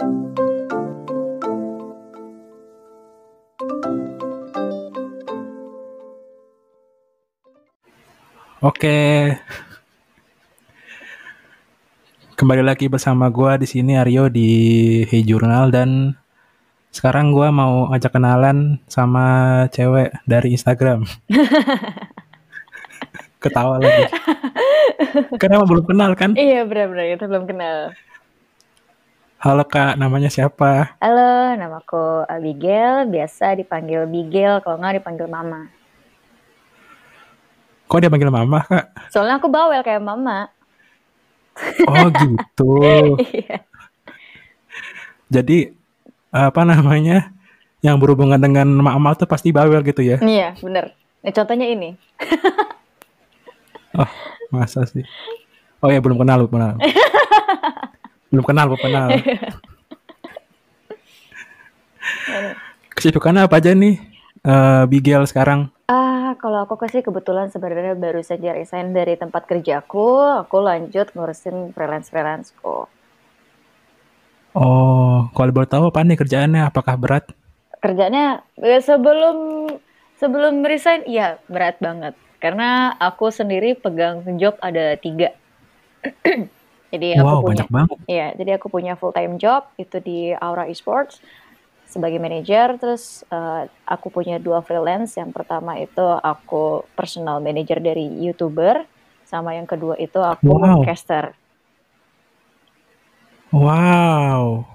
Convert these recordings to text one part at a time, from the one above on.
Oke. Kembali lagi bersama gua di sini Aryo di Hey Journal dan sekarang gua mau ajak kenalan sama cewek dari Instagram. Ketawa lagi. Karena belum kenal kan? Iya benar-benar kita belum kenal. Halo kak, namanya siapa? Halo, namaku Abigail, biasa dipanggil Bigel, kalau nggak dipanggil Mama. Kok dia panggil mama kak? Soalnya aku bawel kayak Mama. Oh gitu. Iya. Jadi apa namanya yang berhubungan dengan mama tuh pasti bawel gitu ya? Iya, bener. Nah, contohnya ini. Oh masa sih? Oh ya belum kenal belum kenal. belum kenal belum kenal. Kesibukannya apa aja nih? eh Bigel sekarang? Ah, kalau aku sih kebetulan sebenarnya baru saja resign dari tempat kerjaku, aku lanjut ngurusin freelance-freelanceku. Oh, kalau boleh tahu apa nih kerjaannya? Apakah berat? Kerjanya eh, sebelum sebelum resign, iya berat banget. Karena aku sendiri pegang job ada tiga. Jadi aku Wow, punya, banyak banget. iya, jadi aku punya full time job itu di Aura Esports sebagai manajer. Terus eh, aku punya dua freelance. Yang pertama itu aku personal manager dari youtuber, sama yang kedua itu aku Wow. caster. Wow.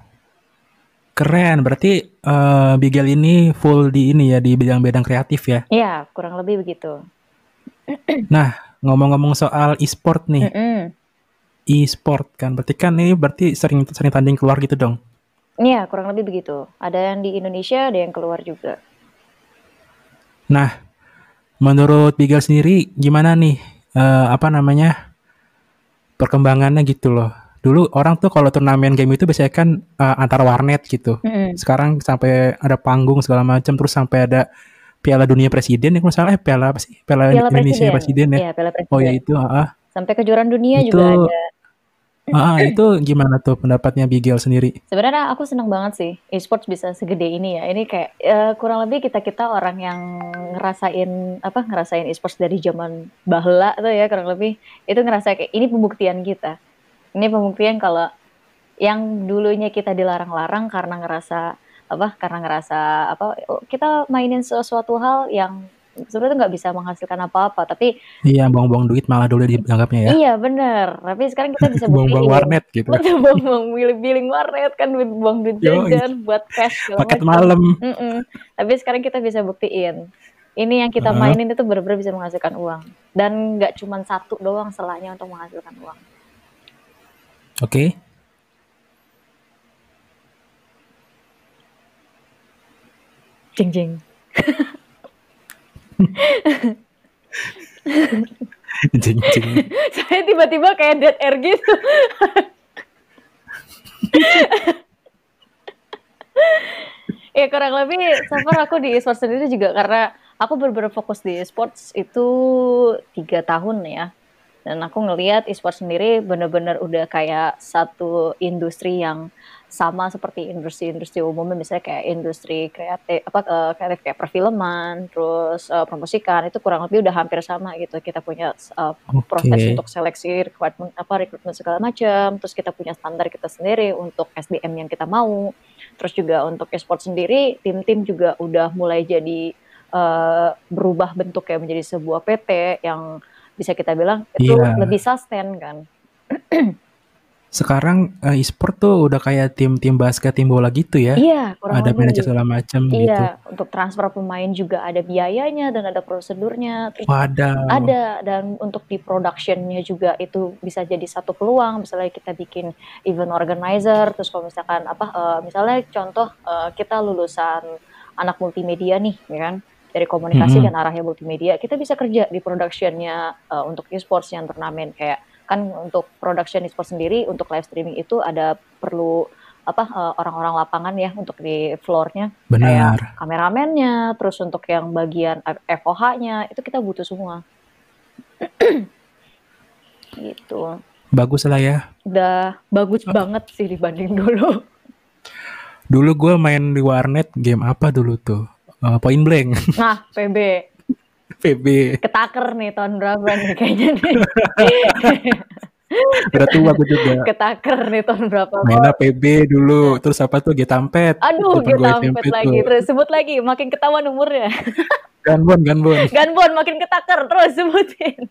Keren. Berarti eh Bigel ini full di ini ya di bidang-bidang kreatif ya. Iya, kurang lebih begitu. Nah, ngomong-ngomong soal e-sport nih. Mm-mm. E-sport kan berarti kan ini berarti sering sering tanding keluar gitu dong. Iya, kurang lebih begitu. Ada yang di Indonesia, ada yang keluar juga. Nah, menurut Bigel sendiri gimana nih eh, apa namanya perkembangannya gitu loh. Dulu orang tuh kalau turnamen game itu biasanya kan eh, antar warnet gitu. Mm-mm. Sekarang sampai ada panggung segala macam terus sampai ada Piala Dunia Presiden ya kalau salah eh Piala apa sih? Piala, Piala Indonesia Presiden. Presiden ya. Iya, Piala Oh ya Presiden. itu, ah, Sampai kejuaraan dunia itu, juga ada. ah, itu gimana tuh pendapatnya Bigel sendiri? Sebenarnya aku senang banget sih e-sports bisa segede ini ya. Ini kayak eh, kurang lebih kita-kita orang yang ngerasain apa ngerasain e-sports dari zaman bahla tuh ya kurang lebih itu ngerasa kayak ini pembuktian kita. Ini pembuktian kalau yang dulunya kita dilarang-larang karena ngerasa apa karena ngerasa apa kita mainin sesuatu hal yang sebenarnya nggak bisa menghasilkan apa-apa tapi Iya, buang-buang duit malah dulu dianggapnya ya. iya bener tapi sekarang kita bisa Buang-buang warnet gitu. Buang-buang billing, warnet kan duit buang duit jajan buat cash Paket macam. malam. Mm-mm. Tapi sekarang kita bisa buktiin. Ini yang kita mainin itu benar-benar bisa menghasilkan uang. Dan nggak cuma satu doang selanya untuk menghasilkan uang. Oke. Jeng jeng. Jing, jing. Saya tiba-tiba kayak dead air gitu. ya kurang lebih so aku di esports sendiri juga karena aku benar-benar fokus di esports itu tiga tahun ya dan aku ngelihat esports sendiri benar-benar udah kayak satu industri yang sama seperti industri-industri umumnya. Misalnya kayak industri kreatif apa eh, kreatif kayak perfilman terus eh, promosikan itu kurang lebih udah hampir sama gitu. Kita punya eh, proses Oke. untuk seleksi rekrutmen apa rekrutmen segala macam terus kita punya standar kita sendiri untuk SDM yang kita mau. Terus juga untuk e-sport sendiri tim-tim juga udah mulai jadi eh, berubah bentuknya menjadi sebuah PT yang bisa kita bilang itu Iya. lebih sustain kan Sekarang eh, e-sport tuh udah kayak tim-tim basket, tim bola gitu ya. iya kurang Ada manajer segala macam gitu. iya untuk transfer pemain juga ada biayanya dan ada prosedurnya Wadaw. ada dan untuk di productionnya juga itu bisa jadi satu peluang misalnya kita bikin event organizer terus kalau misalkan apa eh, misalnya contoh eh, kita lulusan anak multimedia nih ya kan dari komunikasi Mm-mm. dan arahnya multimedia kita bisa kerja di productionnya eh, untuk e-sports yang turnamen kayak kan untuk production e-sports sendiri untuk live streaming itu ada perlu apa eh, orang-orang lapangan ya untuk di floornya Benar. kayak kameramennya, terus untuk yang bagian FOH-nya itu kita butuh semua. gitu. Bagus lah ya. Udah bagus banget sih dibanding dulu. Dulu gue main di warnet game apa dulu tuh? Uh, Point Blank. Nah, PB. PB. Ketaker nih tahun berapa nih kayaknya nih. Udah tua gue juga. Ketaker nih tahun berapa. Mainnya PB dulu. Terus apa tuh Getampet. Aduh, Getampet lagi. tuh. Terus sebut lagi, makin ketahuan umurnya. Gunbon, Gunbon. Gunbon makin ketaker, terus sebutin.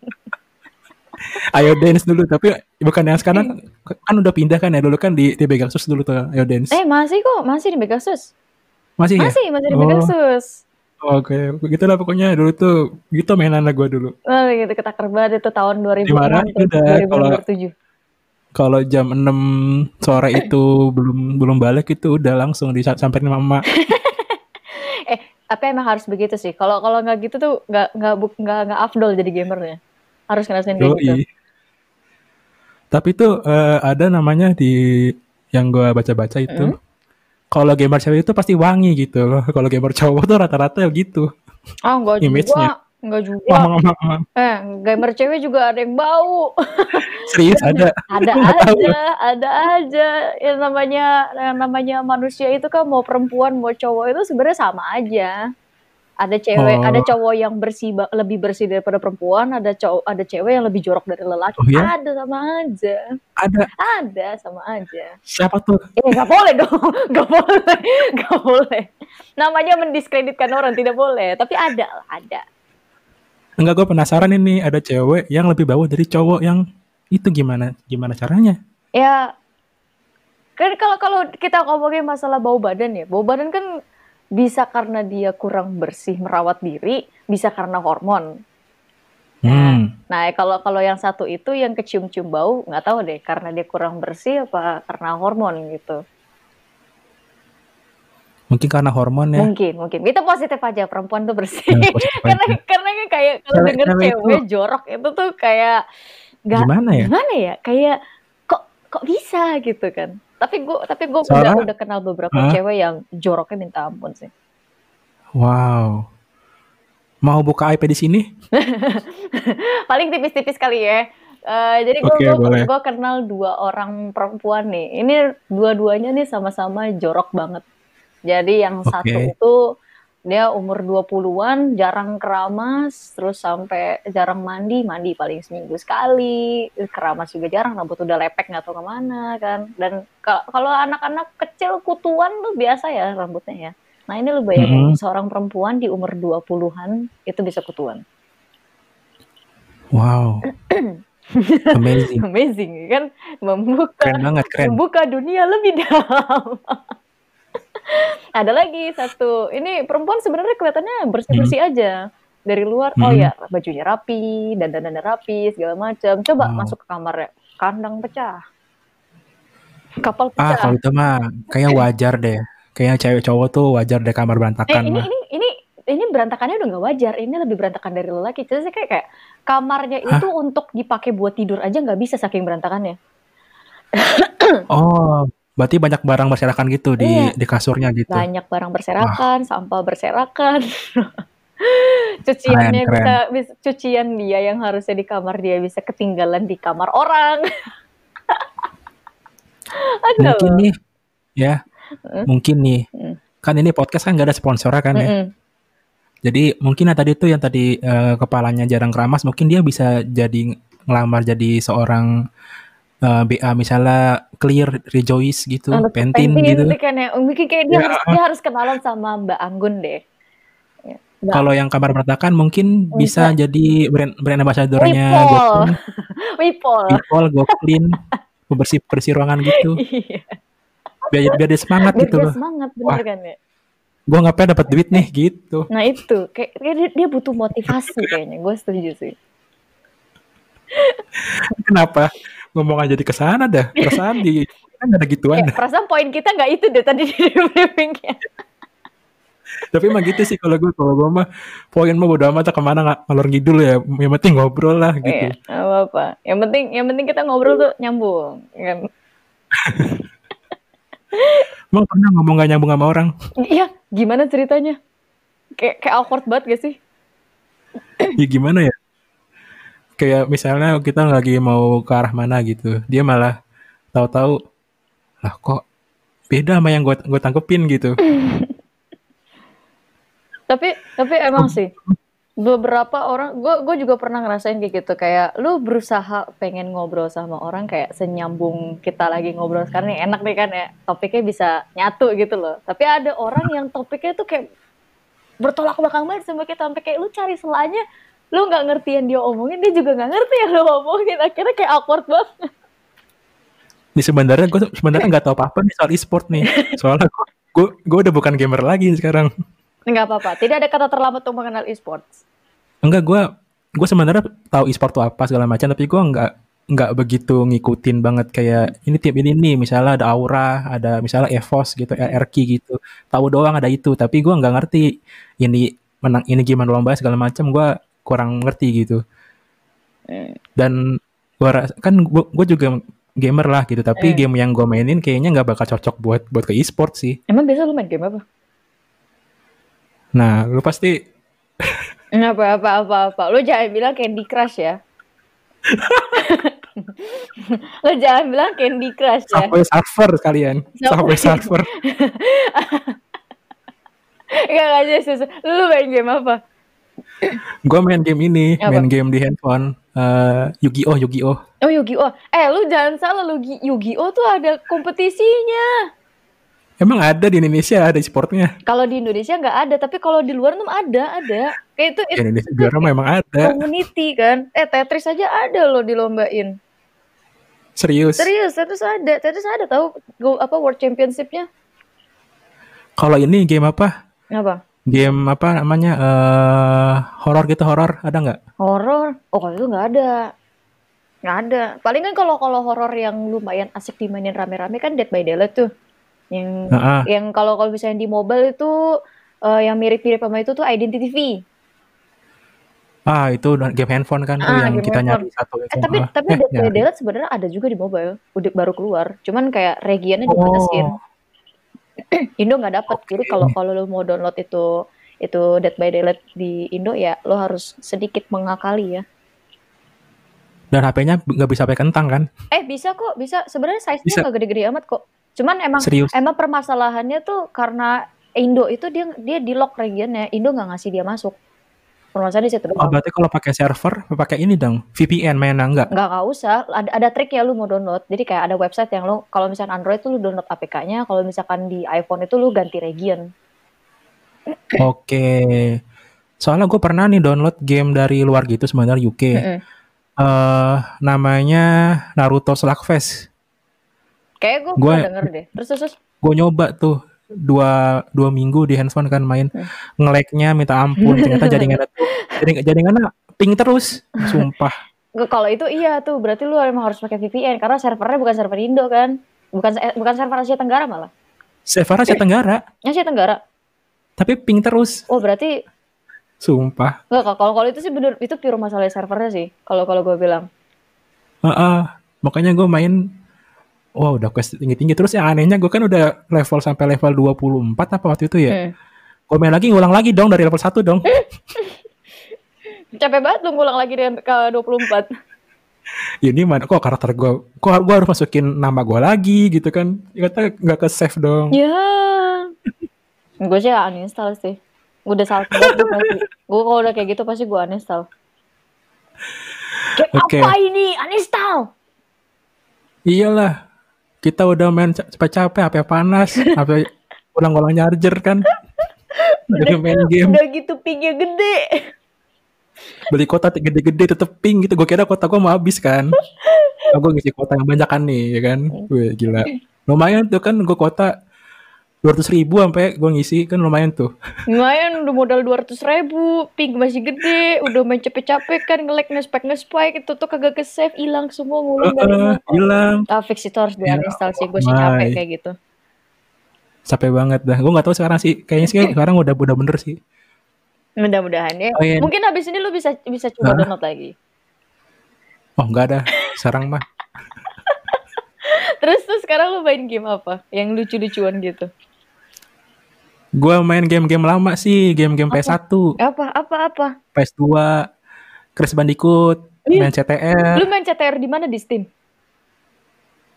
Ayo dance dulu tapi bukan yang sekarang kan udah pindah kan ya dulu kan di di Pegasus dulu tuh Ayo dance. Eh, masih kok, masih di Pegasus. Masih ya? Masih, masih di Oh. Pegasus. Oke, gitu lah pokoknya dulu tuh gitu mainan gue dulu. Oh, gitu ketaker banget itu tahun 2006 Dimarahin tuh, udah, kalau- 2007. Kalau jam 6 sore itu belum belum balik itu udah langsung disamperin mama. Eh, tapi emang harus begitu sih. Kalau kalau nggak gitu tuh nggak nggak nggak nggak afdol jadi gamernya. Harus ngerasain kayak gitu. Tapi tuh eh, ada namanya di yang gue baca-baca itu. Hmm? Kalau gamer cewek itu pasti wangi gitu loh. Kalau gamer cowok tuh rata-rata gitu. Ah, enggak juga. Enggak juga. Eh, gamer cewek juga ada yang bau. serius ada. ada Nggak tahu. aja, ada aja. Yang namanya yang namanya manusia itu kan mau perempuan mau cowok itu sebenarnya sama aja. Ada cewek, Oh. ada cowok yang bersih lebih bersih daripada perempuan, ada cowok, ada cewek yang lebih jorok dari lelaki. Oh, iya? Ada sama aja. Ada Ada sama aja. siapa tuh? Eh, nggak boleh dong, nggak boleh, nggak boleh. Namanya mendiskreditkan orang tidak boleh, tapi ada lah, ada. Enggak gue penasaran ini ada cewek yang lebih bau dari cowok yang itu gimana gimana caranya? Ya, kan kalau kalau kita ngomongin masalah bau badan ya, bau badan kan bisa karena dia kurang bersih merawat diri, bisa karena hormon. Hmm. Nah, kalau kalau yang satu itu yang kecium-cium bau, nggak tahu deh, karena dia kurang bersih apa karena hormon gitu. Mungkin karena hormon ya. Mungkin, mungkin. Kita positif aja, perempuan tuh bersih. Ya, positif karena karena kayak kalau denger cewek jorok itu tuh kayak nggak Gimana ya? gimana ya kayak kok kok bisa gitu kan tapi gue tapi gue udah udah kenal beberapa Hah? cewek yang joroknya minta ampun sih Wow. Mau buka IP di sini? paling tipis-tipis kali ya Eh, jadi gue Oke, boleh. gue kenal dua orang perempuan nih ini dua-duanya nih sama-sama jorok banget jadi yang satu Oke. itu dia umur 20-an jarang keramas terus sampai jarang mandi mandi paling seminggu sekali keramas juga jarang rambut udah lepek nggak tahu ke mana kan dan ka- kalau anak-anak kecil kutuan tuh biasa ya rambutnya ya nah ini lu bayangin Mhm. seorang perempuan di umur 20-an itu bisa kutuan Wow. Amazing. amazing kan membuka Keren banget, keren. membuka dunia lebih dalam ada lagi satu. Ini perempuan sebenarnya kelihatannya bersih bersih Hmm. aja. Dari luar oh Mhm. ya bajunya rapi dan dandannya rapi segala macam coba Wow. masuk ke kamarnya. Kandang pecah. Kapal Ah, pecah. kalau itu mah kayak wajar deh. Kayaknya cewek cowok tuh wajar deh kamar eh berantakan ini mah. ini ini ini berantakannya udah nggak wajar. Ini lebih berantakan dari lelaki. Jadi kayak kayak kamarnya itu untuk dipakai buat tidur aja nggak bisa saking berantakannya. Oh, berarti banyak barang berserakan gitu di Iya. di kasurnya gitu. banyak barang berserakan, sampah berserakan. Cuciannya Keren, bisa, bisa cucian dia yang harusnya di kamar dia bisa ketinggalan di kamar orang. Ada Mungkin loh. nih ya, Mm. mungkin nih. Mm. Kan ini podcast kan gak ada sponsornya kan ya. Mm-mm. Jadi mungkin yang tadi tuh yang tadi eh, kepalanya jarang keramas, mungkin dia bisa jadi ngelamar jadi seorang eh, BA misalnya Clear, Rejoice gitu, Untuk Pentin, Pentin gitu. itu kan ya. Mungkin kayak dia, Ya. harus, dia harus kenalan sama Mbak Anggun deh. Ya, Kalau yang kamar berantakan mungkin bisa jadi brand brand ambassadornya Wipol. Wipol. People, GoClean, bersih bersih ruangan gitu. Iya. Biar biar dia semangat Biar gitu dia loh. semangat bener Wah. kan ya. Gue ngapain dapat duit nih gitu. Nah itu, kayak, kayak dia, dia butuh motivasi kayaknya. Gue setuju sih. Kenapa ngomong aja di ke sana dah? Perasaan di kan ada gituan. Ya, perasaan poin kita nggak itu deh tadi di briefingnya. Tapi emang gitu sih kalau gue kalau gue mah poin mah bodo amat ke mana nggak ngalor ngidul ya. Yang penting ngobrol lah gitu. Iya, nggak apa-apa. Yang penting, yang penting kita ngobrol tuh nyambung. ya Kan? Emang pernah ngomong gak nyambung sama orang? Iya, gimana ceritanya? Kayak kayak awkward banget gak sih? Ya gimana ya? Kayak misalnya kita lagi mau ke arah mana gitu, dia malah tahu-tahu lah kok beda sama yang gue gue tangkepin gitu. tapi tapi emang sih beberapa orang gue gue juga pernah ngerasain kayak gitu kayak lu berusaha pengen ngobrol sama orang kayak senyambung kita lagi ngobrol sekarang nih enak nih kan ya topiknya bisa nyatu gitu loh tapi ada orang yang topiknya tuh kayak bertolak belakang banget sama kita sampai kayak lu cari selanya lu nggak ngerti yang dia omongin dia juga nggak ngerti yang lu omongin. Akhirnya kayak awkward banget. Nih sebenarnya gue sebenarnya nggak tahu apa-apa nih soal e-sport nih. Soalnya gue gue udah bukan gamer lagi sekarang. nggak apa-apa. Tidak ada kata terlambat untuk mengenal e-sports. Enggak gue gue sebenarnya tahu e-sport tuh apa segala macam tapi gue nggak nggak begitu ngikutin banget kayak ini tim ini nih. Misalnya ada Aura ada misalnya Evos gitu RRQ gitu. Tahu doang ada itu tapi gue nggak ngerti ini menang ini gimana lomba segala macam. Gue kurang ngerti gitu. Dan gua kan gue juga gamer lah gitu tapi Hmm. game yang gue mainin kayaknya nggak bakal cocok buat buat ke e-sport sih. Emang biasa lu main game apa? Nah lu pasti apa apa apa apa. Lu jangan bilang Candy Crush ya. Lu jangan bilang Candy Crush ya. Sampai server kalian. Sampai- sampai server Enggak enggak serius. Lu main game apa? Gue main game ini Apa? main game di handphone eh Yu-Gi-Oh Yu-Gi-Oh Oh Yu-Gi-Oh. Eh lu jangan salah lu Gi- Yu-Gi-Oh tuh ada kompetisinya. emang ada di Indonesia ada e-sportnya Kalau di Indonesia nggak ada, tapi kalau di luar tuh ada, ada. Kayak itu, di itu Indonesia juara memang ada community kan. Eh Tetris aja ada loh dilombain. serius Serius, Tetris ada. Tetris ada tahu apa World Championship-nya? kalau ini game apa Apa? Game apa namanya eh horor gitu horor ada nggak Horor. Oh, kalau itu nggak ada. Nggak ada. Paling kan kalau kalau horor yang lumayan asik dimainin rame-rame kan Dead by Daylight tuh. Yang Heeh. yang kalau kalau misalnya di mobile itu eh, yang mirip-mirip sama itu tuh Identity V. ah itu game handphone kan tuh Ah, yang game kita handphone. nyari satu itu Eh, tapi Ah, tapi eh, Dead by. Daylight sebenarnya ada juga di mobile. Udah baru keluar. Cuman kayak regionnya Oh. dibatasin. Indo nggak dapet. Jadi Oke. kalau kalau lo mau download itu itu Dead by Daylight di Indo ya lo harus sedikit mengakali ya. dan HP-nya nggak bisa pakai kentang kan Eh bisa kok, bisa. Sebenarnya size-nya nggak gede-gede amat kok. Cuman emang serius emang permasalahannya tuh karena Indo itu dia dia di lock regionnya, Indo nggak ngasih dia masuk. Permasalahan di situ oh doang. berarti kalau pakai server pakai ini dong VPN mainnya nggak Nggak nggak usah, ada ada trik ya lu mau download. Jadi kayak ada website yang lu kalau misalkan Android tuh lu download APK-nya, kalau misalkan di iPhone itu lu ganti region. Oke. Soalnya gue pernah nih download game dari luar gitu sebenarnya UK. Eh Mm-mm. namanya Naruto Slugfest. Kayak gue denger deh. Terus, terus. Gue nyoba tuh dua dua minggu di handphone kan main Hmm. ngeleknya minta ampun ternyata jaringannya tuh jaring, jaringannya ping terus sumpah Nggak, Kalau itu iya tuh, berarti lu emang harus pakai VPN karena servernya bukan server Indo kan. Bukan eh, bukan server Asia Tenggara malah. server Asia Tenggara Asia Tenggara. tapi ping terus Oh berarti sumpah Enggak, Kak. kalau kalau itu sih bener itu pure masalah servernya sih. Kalau kalau gue bilang. Heeh. makanya gue main wah udah quest tinggi-tinggi terus yang anehnya gue kan udah level sampai level 24 apa waktu itu ya Hmm. gue main lagi ngulang lagi dong dari level 1 dong Capek banget lu ngulang lagi dengan ke 24. ini mana kok karakter gue kok gue harus masukin nama gue lagi gitu kan kata nggak ke save dong ya. gue sih uninstall sih. Udah salah gue. Gue kalau udah kayak gitu pasti gue uninstall. Kayak Oke. apa ini? Uninstall. iyalah kita udah main ca- capek-capek HP panas HP ulang-ulang charger kan. Udah main game. Udah gitu pingnya gede. beli kota gede-gede tetep ping gitu. Gue kira kota gue mau habis kan. Oh, gue ngisi kota yang banyak kan nih ya kan? Wih, gila. Lumayan tuh kan gue kota 200 ribu sampai gue ngisi kan lumayan tuh Lumayan udah modal 200 ribu. Ping masih gede. Udah main capek-capek kan. Nge-lag, nge-spike, nge-spike. Itu tuh kagak ke-save. Hilang semua. Heeh, nol. hilang Ah, fix itu harus di uninstall sih. Gue sih capek ampun. kayak gitu. capek banget dah gue nggak tahu sekarang sih kayaknya sih sekarang udah udah bener sih Mudah-mudahan ya. Oh, iya. Mungkin habis ini lu bisa bisa coba Hah? download lagi. oh nggak ada sekarang mah Terus tuh sekarang lu main game apa? Yang lucu-lucuan gitu. Gue main game-game lama sih game-game PS1 Apa? Apa? Apa? PS2 Crash Bandicoot Ih. main CTR Lu main CTR di mana di Steam?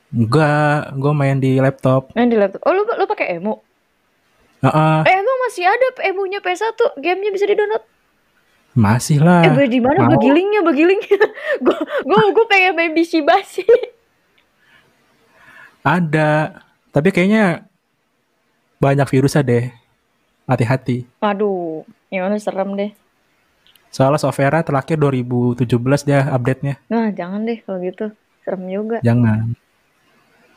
Enggak, gue main di laptop. Main di laptop. Oh, lu lu pakai emu? Heeh. Eh, emang masih ada emunya PS1? Gamenya bisa di-download? Masih lah. Eh, di mana begilingnya, begilingnya? Gue gue gue pengen main bisi basi. Ada. Tapi kayaknya banyak virusnya deh. Hati-hati. Aduh, gimana serem deh. Soalnya Sofera terakhir 2017 dia update-nya. Nah, jangan deh kalau gitu. Serem juga. Jangan.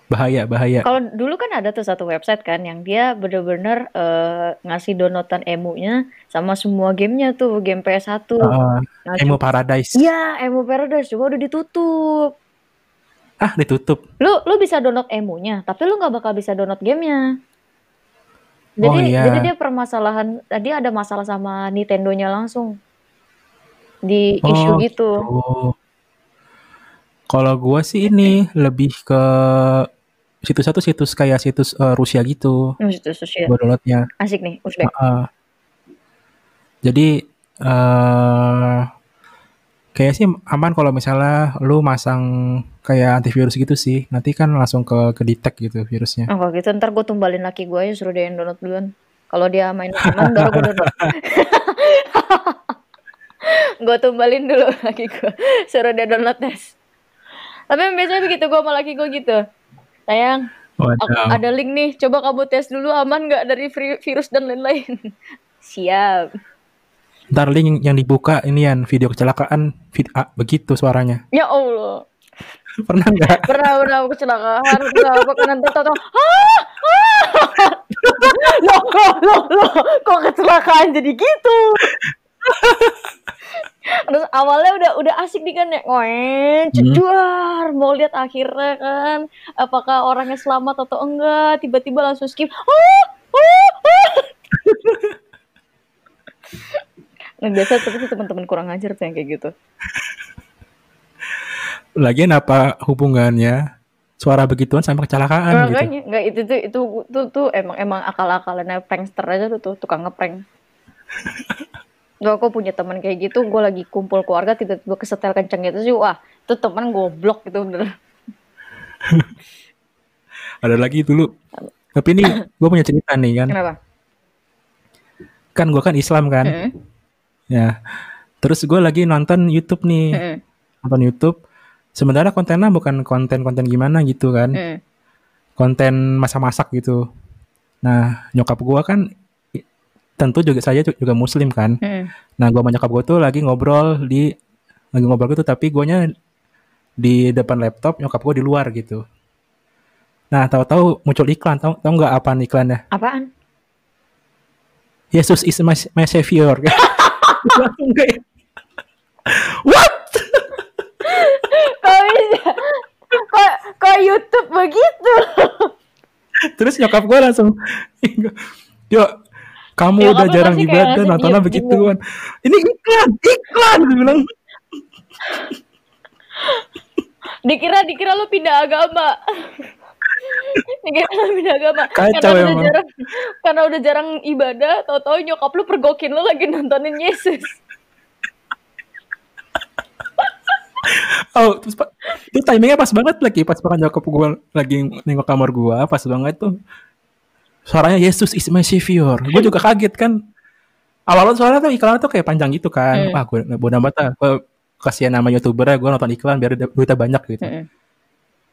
Bahaya, bahaya. Kalau dulu kan ada tuh satu website kan yang dia bener-bener eh, ngasih downloadan emunya sama semua gamenya tuh, game PS1. Heeh. Nah, Emo cu- Paradise. Iya, Emu Paradise cuma udah ditutup. Ah, ditutup. Lu lu bisa download emunya, tapi lu nggak bakal bisa download gamenya. Jadi Oh, iya. jadi dia permasalahan tadi ada masalah sama Nintendo-nya langsung di issue Oh, gitu. Oh. Kalau gua sih ini lebih ke situs satu situs kayak situs eh, Rusia gitu. Hmm, situ sosial. Gua downloadnya. Asik nih, Uzbek. Heeh. Jadi eh kayak sih aman kalau misalnya lu masang kayak antivirus gitu sih. Nanti kan langsung ke ke detect gitu virusnya. Oh, kalau gitu ntar gue tumbalin laki gue aja suruh dia yang download duluan. Kalau dia main aman baru gue download. gue tumbalin dulu laki gue, suruh dia download tes. Tapi biasanya begitu gue sama laki gue gitu. Sayang, aku, ada link nih, coba kamu tes dulu aman nggak dari vi- virus dan lain-lain. Siap. Ntar link yang dibuka ini yang video kecelakaan vid- ah, begitu suaranya. Ya Allah. Pernah nggak? Pernah pernah kecelakaan, pernah apa kan nanti tahu ah, ah. loh, loh, loh, loh, kok kecelakaan jadi gitu? Terus awalnya udah udah asik nih kan ya, ngoen, ceduar, mau lihat akhirnya kan, apakah orangnya selamat atau enggak, tiba-tiba langsung skip, ah, ah, ah. Nah, biasa tapi teman-teman kurang ajar tuh yang kayak gitu. Lagian apa hubungannya suara begituan sama kecelakaan gitu? Makanya nggak itu tuh itu tuh, tuh emang emang akal-akalannya prankster aja tuh, tuh tukang ngeprank. Gak aku punya teman kayak gitu, gue lagi kumpul keluarga tiba-tiba kesetel kenceng gitu sih, wah itu teman goblok gitu bener. Ada lagi dulu. Tapi ini gue punya cerita nih kan. Kenapa? Kan gue kan Islam kan. Mm-mm, Ya. Terus gue lagi nonton YouTube nih. Nonton YouTube. Sebenarnya kontennya bukan konten-konten gimana gitu kan. mm. Konten masak-masak gitu. Nah nyokap gue kan tentu juga saya ju- juga muslim kan. mm. Nah gue sama nyokap gue tuh lagi ngobrol di lagi ngobrol gitu tapi guanya di depan laptop nyokap gue di luar gitu. Nah tahu-tahu muncul iklan tahu tahu nggak apa iklannya? Apaan? Yesus is my, my savior. Langsung kayak, What? Kok bisa? Kok, kok YouTube begitu? Terus nyokap gue langsung, yuk kamu Nyokap udah jarang ibadah langsung nontonnya diem, begituan. Ini iklan, iklan. Dia bilang, Dikira dikira lu pindah agama. Pindah agama. Kacau karena udah emang. jarang karena udah jarang ibadah, tahu-tahu nyokap lu pergokin lu lagi nontonin Yesus. oh, terus, Pak, itu timingnya pas banget lagi, pas banget nyokap gue lagi nengok kamar gue, pas banget tuh. Suaranya Yesus is my savior. Gue juga kaget kan. Awalnya suara tuh iklan tuh kayak panjang gitu kan. Hmm. Wah, gue bodo amat lah. Gue kasihan nama youtubernya, gue nonton iklan biar duitnya banyak gitu. Mm-mm.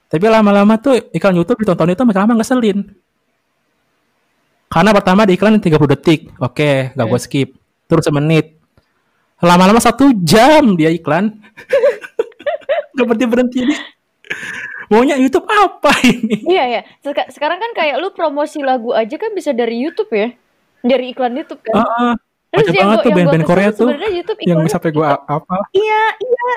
Tapi lama-lama tuh iklan YouTube ditonton itu makin lama ngeselin. Karena pertama di iklan 30 detik, oke, gak gue skip. Terus semenit. Lama-lama satu jam dia iklan. gak berhenti berhenti nih. Maunya YouTube apa ini? Iya ya. Seka- sekarang kan kayak lu promosi lagu aja kan bisa dari YouTube ya. Dari iklan YouTube kan. Heeh. Terus Banyak yang banget gua- tuh band-band Korea tuh sebenarnya YouTube yang sampai gue apa? Iya, iya.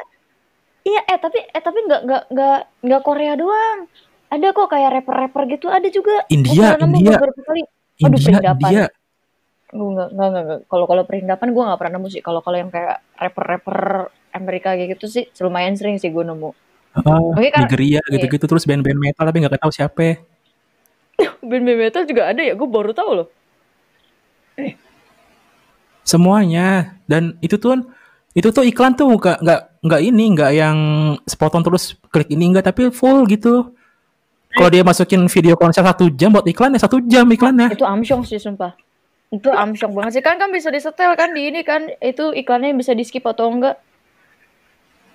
Iya, eh tapi eh tapi nggak nggak nggak nggak Korea doang. Ada kok kayak rapper-rapper gitu, ada juga. India, nemu India. beberapa kali. Aduh, India, perindapan. India. Gue nggak nggak nggak nggak. Kalau kalau perindapan gue nggak pernah nemu sih. Kalau kalau yang kayak rapper-rapper Amerika kayak gitu sih, lumayan sering sih gue nemu. Heeh, Oke, kan- Nigeria gitu-gitu terus band-band metal tapi gak tahu siapa. Band-band metal juga ada ya, gue baru tahu loh. semuanya dan itu tuh itu tuh iklan tuh nggak nggak nggak ini nggak yang sepotong terus klik ini nggak tapi full gitu Kalau dia masukin video konser satu jam buat iklan ya satu jam iklannya. Itu amsyong sih sumpah. Itu amsyong banget sih kan kan bisa disetel kan di ini kan itu iklannya bisa di skip atau enggak.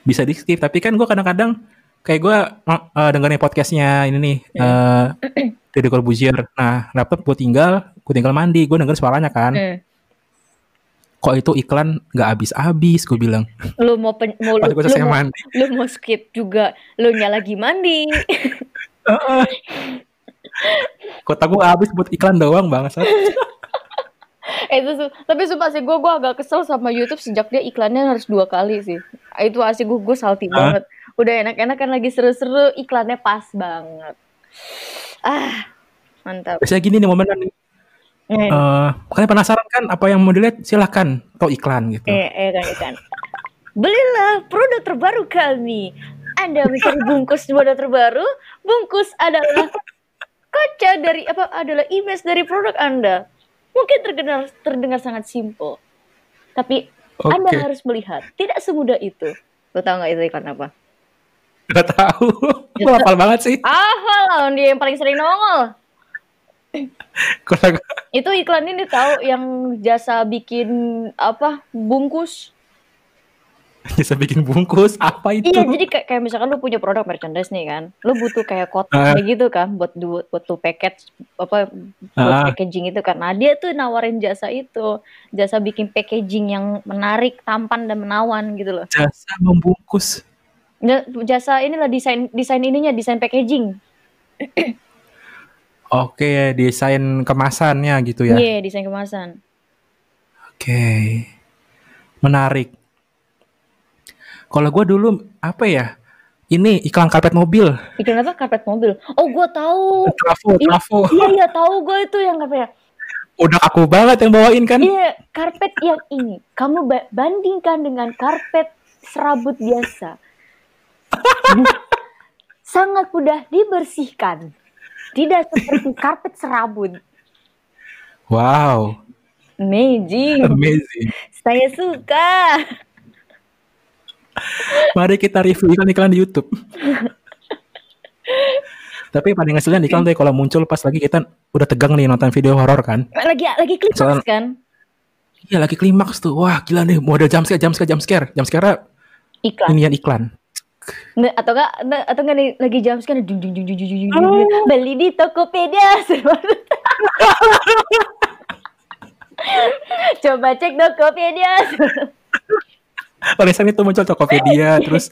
Bisa di skip tapi kan gue kadang-kadang kayak gue uh, dengerin podcastnya ini nih uh, Deddy Corbuzier. Nah laptop gue tinggal, gue tinggal mandi, gue denger suaranya kan. Hmm. Kok itu iklan nggak habis-habis? Gue bilang. Lu mau pen, mau lu, lu mau, mandi. lu mau skip juga lu nya lagi mandi. Kota gue habis buat iklan doang banget. Itu tapi sumpah sih gue gue agak kesel sama YouTube sejak dia iklannya harus dua kali sih. Itu asli gue gue salty Hah? banget. Udah enak-enak kan lagi seru-seru iklannya pas banget. Ah mantap. Biasanya gini nih momen Eh, Eh, kalian penasaran kan apa yang mau dilihat? Silahkan. Atau iklan gitu. eh, eh kan, kan. Belilah produk terbaru kami. Anda mencari bungkus produk terbaru. Bungkus adalah kaca dari apa adalah image dari produk Anda. Mungkin terdengar terdengar sangat simple. Tapi Anda Oke. harus melihat, tidak semudah itu. Lo tau gak itu iklan apa? Gak tahu. Gue hafal banget sih. Hafal lah, dia yang paling sering nongol. Kalau Itu iklan ini tahu yang jasa bikin apa bungkus. bisa bikin bungkus apa itu? Iya, jadi kayak, kayak misalkan lu punya produk merchandise nih kan, lu butuh kayak kotak Ah. kayak gitu kan buat buat tuh package apa buat Ah. packaging itu kan. Nah, dia tuh nawarin jasa itu, jasa bikin packaging yang menarik, tampan dan menawan gitu loh. Jasa membungkus. Ja- Jasa inilah desain desain ininya, desain packaging. Oke, desain kemasannya gitu ya. Iya, desain kemasan. Oke. Menarik. Kalau gue dulu apa ya? Ini iklan karpet mobil. Iklan apa? Karpet mobil. Oh, gua tahu. Trafo, trafo. Iya, iya tahu gue itu yang apa ya? Udah aku banget yang bawain kan? Iya, karpet yang ini. Kamu ba- bandingkan dengan karpet serabut biasa. Sangat mudah dibersihkan. Tidak seperti karpet serabut. Wow, Amazing. amazing. Saya suka. Mari kita review iklan-iklan di YouTube. Tapi paling ngeselin iklan deh kalau muncul pas lagi kita udah tegang nih nonton video horor kan. Lagi lagi klimaks Soal- kan? Iya lagi klimaks tuh. Wah gila nih mau ada jump scare, jump scare, jump scare. Jump scare Iklan. inian iklan. Nggak, atau enggak atau enggak nih, lagi jam sekarang dung dung dung dung dung, dung, dung. beli di Tokopedia. Coba cek Tokopedia. Sering itu muncul Tokopedia, terus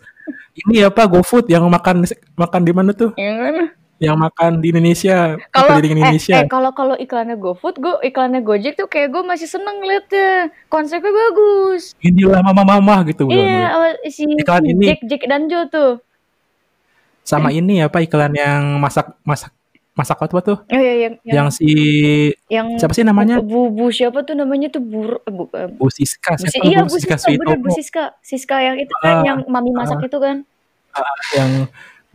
ini apa GoFood yang makan makan di mana tuh? Yang mana? Yang makan di Indonesia, Kalau eh, Indonesia. eh, kalau kalau iklannya GoFood, gue iklannya Gojek tuh kayak gue masih seneng liatnya. Konsepnya bagus. Inilah mama-mama gitu Iya, awal si, Iklan ini. Jack Jack dan Joe tuh. Sama ini apa iklan yang masak masak masak apa tuh? Oh iya yang yang, Yang si yang siapa sih namanya? Bu, Bu siapa tuh namanya tuh eh, bu, eh, Bu Siska, Bu, siapa iya Bu Bu Siska Siska, bener Bu Siska. Siska yang itu kan Ah, yang mami masak itu kan. yang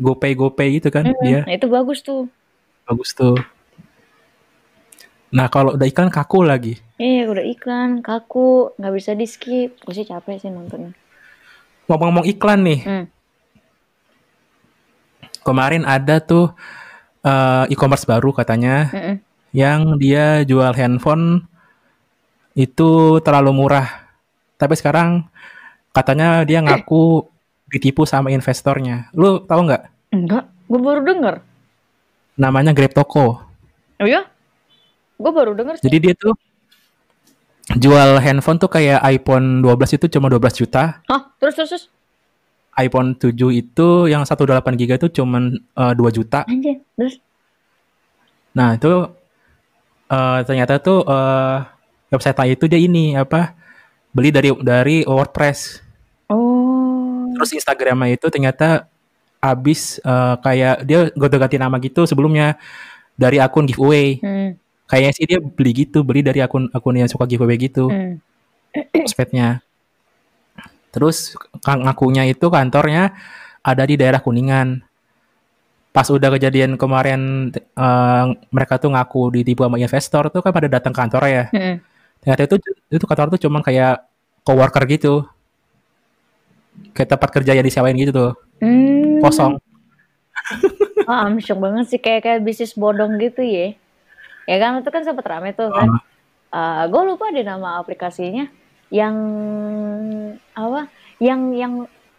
GoPay GoPay gitu kan Mm, dia Nah, itu bagus tuh. bagus tuh. Nah kalau udah iklan kaku lagi. Iya udah iklan, kaku, nggak bisa di skip. Gue sih capek sih nontonnya. Ngomong-ngomong iklan nih, Hmm. kemarin ada tuh eh, e-commerce baru katanya Mm-mm. yang dia jual handphone itu terlalu murah. Tapi sekarang katanya dia ngaku ditipu sama investornya. Lu tahu nggak? Enggak, gue baru denger. Namanya Grab Toko. Oh ya? Gue baru denger sih. Jadi dia tuh jual handphone tuh kayak iPhone 12 itu cuma 12 juta. Hah? Terus terus terus. iPhone 7 itu yang 18 GB itu cuma 2 juta. Anjir, terus. Nah, itu eh, ternyata tuh eh, website itu dia ini apa? Beli dari dari WordPress. Oh. Terus Instagramnya itu ternyata habis eh, kayak dia gonta ganti nama gitu sebelumnya dari akun giveaway. Hmm. Kayaknya sih dia beli gitu, beli dari akun akun yang suka giveaway gitu, Hmm. Terus kang- ngakunya itu kantornya ada di daerah Kuningan. Pas udah kejadian kemarin eh, mereka tuh ngaku ditipu sama investor tuh kan pada datang kantor ya. Hmm. Ternyata itu itu kantor tuh cuman kayak coworker gitu. Kayak tempat kerja yang disewain gitu tuh, Hmm. kosong. Ah, amsyong banget sih kayak kayak bisnis bodong gitu ya. Ya kan itu kan sempat rame tuh kan. Uh, gue lupa deh nama aplikasinya yang apa? Yang yang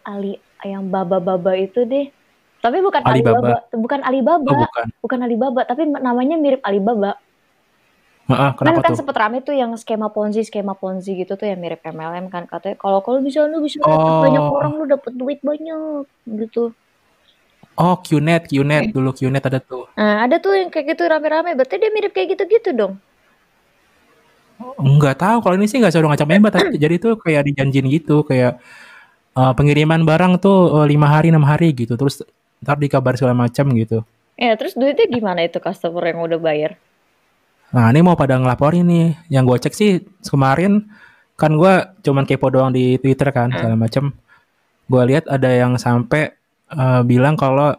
Ali yang baba-baba itu deh. Tapi bukan Alibaba, Alibaba. bukan Alibaba, oh, bukan. bukan Alibaba, tapi namanya mirip Alibaba. Kan kan sempet rame tuh yang skema ponzi skema ponzi gitu tuh yang mirip MLM kan katanya kalau kalau bisa lu bisa oh. banyak orang lu dapet duit banyak gitu Oh, QNet, QNet dulu QNet ada tuh. Nah, ada tuh yang kayak gitu rame-rame. Berarti dia mirip kayak gitu-gitu dong. Enggak tahu kalau ini sih nggak selalu ngacak member tapi jadi tuh kayak dijanjin gitu kayak uh, pengiriman barang tuh uh, lima hari enam hari gitu terus ntar dikabar segala macam gitu. Ya terus duitnya gimana itu customer yang udah bayar? Nah ini mau pada ngelaporin nih. Yang gue cek sih kemarin kan gue cuman kepo doang di Twitter kan hmm. segala macam. Gue lihat ada yang sampai uh, bilang kalau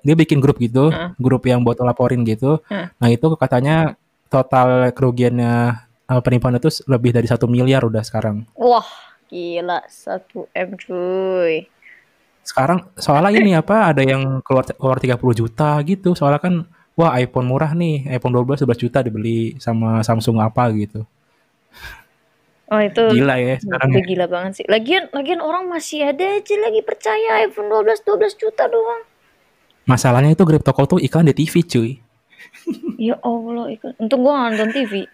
dia bikin grup gitu, hmm. grup yang buat laporin gitu. Hmm. Nah itu katanya total kerugiannya uh, penipuan itu lebih dari satu miliar udah sekarang. Wah gila satu m cuy. Sekarang soalnya ini apa ada yang keluar keluar 30 juta gitu. Soalnya kan wah iPhone murah nih, iPhone 12 11 juta dibeli sama Samsung apa gitu. Oh itu gila ya sekarang itu ya. gila banget sih. Lagian lagian orang masih ada aja lagi percaya iPhone 12 12 juta doang. Masalahnya itu Grab Toko tuh iklan di TV cuy. ya Allah iklan. Untuk gua nonton TV.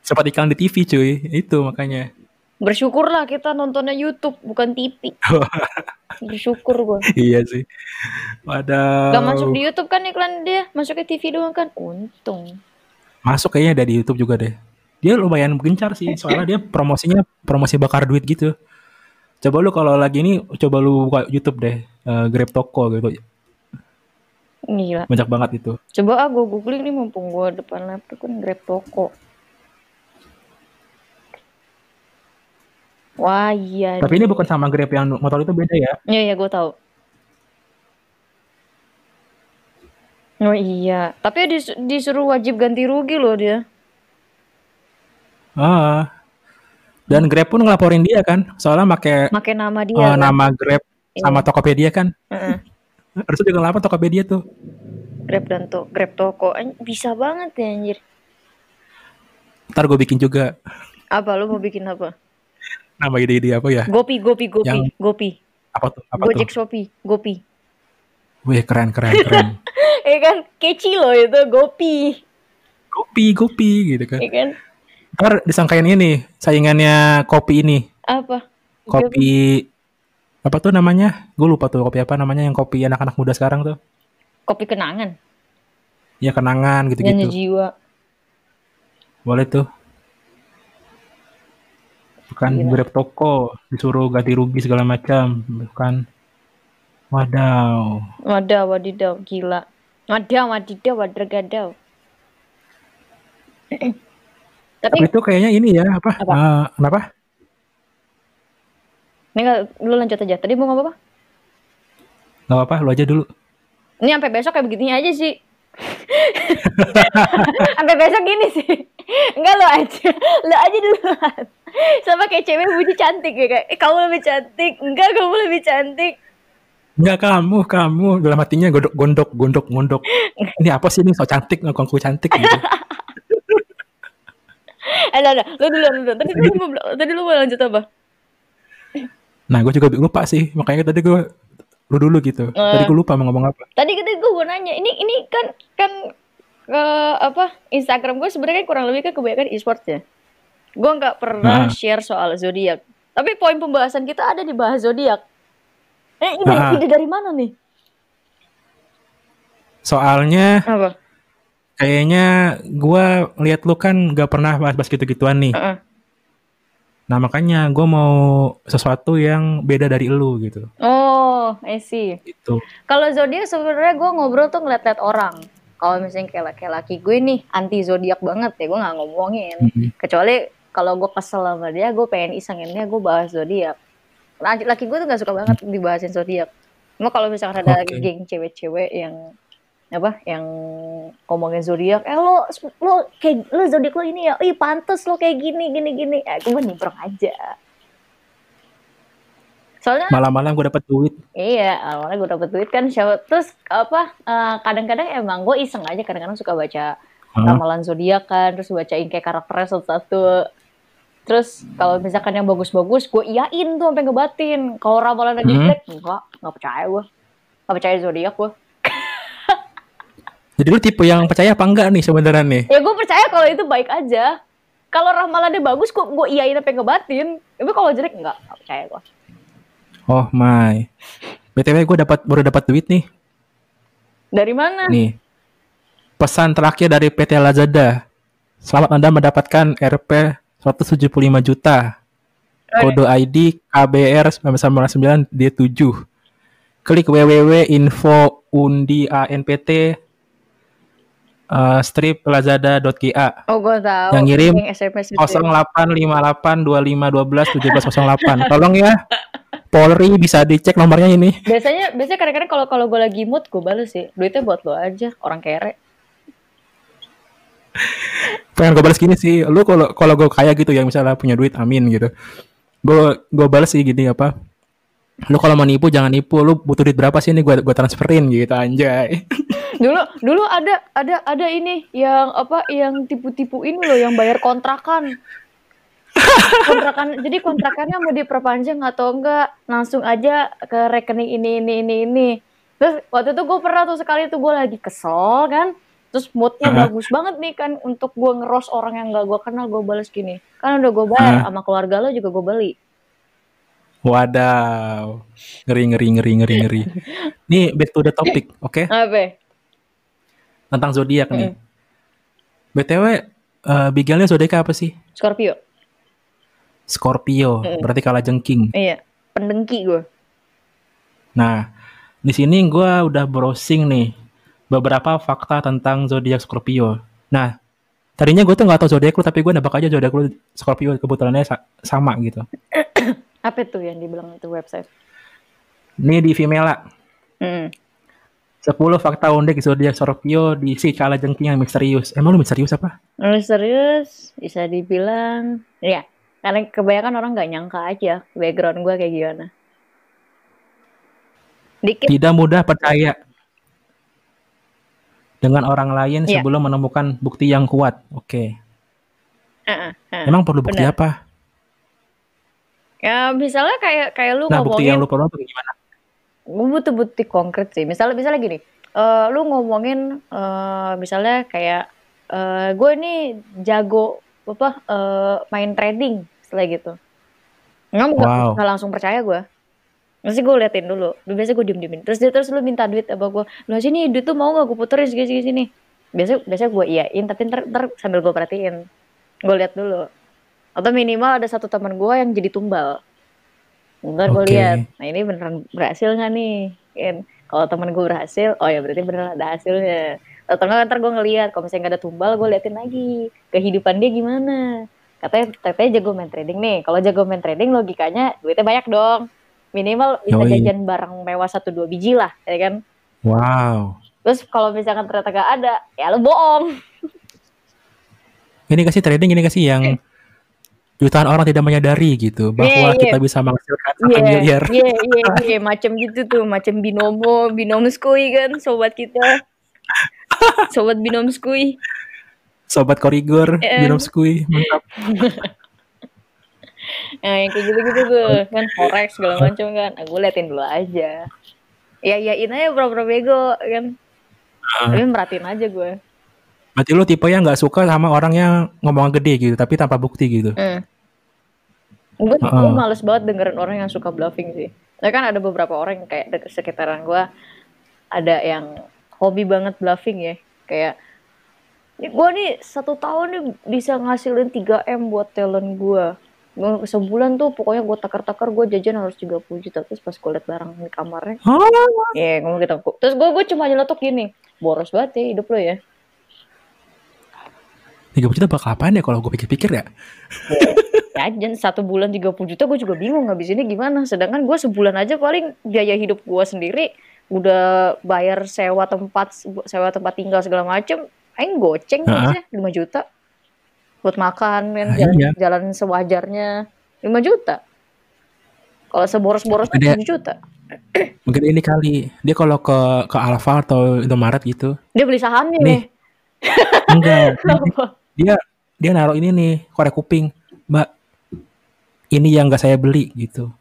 Sempat iklan di TV cuy, itu makanya. Bersyukurlah kita nontonnya YouTube bukan TV. Bersyukur gua. iya sih. Waduh. Gak masuk di YouTube kan iklan dia, masuk ke TV doang kan. Untung. Masuk kayaknya dari YouTube juga deh dia lumayan gencar sih soalnya dia promosinya promosi bakar duit gitu coba lu kalau lagi ini coba lu buka YouTube deh uh, Grab Toko gitu Gila. banyak banget itu coba ah gue googling nih mumpung gue depan laptop kan Grab Toko Wah iya. Tapi ini bukan sama Grab yang motor itu beda ya? Iya iya gue tahu. Oh iya, tapi dis disuruh wajib ganti rugi loh dia. Ah. Dan Grab pun ngelaporin dia kan, soalnya make make nama dia. Uh, kan? Nama Grab iya. sama Tokopedia kan. Uh -uh. Harusnya juga ngelapor Tokopedia tuh. Grab dan to Grab Toko bisa banget ya anjir. Ntar gue bikin juga. Apa lu mau bikin apa? Nama ide-ide apa ya? Gopi, Gopi, Gopi, Yang... Gopi. Apa tuh? Apa Gojek tuh? Shopee, Gopi. Wih keren keren keren. Iya kan, keci loh itu Gopi. Gopi, Gopi gitu kan. Iya kan. Ntar disangkain ini, saingannya kopi ini. Apa? Kopi apa tuh namanya? Gue lupa tuh kopi apa namanya yang kopi anak-anak muda sekarang tuh. Kopi kenangan. Ya kenangan gitu-gitu. jiwa. Boleh tuh. Bukan Gila. grab toko, disuruh ganti rugi segala macam, bukan. Wadaw. Wadaw, wadidaw, gila. Wadaw, wadidaw, wadragadaw. Tapi, Tapi itu kayaknya ini ya apa? apa? Uh, kenapa? Ini gak, lu lanjut aja. Tadi mau ngomong apa? Gak apa-apa, lu aja dulu. Ini sampai besok kayak begini aja sih. sampai besok gini sih. Enggak lu aja. Lu aja dulu. Sama kayak cewek puji cantik ya kayak, eh kamu lebih cantik. Enggak, kamu lebih cantik. Enggak kamu, kamu dalam hatinya gondok, gondok, gondok, gondok. Ini apa sih ini so cantik, ngaku cantik gitu. eh, nah, nah. lu dulu, lu dulu. Tadi, lu, tadi lu mau lanjut apa? Nah, gue juga lupa sih. Makanya tadi gue lu dulu gitu. Uh, tadi gue lupa mau ngomong apa. Tadi tadi gue mau nanya. Ini ini kan kan ke apa Instagram gue sebenarnya kurang lebih kan kebanyakan e-sport ya. Gue nggak pernah nah. share soal zodiak. Tapi poin pembahasan kita ada di bahas zodiak. Eh, ini nah. ide dari mana nih? Soalnya apa? Kayaknya gue lihat lu kan gak pernah bahas-bahas gitu-gituan nih. Uh -uh. Nah makanya gue mau sesuatu yang beda dari lu gitu. Oh, I see. Itu. Kalau zodiak sebenarnya gue ngobrol tuh ngeliat-liat orang. Kalau misalnya kayak, kayak laki gue nih anti zodiak banget ya gue nggak ngomongin. Mm -hmm. Kecuali kalau gue kesel sama dia, gue pengen isenginnya gue bahas zodiak. Nah, laki gue tuh gak suka banget dibahasin zodiak. Cuma kalau misalnya ada okay. geng cewek-cewek yang apa yang ngomongin zodiak eh lo lo kayak lo zodiak lo ini ya ih pantes lo kayak gini gini gini eh gue nimbrong aja Soalnya Malam-malam gue dapet duit. Iya, awalnya gue dapet duit kan siapa terus apa eh, kadang-kadang emang gue iseng aja kadang-kadang suka baca ramalan zodiak kan, terus bacain kayak karakternya satu-satu. Terus kalau misalkan yang bagus-bagus, gue iyain tuh sampai ngebatin. Kalau ramalan lagi Hmm. jelek, enggak, nggak percaya gue. Nggak percaya zodiak gue. Jadi lu tipe yang percaya apa enggak nih sebenarnya nih? Ya gue percaya kalau itu baik aja. Kalau ramalannya bagus, kok gue iyain sampai ngebatin. Tapi kalau jelek, enggak, nggak percaya gue. Oh my. BTW gue dapat baru dapat duit nih. Dari mana? Nih. Pesan terakhir dari PT Lazada. Selamat Anda mendapatkan RP 175 juta. Kode ID KBR 999 D7. Klik www.info.undi.anpt uh, strip lazada.ga Oh, gue tahu. Yang ngirim SMS itu. 085825821708. Tolong ya. Polri bisa dicek nomornya ini. Biasanya biasanya kadang-kadang kalau kalau gue lagi mood gue bales sih. Duitnya buat lo aja, orang kere. Pengen gue balas gini sih. Lu kalau kalau gue kaya gitu ya misalnya punya duit amin gitu. Gue gue balas sih gini apa lu kalau mau nipu jangan nipu. Lu butuh duit berapa sih ini gue gue transferin gitu anjay. Dulu dulu ada ada ada ini yang apa yang tipu-tipu ini loh yang bayar kontrakan. kontrakan jadi kontrakannya mau diperpanjang atau enggak langsung aja ke rekening ini ini ini ini. Terus waktu itu gue pernah tuh sekali tuh gue lagi kesel kan terus moodnya Hah? bagus banget nih kan untuk gue ngeros orang yang gak gue kenal gue balas gini. Kan udah gue bayar Hah? sama keluarga lo juga gue beli. Wadaw. Ngeri ngeri ngeri ngeri ngeri. Nih back to the topic oke? Apa? Tentang zodiak nih. Mm. btw eh bigalnya zodiak apa sih? Scorpio. Scorpio. Mm. berarti kalah jengking. Iya pendengki gue Nah, di sini gue udah browsing nih beberapa fakta tentang zodiak Scorpio. Nah, tadinya gue tuh nggak tahu zodiak lu, tapi gue nebak aja zodiak lu Scorpio kebetulannya sa- sama gitu. apa tuh yang dibilang itu website Ini di Vimela, Hmm. 10 fakta unik zodiak Scorpio di si kala jengking yang misterius. Emang lu misterius apa? Serius bisa dibilang ya karena kebanyakan orang nggak nyangka aja background gue kayak gimana. Dikit Tidak mudah percaya dengan orang lain Iya. sebelum menemukan bukti yang kuat. Oke. Ah, ah, ah. Emang perlu bukti benar. apa? Ya misalnya kayak kayak lu Nah, bukti yang ngomongin, lu perlu apa gimana? gue butuh bukti konkret sih. Misalnya misalnya gini, eh lu ngomongin eh misalnya kayak eh gue ini jago apa eh main trading setelah gitu. Nggak nggak Wow. nggak langsung percaya gue. Mesti gue liatin dulu. Biasanya gue diem diemin. Terus dia terus lu minta duit apa gue. Lu sini duit tuh mau nggak gue puterin sini sini sini. Biasa biasanya gue iyain tapi ntar, ntar sambil gue perhatiin. Gue lihat dulu. Atau minimal ada satu teman gue yang jadi tumbal. Ntar gue Oke. lihat. Nah ini beneran berhasil nggak nih? Kan. Kalau teman gue berhasil, oh ya berarti beneran ada hasilnya. Atau nggak ntar gue ngeliat. Kalau misalnya nggak ada tumbal, gue liatin lagi kehidupan dia gimana. Katanya katanya jago main trading nih. Kalau jago main trading logikanya duitnya banyak dong. Minimal bisa Yoi. jajan barang mewah satu dua biji lah, ya kan? Wow. Terus kalau misalkan ternyata gak ada, ya lu bohong. Ini kasih trading ini kasih yang jutaan orang tidak menyadari gitu bahwa Iya, iya. kita bisa menghasilkan Iya, miliar. iya, iya, iya, macam gitu tuh, macam binomo, binomo skui kan, sobat kita. Sobat binom skui. Sobat korigor, Eh. minum skui, mantap. Nah, yang kayak gitu-gitu tuh, kan forex segala macam kan. Nah, gue liatin dulu aja. Ya, yain aja pura-pura bego kan. Ah. Tapi merhatiin aja gue. Berarti lu tipe yang nggak suka sama orang yang ngomong gede gitu, tapi tanpa bukti gitu. Hmm. Gue Heeh. gue males banget dengerin orang yang suka bluffing sih. Nah kan ada beberapa orang yang kayak deket sekitaran gue ada yang hobi banget bluffing ya. Kayak gue nih satu tahun nih bisa ngasilin 3 m buat talent gue. Gue sebulan tuh pokoknya gue takar-takar gue jajan harus 30 juta. Terus pas gue liat barang di kamarnya ya ngomong gitu. Terus gue gue cuma nyeletuk gini boros banget ya hidup lo ya. 30 juta bakal apaan ya kalau gue pikir-pikir ya? jajan satu bulan 30 juta gue juga bingung ngabisinnya gimana. Sedangkan gue sebulan aja paling biaya hidup gue sendiri udah bayar sewa tempat sewa tempat tinggal segala macem aing goceng Heeh. aja 5 juta buat makan kan Ah, jalan, iya. jalan sewajarnya 5 juta Kalau seboros-borosnya Dia- 7 juta. Mungkin ini kali dia kalau ke ke Alfa atau Indomaret gitu. Dia beli sahamnya Nih. Enggak, dia dia naruh ini nih korek kuping, Mbak. Ini yang enggak saya beli gitu.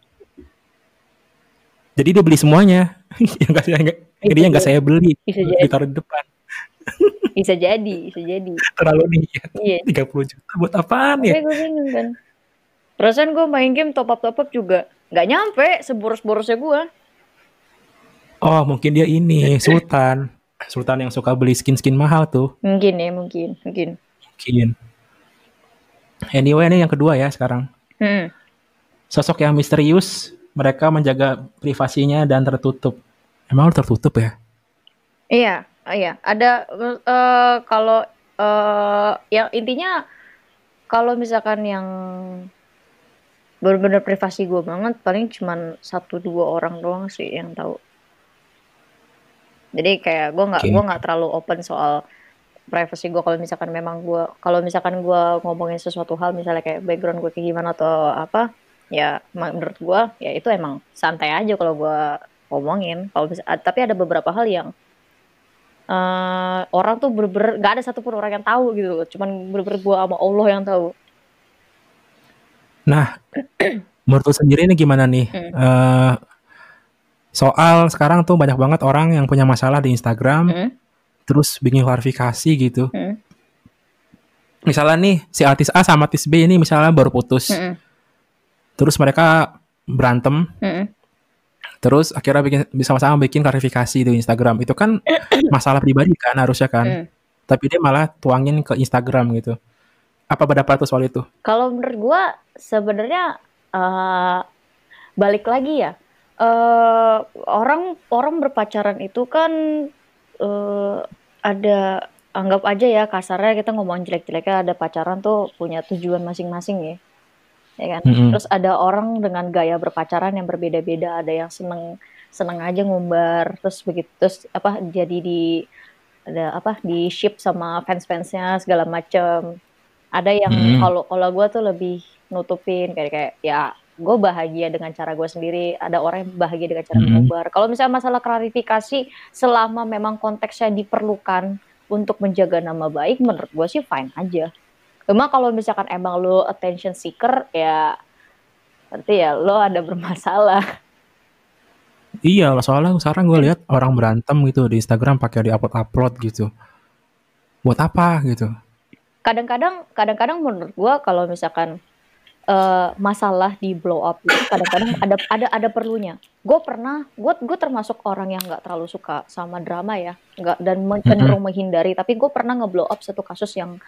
Jadi dia beli semuanya. yang enggak saya enggak ini yang enggak saya beli. Jadi. Ditaruh di depan. Bisa jadi, bisa jadi. Terlalu nih Iya. 30 juta buat apaan ya? Tapi gue bingung kan. Perasaan gue main game top up top up juga nggak nyampe seboros-borosnya gue. Oh, mungkin dia ini Sultan. Sultan yang suka beli skin-skin mahal tuh. Mungkin ya, mungkin, mungkin. Mungkin. Anyway, ini yang kedua ya sekarang. Hmm. Sosok yang misterius, mereka menjaga privasinya dan tertutup. Emang tertutup ya? Iya, oh iya. Ada eh, kalau eh yang intinya kalau misalkan yang benar-benar privasi gue banget, paling cuman satu dua orang doang sih yang tahu. Jadi kayak gue nggak Oke. gue nggak terlalu open soal privasi gue kalau misalkan memang gue kalau misalkan gue ngomongin sesuatu hal misalnya kayak background gue kayak gimana atau apa ya menurut gue ya itu emang santai aja kalau gue ngomongin kalau tapi ada beberapa hal yang eh orang tuh bener-bener gak ada satupun orang yang tahu gitu loh. cuman bener-bener gue sama Allah yang tahu Nah, menurut sendiri ini gimana nih? Hmm. Eh, soal sekarang tuh banyak banget orang yang punya masalah di Instagram, Hmm, terus bikin klarifikasi gitu. hmm, Misalnya nih, si artis A sama artis B ini misalnya baru putus. hmm, Terus mereka berantem, hmm. Terus akhirnya bikin sama-sama bikin klarifikasi di Instagram. Itu kan masalah pribadi kan harusnya kan. Hmm. Tapi dia malah tuangin ke Instagram gitu. Apa pendapat lu soal itu? Kalau menurut gua sebenarnya eh, balik lagi ya eh orang orang berpacaran itu kan eh, ada anggap aja ya kasarnya kita ngomong jelek-jeleknya ada pacaran tuh punya tujuan masing-masing ya ya kan Mm-mm. terus ada orang dengan gaya berpacaran yang berbeda-beda ada yang seneng seneng aja ngumbar terus begitu terus apa jadi di ada apa di ship sama fans-fansnya segala macem ada yang Hmm. kalau kalau gue tuh lebih nutupin kayak kayak ya gue bahagia dengan cara gue sendiri ada orang yang bahagia dengan cara Hmm. mengumbar kalau misalnya masalah klarifikasi selama memang konteksnya diperlukan untuk menjaga nama baik menurut gue sih fine aja cuma kalau misalkan emang lo attention seeker ya berarti ya lo ada bermasalah Iya, soalnya sekarang gue lihat orang berantem gitu di Instagram pakai di upload-upload gitu. Buat apa gitu? kadang-kadang kadang-kadang menurut gua kalau misalkan eh, masalah di blow up itu kadang-kadang ada ada ada perlunya. Gue pernah, gue gue termasuk orang yang nggak terlalu suka sama drama ya, nggak dan cenderung menghindari. Tapi gue pernah ngeblow up satu kasus yang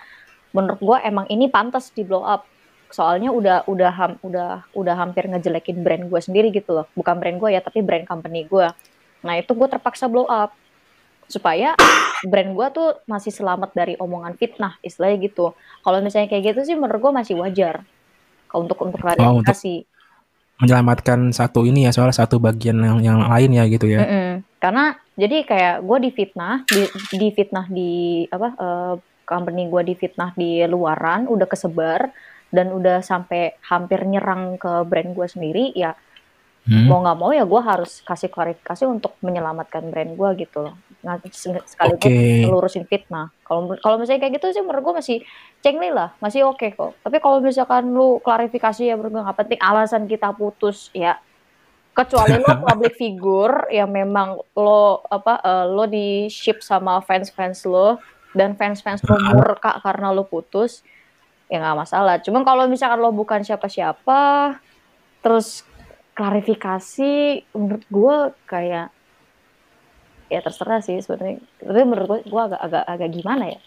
menurut gua emang ini pantas di blow up. Soalnya udah udah ham- udah udah hampir ngejelekin brand gue sendiri gitu loh, bukan brand gue ya, tapi brand company gue. Nah itu gue terpaksa blow up supaya brand gua tuh masih selamat dari omongan fitnah istilahnya gitu. Kalau misalnya kayak gitu sih menurut gua masih wajar kalau untuk untuk Oh, untuk- klarifikasi. Menyelamatkan satu ini ya, soalnya satu bagian yang yang lain ya gitu ya. Mm-mm. Karena jadi kayak gue difitnah, di, difitnah di apa eh, company gue difitnah di luaran, udah kesebar dan udah sampai hampir nyerang ke brand gue sendiri, ya Hmm. mau nggak mau ya gue harus kasih klarifikasi untuk menyelamatkan brand gue gitu loh. Nah, se- sekaligus Oke. ngelurusin fitnah. Kalau kalau misalnya kayak gitu sih menurut gue masih cengli lah, masih oke kok. Tapi kalau misalkan lu klarifikasi ya menurut gue nggak penting alasan kita putus ya kecuali lo public figure yang memang lo apa eh, lo di ship sama fans-fans lo dan fans-fans lo murka karena lo putus ya nggak masalah. Cuman kalau misalkan lo bukan siapa-siapa terus klarifikasi menurut gue kayak ya terserah sih sebenarnya. Tapi menurut gue gue agak agak agak gimana ya?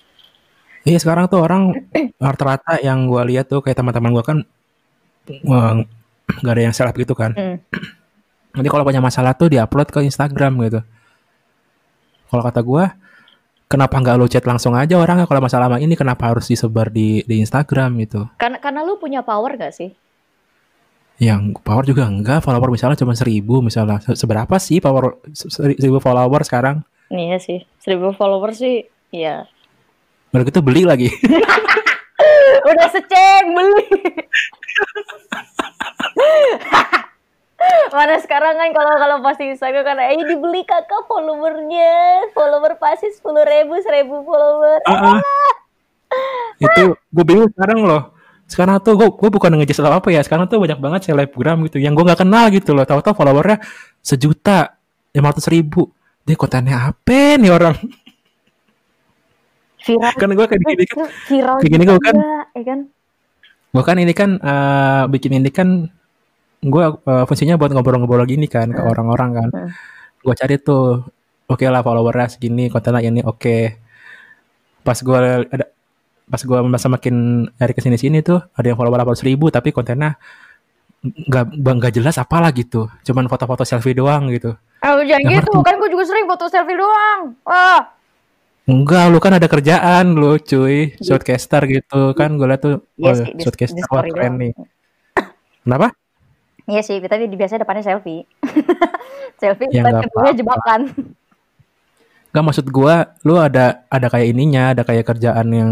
Iya sekarang tuh orang rata-rata yang gue lihat tuh kayak teman-teman gue kan nggak ada yang seleb gitu kan. Hmm. Jadi kalau punya masalah tuh diupload ke Instagram gitu. Kalau kata gue, kenapa nggak lo chat langsung aja orangnya kalau masalah sama ini kenapa harus disebar di di Instagram gitu? Karena karena lu punya power gak sih? Yang power juga enggak, follower misalnya cuma seribu misalnya. Se- Seberapa sih power se- seribu follower sekarang? Iya sih, seribu followers sih, ya Udah gitu beli lagi. udah seceng beli. kalau posting Instagram karena eh dibeli kakak followernya, follower pasti sepuluh ribu, seribu follower. Uh-uh. itu gue bingung sekarang loh. Sekarang tuh gue, gue bukan ngejes apa ya. Sekarang tuh banyak banget selebgram gitu yang gue nggak kenal gitu loh. Tahu-tahu followernya sejuta lima ratus ribu. Dia kontennya apa nih orang? Viral. kan gue kayak gini kan, viral kayak gini gue kan ya kan? gue kan ini kan eh, bikin ini kan gue eh, fungsinya buat ngobrol-ngobrol gini kan ke orang-orang kan. Gue cari tuh oke lah followernya segini kontennya ini oke. Pas gue ada pas gue masa makin dari ke sini sini tuh ada yang follower 800 ribu tapi kontennya nggak nggak jelas apalah gitu. Cuman foto-foto selfie doang gitu. Ah, jangan Nggak gitu, kan gue juga sering foto selfie doang. Wah, enggak lu kan ada kerjaan lu cuy. Shortcaster gitu. Kan gue liat tuh Iya oh, shortcaster wah story keren nih. Kenapa iya sih, tapi biasanya depannya selfie. selfie, Ya, depan kedua jebakan. Gak maksud gua, lu ada ada kayak ininya, ada kayak kerjaan yang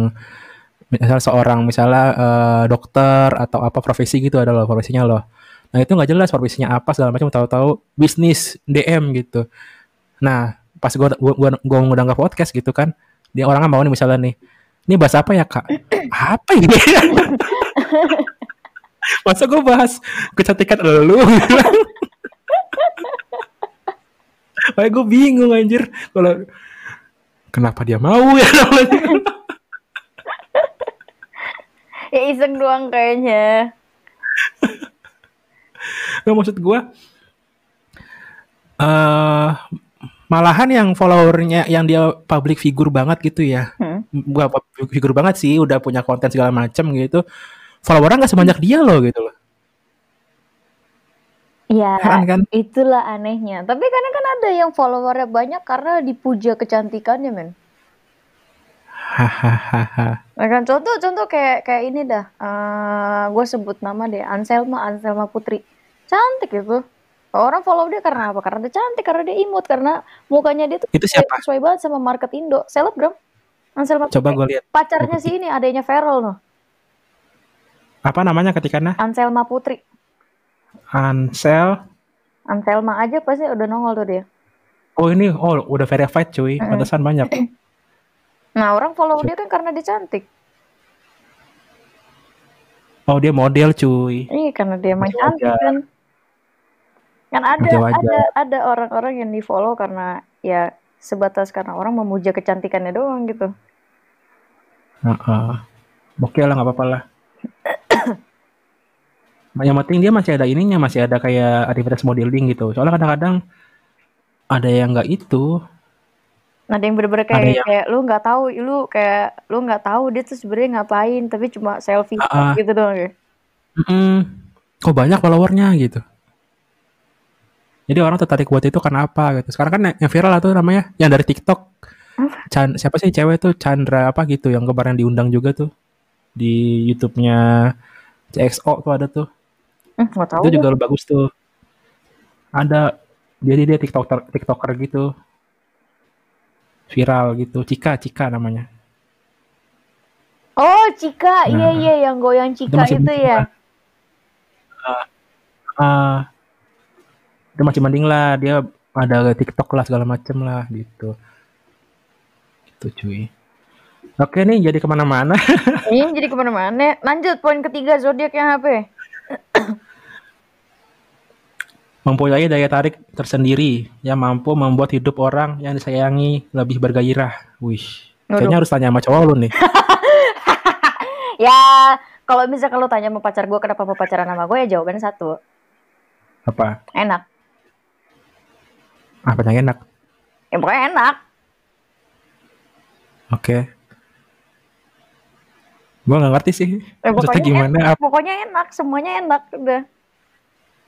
misalnya seorang misalnya eh, dokter atau apa profesi gitu ada loh profesinya loh. Nah itu nggak jelas profesinya apa segala macam tahu-tahu bisnis DM gitu. Nah pas gua gua gua, gua ngundang ke podcast gitu kan, dia orangnya mau nih misalnya nih, ini bahas apa ya kak? apa ini? Masa gue bahas kecantikan elu? Kayak gue bingung anjir kalau kenapa dia mau ya. Ya iseng doang kayaknya. Nggak, maksud gue eh malahan yang followernya yang dia public figure banget gitu ya. Hmm. Gua public figure banget sih, udah punya konten segala macam gitu. Followernya nggak sebanyak dia loh gitu loh. Ya, Heran kan? itulah anehnya. Tapi kadang kan ada yang followernya banyak karena dipuja kecantikannya, men. Hahaha. Nah, kan contoh contoh kayak kayak ini dah. gue sebut nama deh, Anselma Anselma Putri. Cantik itu. Orang follow dia karena apa? Karena dia cantik, karena dia imut, karena mukanya dia tuh Itu siapa? sesuai banget sama market Indo. Selebgram. Anselma Coba gue lihat Pacarnya si ini, adanya Feral noh. Apa namanya ketikana Anselma Putri. Ansel. Anselma aja pasti udah nongol tuh dia. Oh ini oh udah verified cuy, Mm-mm. pantesan banyak. Nah, orang follow dia kan karena dia cantik. Oh dia model cuy. Iya, karena dia emang Masih cantik kan. Kan ada ada ada orang-orang yang di follow karena ya sebatas karena orang memuja kecantikannya doang gitu. Heeh. Oke lah nggak apa-apa lah. yang penting dia masih ada ininya, masih ada kayak aktivitas modeling gitu. Soalnya kadang-kadang ada yang nggak itu. Ada yang bener-bener Ada kayak yang- kayak lu nggak tahu, lu kayak lu nggak tahu dia tuh sebenarnya ngapain, tapi cuma selfie ah. gitu doang ya. Mm-mm. Kok banyak followernya gitu. Jadi orang tertarik buat itu karena apa gitu. Sekarang kan yang viral tuh namanya yang dari TikTok. Chan, siapa sih cewek tuh Chandra apa gitu yang kemarin diundang juga tuh di YouTube-nya CXO tuh ada tuh. Nggak tahu. itu juga bagus tuh ada jadi dia tiktoker tiktoker gitu viral gitu Cika Cika namanya Oh, Cika, iya Nah, iya yang goyang Cika itu mending ya. lah. ah itu masih mending lah dia ada tiktok lah segala macem lah gitu gitu cuy oke nih jadi ke mana-mana Ini jadi ke mana-mana. Lanjut poin ketiga zodiak yang apa? Mempunyai daya tarik tersendiri yang mampu membuat hidup orang yang disayangi lebih bergairah wih kayaknya harus tanya sama cowok lu nih Ya, kalau misalkan lo tanya sama pacar gue kenapa mau pacaran sama gue ya jawabannya satu, apa enak. apa yang enak Ya pokoknya enak. Oke. Gua nggak ngerti sih. Ya, Maksudnya pokoknya gimana? Ap- Pokoknya enak, semuanya enak udah.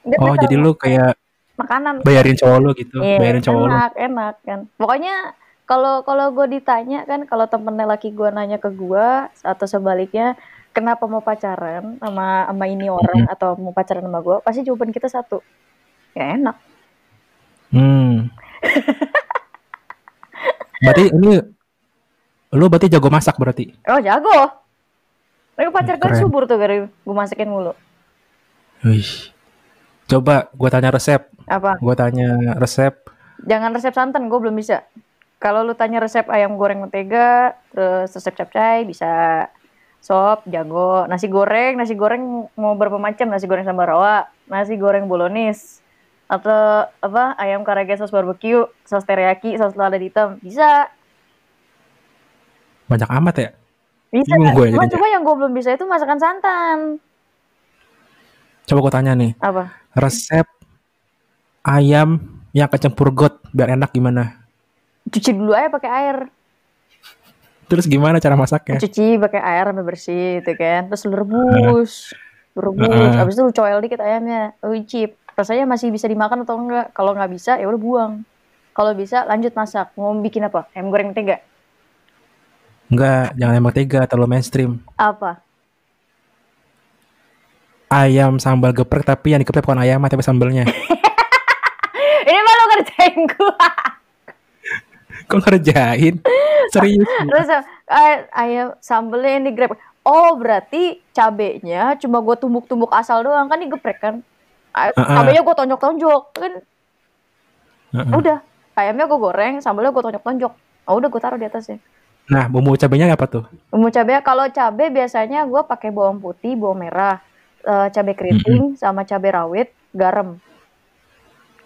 Dia Oh, jadi lu kayak makanan bayarin cowok lu gitu, Iya, bayarin cowok lu. enak, enak kan. Pokoknya kalau kalau gue ditanya kan, kalau temennya laki gue nanya ke gue atau sebaliknya, kenapa mau pacaran sama sama ini orang atau mau pacaran sama gue, pasti jawaban kita satu, ya enak. Hmm. berarti ini lu berarti jago masak berarti. Oh jago. Tapi pacar gue subur tuh gara gue masakin mulu. Wih. Coba gue tanya resep. Apa? Gue tanya resep. Jangan resep santan, gue belum bisa. Kalau lu tanya resep ayam goreng mentega, terus resep capcay bisa. Sop, jago. Nasi goreng, nasi goreng mau berapa macam? Nasi goreng sambal rawa, nasi goreng bolonis, atau apa ayam karaage sos barbecue, sos teriyaki, sos lada hitam. Bisa. Banyak amat ya. Bisa. Gue cuma yang gue belum bisa itu masakan santan. Coba gue tanya nih. Apa? Resep ayam yang kecempur got biar enak gimana? Cuci dulu aja pakai air. Terus gimana cara masaknya? cuci pakai air sampai bersih gitu kan terus lu rebus Lu rebus Heeh. abis itu lu coel dikit ayamnya lu icip rasanya masih bisa dimakan atau enggak kalau nggak bisa ya udah buang kalau bisa lanjut masak mau bikin apa ayam goreng mentega Enggak, jangan emang tega terlalu mainstream. apa Ayam sambal geprek tapi yang dikeprek bukan ayam tapi sambalnya. ini malu kerjain gua Kok ngerjain? Serius? terus ay- ayam sambelnya ini grab oh berarti cabenya cuma gua tumbuk-tumbuk asal doang kan digeprek kan Heeh. cabenya gua tonjok-tonjok kan udah ayamnya gua goreng sambalnya gua tonjok-tonjok oh udah gua taruh di atasnya Nah, bumbu cabenya apa tuh? Bumbu cabai kalau cabai biasanya gue pakai bawang putih, bawang merah, eh, cabai keriting, sama cabai rawit, garam.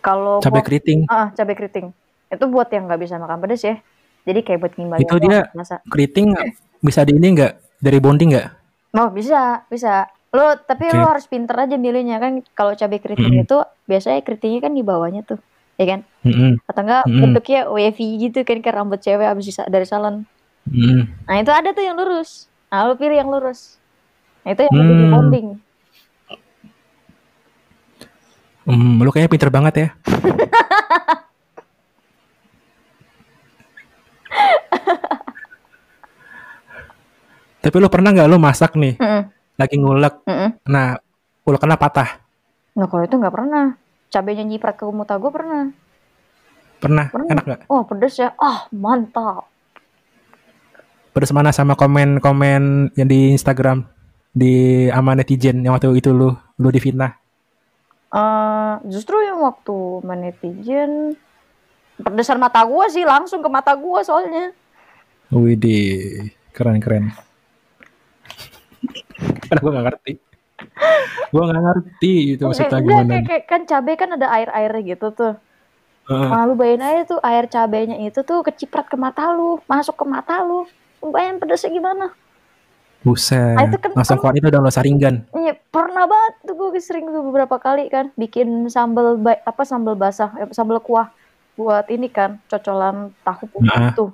Kalau Cabai keriting. ah cabai keriting itu buat yang nggak bisa makan pedas ya. Jadi kayak buat ngimbalin Itu dia masa. keriting bisa di ini enggak? Dari bonding enggak? Oh bisa bisa. Lo tapi lo Oke. harus pinter aja milihnya kan. Kalau cabai keriting Mm-mm. itu biasanya keritingnya kan di bawahnya tuh, ya kan? Heeh. Atau enggak Mm-mm. bentuknya wavy gitu kan kayak rambut cewek abis dari salon. Heeh. Nah itu ada tuh yang lurus. Nah lo pilih yang lurus. Nah itu yang lebih di Hmm. bonding. Hmm, lu kayaknya pinter banget ya. Tapi lu pernah nggak lu masak nih, Mm-mm. lagi ngulek, Mm-mm. nah ulekannya patah? Nah kalau itu nggak pernah. Cabenya nyiprat ke muta gue pernah. Pernah? Pernah. Enak nggak? Oh pedes ya. Ah mantap. Pedes mana sama komen-komen yang di Instagram di ama netizen yang waktu itu lu lu difitnah? Eh justru yang waktu main netizen pedesan mata gue sih langsung ke mata gue soalnya. Widih, keren keren. Karena gue gak ngerti. gue gak ngerti itu maksudnya Enggak, gimana. kayak, kayak kan cabai kan ada air-airnya gitu tuh. Nah, lu bayangin aja tuh air cabenya itu tuh keciprat ke mata lu, masuk ke mata lu. Lu Bayangin pedesnya gimana? Buset, Ah, itu kan- langsung keluar itu download saringan. Iya, pernah banget tuh gue sering tuh beberapa kali kan bikin sambal ba- apa sambal basah, eh, sambal kuah buat ini kan cocolan tahu putih Nah. tuh.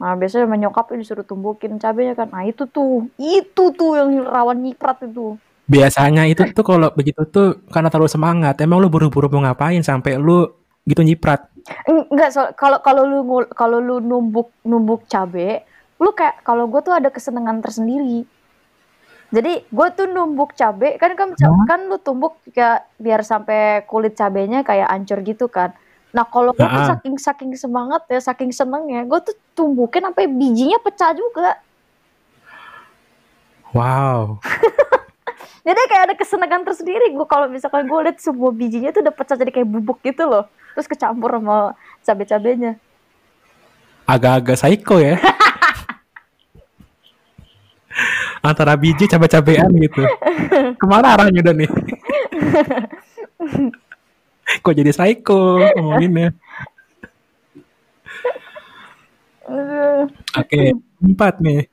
Nah, biasanya sama nyokap disuruh tumbukin cabenya kan. Nah, itu tuh, itu tuh yang rawan nyiprat itu. Biasanya itu tuh kalau begitu tuh karena terlalu semangat. Emang lu buru-buru mau ngapain sampai lu gitu nyiprat? Enggak, so, kalau kalau lu kalau lu numbuk numbuk cabe, lu kayak kalau gue tuh ada kesenangan tersendiri. Jadi gue tuh numbuk cabe kan kan Hah? kan lu tumbuk kayak biar sampai kulit cabenya kayak ancur gitu kan. Nah kalau gue tuh saking saking semangat ya saking senengnya gue tuh tumbukin sampai bijinya pecah juga. Wow. Jadi kayak ada kesenangan tersendiri gue kalau misalkan gue lihat semua bijinya tuh udah pecah jadi kayak bubuk gitu loh. Terus kecampur sama cabe-cabenya. Agak-agak psycho ya. Antara biji cabe-cabean gitu. Ke mana arahnya udah nih? Kok jadi psycho ngomonginnya? Oke, empat nih.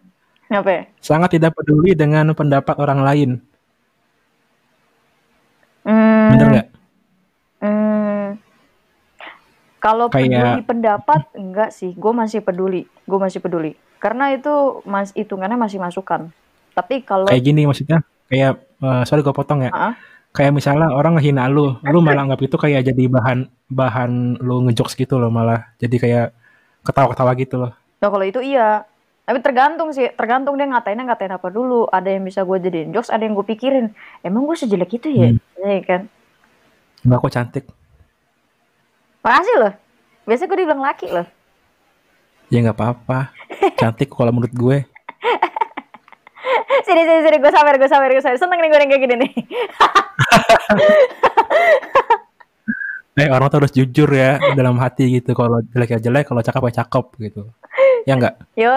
Apa ya? Sangat tidak peduli dengan pendapat orang lain. Hmm, Bener nggak? hmm. Kalau Kayak- peduli pendapat enggak sih, gue masih peduli, gue masih peduli. Karena itu mas hitungannya masih masukan. Tapi kalau Kayak gini maksudnya. Kayak, eh, sorry gue potong ya. Ah. Kayak misalnya orang ngehina lu, lu malah anggap itu kayak jadi bahan bahan lu ngejokes gitu loh malah. Jadi kayak ketawa-ketawa gitu loh. nah kalau itu iya. Tapi tergantung sih, tergantung dia ngatainnya ngatain apa dulu. Ada yang bisa gue jadiin jokes, ada yang gue pikirin. Emang gue sejelek itu ya? Hmm. Iya kan? Mbak kok cantik. Makasih loh. Biasanya gue dibilang laki loh. Ya nggak apa-apa. Cantik kalau menurut gue. Sini, sini, sini. Gue sabar, gue sabar, gue sabar. Seneng nih gue yang kayak gini nih. eh orang tuh harus jujur ya dalam hati gitu. Kalau jelek ya jelek, kalau cakep ya cakep gitu. Ya enggak? Yo,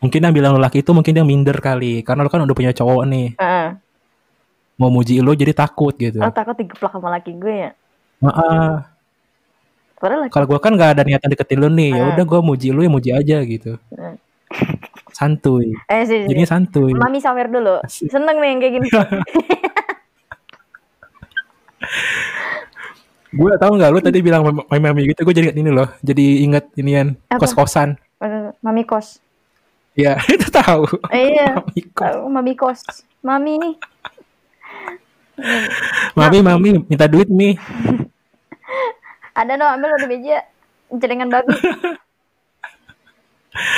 Mungkin yang bilang lelaki itu mungkin dia minder kali. Karena lu kan udah punya cowok nih. uh, Mau muji lu jadi takut gitu. lo takut digeplak sama laki gue ya? Heeh. Padahal laki Kalau gua kan nggak ada niatan deketin lu nih, ya Ah. udah gua muji lu ya muji aja gitu. Hmm. Santuy. Eh, sih, Jadinya santuy. Mami sawer dulu. Seneng nih yang kayak gini. Gue tau nggak lu tadi bilang mami mami gitu, gue jadi ingat ini loh. Jadi inget inian Apa? kos kosan. Eh, Mami kos. Ya itu tahu. Eh, iya. Mami kos. Mami kos. Mami nih. Mami mami minta duit nih. Ada no, ambil di meja. Celengan babi.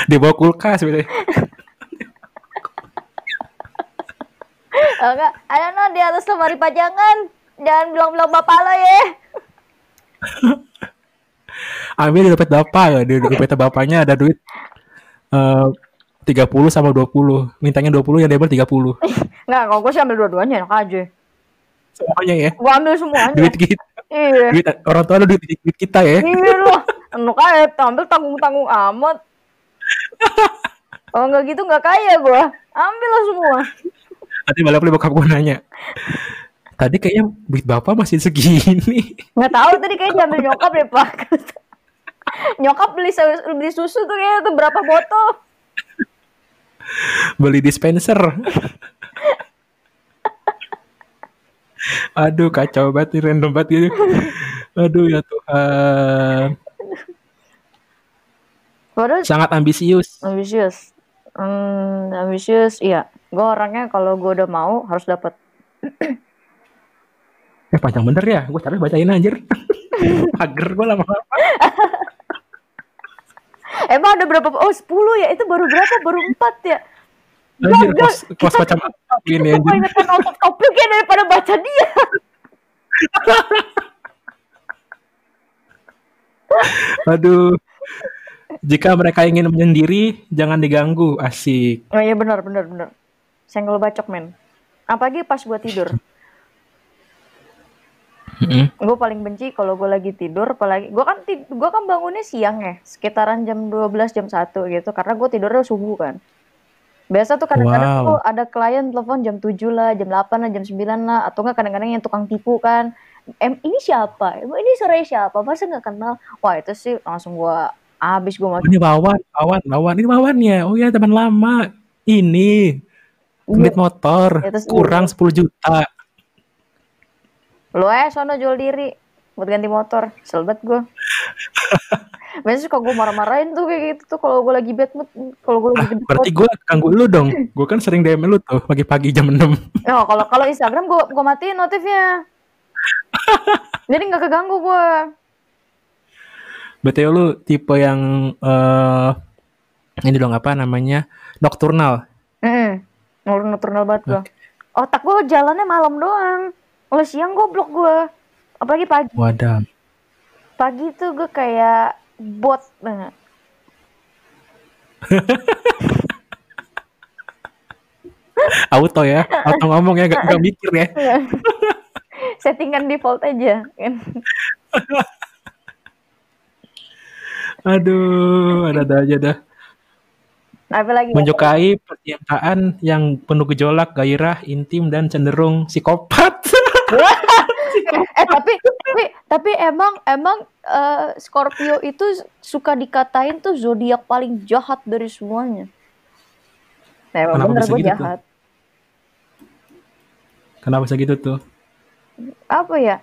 Di bawah kulkas gitu. Oh, enggak, ada no di atas lemari pajangan. Jangan bilang-bilang bapak lo ya. Ambil di dompet bapak ya, di dompet bapaknya ada duit eh 30 sama 20. Mintanya 20 yang diambil 30. Enggak, kalau gue sih ambil dua-duanya enak aja. Semuanya ya. Gue ambil semuanya. Duit kita. Iya. Duit orang tua lu duit, duit kita ya. Iya loh. Enak aja, ambil tanggung-tanggung amat. Oh enggak gitu enggak kaya gue. Ambil lo semua. Nanti balik beli bokap gue nanya. Tadi kayaknya duit bapak masih segini. Nggak tahu tadi kayak diambil nyokap deh pak. nyokap beli su- beli susu tuh kayaknya tuh berapa botol? Beli dispenser. Aduh kacau banget nih random banget gitu. Aduh ya Tuhan. Padahal Sangat ambisius. ambisius. Hmm, ambisius, iya. Gue orangnya kalau gue udah mau harus dapat. Eh panjang bener ya. Gue cari bacain anjir. Pager gue lama-lama. Emang ada berapa? Oh 10 ya? Itu baru berapa? Baru 4 ya? Anjir kos, kos macam apa ini anjir. ingetan otot topiknya daripada baca dia. Aduh. Jika mereka ingin menyendiri, jangan diganggu. Asik. Oh iya benar benar benar. Senggol bacok men. Apalagi pas gue tidur. Mm-mm. gue paling benci kalau gue lagi tidur apalagi gue kan tid- gua kan bangunnya siang ya sekitaran jam 12 jam 1 gitu karena gue tidurnya subuh kan biasa tuh kadang-kadang Wow. tuh ada klien telepon jam 7 lah jam 8 lah jam 9 lah atau enggak kadang-kadang yang tukang tipu kan em ini siapa emang ini sore siapa masa nggak kenal wah itu sih langsung gue habis gue Oh, mau ini Wawan, Wawan, Wawan. Ini Wawan ya. Oh ya teman lama. Ini unit motor Ya, kurang 10 juta. lo eh sono jual diri buat ganti motor selbet gue biasanya suka gue marah-marahin tuh kayak gitu tuh kalau gue lagi bad mood kalau gue lagi bad mood Berarti gue ganggu lu dong. Gue kan sering DM lu tuh pagi-pagi jam 6. Oh, kalau kalau Instagram gua gua matiin notifnya. Jadi nggak keganggu gua. Berarti lu tipe yang eh ini dong apa namanya? Nocturnal. Heeh. Nurun nocturnal banget gua. Otak gua jalannya malam doang. Kalau siang goblok gua. Apalagi pagi. Wadah. Pagi tuh gua kayak bot banget. Auto ya. Auto ngomong ya, gak, gak mikir ya. Settingan default aja. kan. Aduh, ada-ada aja dah. Apalagi Menyukai percintaan yang penuh gejolak, gairah, intim, dan cenderung psikopat. eh tapi tapi tapi emang emang eh, Scorpio itu suka dikatain tuh zodiak paling jahat dari semuanya. Nah, emang Kenapa bener gue gitu tuh? jahat. Kenapa bisa gitu tuh? apa ya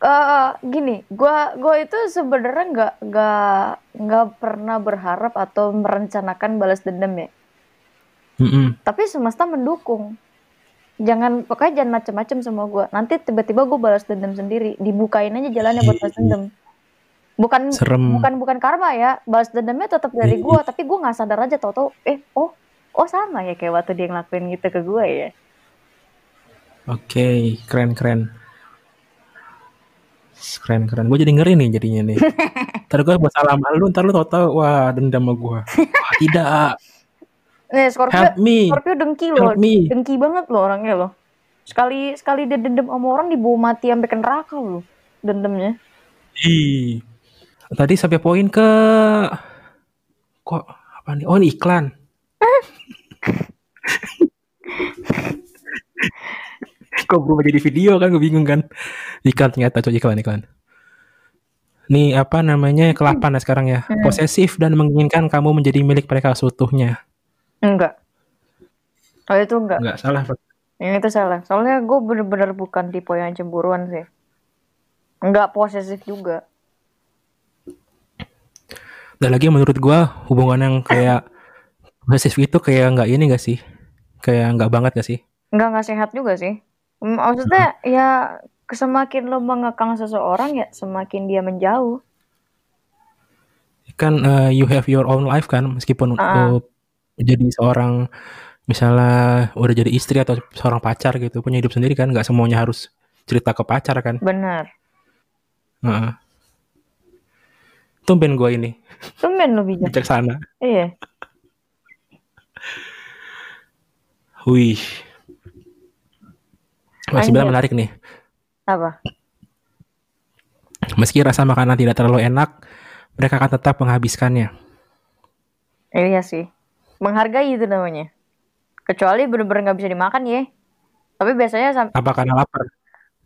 eh gini gua gua itu sebenarnya nggak nggak nggak pernah berharap atau merencanakan balas dendam ya. Mm-mm. tapi semesta mendukung. Jangan pokoknya jangan macem-macem sama gua. Nanti tiba-tiba gua balas dendam sendiri. Dibukain aja jalannya buat balas dendam. Bukan Serem. bukan bukan karma ya. Balas dendamnya tetap dari gua tapi gua nggak sadar aja tau-tau eh oh oh sama ya kayak waktu dia ngelakuin gitu ke gua ya. Oke, keren keren. Keren keren. Gue jadi ngeri nih jadinya nih. Ntar gue buat salam lu, ntar lu tau-tau, wah dendam sama gue. Wah, tidak. nih Scorpio Help me. Scorpio dengki loh Help me. dengki banget loh orangnya loh Sekali sekali dia dendam sama orang dibawa mati sampai ke neraka loh dendamnya. Ih. Tadi sampai poin ke kok apa nih? Oh, ini iklan. Kok berubah jadi video kan gue bingung kan. Iklan ternyata coba iklan iklan. Nih apa namanya kelapan ya sekarang ya. Hmm. Posesif dan menginginkan kamu menjadi milik mereka seutuhnya. Enggak. Oh itu enggak. Enggak salah. Yang itu salah. Soalnya gue bener-bener bukan tipe yang cemburuan sih. Enggak posesif juga. Dan lagi menurut gua hubungan yang kayak posesif itu kayak nggak ini gak sih? Kayak nggak banget gak sih? Enggak nggak sehat juga sih. Maksudnya ya semakin lo mengekang seseorang ya semakin dia menjauh. Kan eh, you have your own life kan meskipun lo jadi seorang misalnya udah jadi istri atau seorang pacar gitu punya hidup sendiri kan nggak semuanya harus cerita ke pacar kan. Benar. Heeh. Tumben gua ini Tumben lo bijak. bijaksana. Iya. Wih. Masih bilang Lanjut. menarik nih. Apa? Meski rasa makanan tidak terlalu enak, mereka akan tetap menghabiskannya. Iya sih. Menghargai itu namanya. Kecuali bener-bener nggak bisa dimakan ya. Tapi biasanya sam- Apa karena lapar?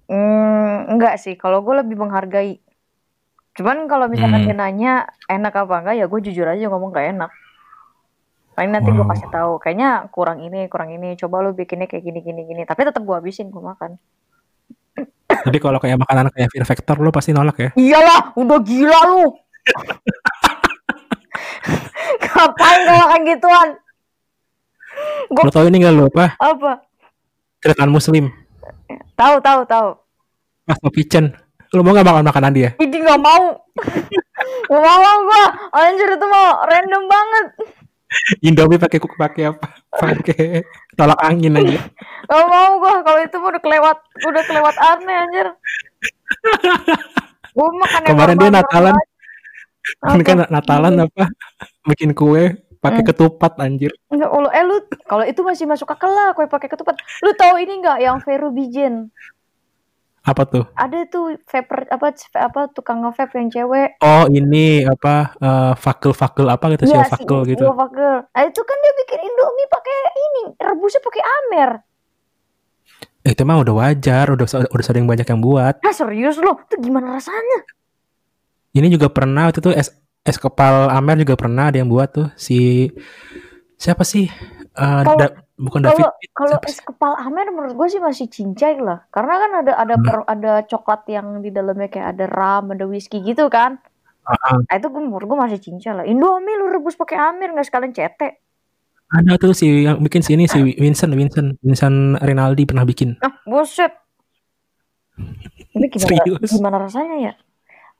Hmm, enggak sih. Kalau gue lebih menghargai. Cuman kalau misalkan Hmm. dia nanya enak apa enggak, ya gue jujur aja ngomong gak enak. Paling nanti gue Wow. kasih tahu. Kayaknya kurang ini, kurang ini. Coba lu bikinnya kayak gini, gini, gini. Tapi tetap gue habisin, gue makan. Tapi kalau kayak makanan kayak Fear Factor lo pasti nolak ya? Iyalah, udah gila lu. Ngapain kalau makan gituan? Gua- Lo tau ini gak lo apa? Apa? Keretan Muslim. Tahu, tahu, tahu. Mas Kitchen. Lo mau gak makan makanan dia? Ini nggak mau. Gak mau gue. Anjir itu mau random banget. Indomie pakai kuk pakai apa? Pakai tolak angin aja. Gak mau gue. Kalau itu udah kelewat, udah kelewat aneh anjir. Gue makan Kemarin dia Natalan, ini kan Natalan apa? Bikin kue pakai Hmm. ketupat anjir. Enggak, oh, lu- eh lu kalau itu masih masuk akal lah kue pakai ketupat. Lu tahu ini nggak yang Vero Bijen? Apa tuh? Ada tuh vape apa apa tukang nge-vape yang cewek. Oh ini apa eh, fakel-fakel apa gitu sih Iya, si fakel gitu. Iya, fakel. Nah, itu kan dia bikin Indomie pakai ini, rebusnya pakai Amer. Eh, itu mah udah wajar, udah udah sering banyak yang buat. Ah, serius lo? Itu gimana rasanya? Ini juga pernah itu tuh es es kepal Amer juga pernah ada yang buat tuh si siapa sih? Eh, Kalau- Da- bukan David. Kalau es sih? kepal Amer menurut gue sih masih cincai lah. Karena kan ada ada Hmm. per- ada coklat yang di dalamnya kayak ada ram, ada whisky gitu kan. Nah, itu gue menurut gue masih cincai lah. Indomie lu rebus pakai Amer nggak sekalian cetek. Ada tuh si yang bikin sini si Vincent Vincent Vincent Rinaldi pernah bikin. Ah, buset. Tapi gimana, Serius? gimana rasanya ya?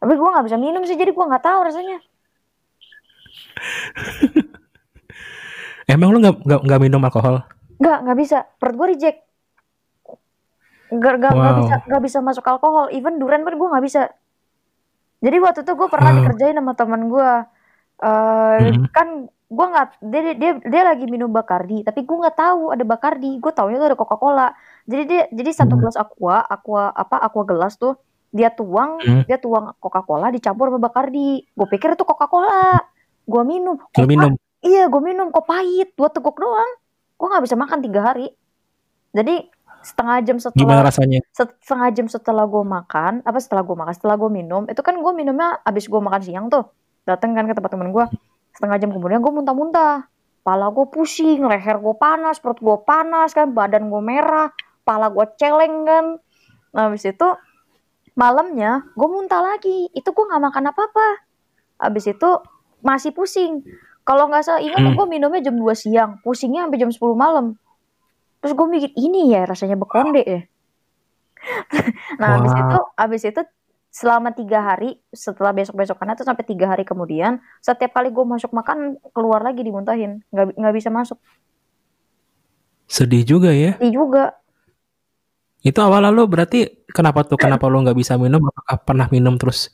Tapi gue nggak bisa minum sih, jadi gue nggak tahu rasanya. Emang lu nggak nggak nggak minum alkohol? Nggak, nggak bisa. Perut gue reject. Nggak, nggak Wow. bisa, nggak bisa masuk alkohol. Even durian pun gue nggak bisa. Jadi waktu itu gue pernah Hmm. dikerjain sama teman gue. Eh, Mhm. kan gue nggak dia, dia dia lagi minum Bacardi tapi gue nggak tahu ada Bacardi gue taunya tuh ada Coca Cola jadi dia jadi satu Hmm. gelas aqua aqua apa aqua gelas tuh dia tuang Hmm. dia tuang Coca Cola dicampur sama Bacardi gue pikir itu Coca Cola gue minum kok minum? Iya gue minum kok pahit. Dua teguk doang. Gue nggak bisa makan tiga hari. Jadi setengah jam Gimana setelah rasanya? set- setengah jam setelah gue makan apa setelah gue makan? Setelah gue minum itu kan gue minumnya abis gue makan siang tuh. Dateng kan ke tempat temen gue setengah jam kemudian gue muntah-muntah. Pala gue pusing leher gue panas perut gue panas kan badan gue merah pala gue celeng kan. Nah abis itu malamnya gue muntah lagi. Itu gue nggak makan apa-apa. Abis itu masih pusing kalau nggak salah ingat Hmm. gue minumnya jam 2 siang pusingnya sampai jam 10 malam terus gue mikir ini ya rasanya bekonde ya nah abis Wow. itu abis itu selama tiga hari setelah besok besokannya tuh sampai tiga hari kemudian setiap kali gue masuk makan keluar lagi dimuntahin nggak nggak bisa masuk Sedih juga ya. ini juga Itu awal lalu berarti kenapa tuh? Kenapa lu nggak bisa minum? Apakah pernah minum terus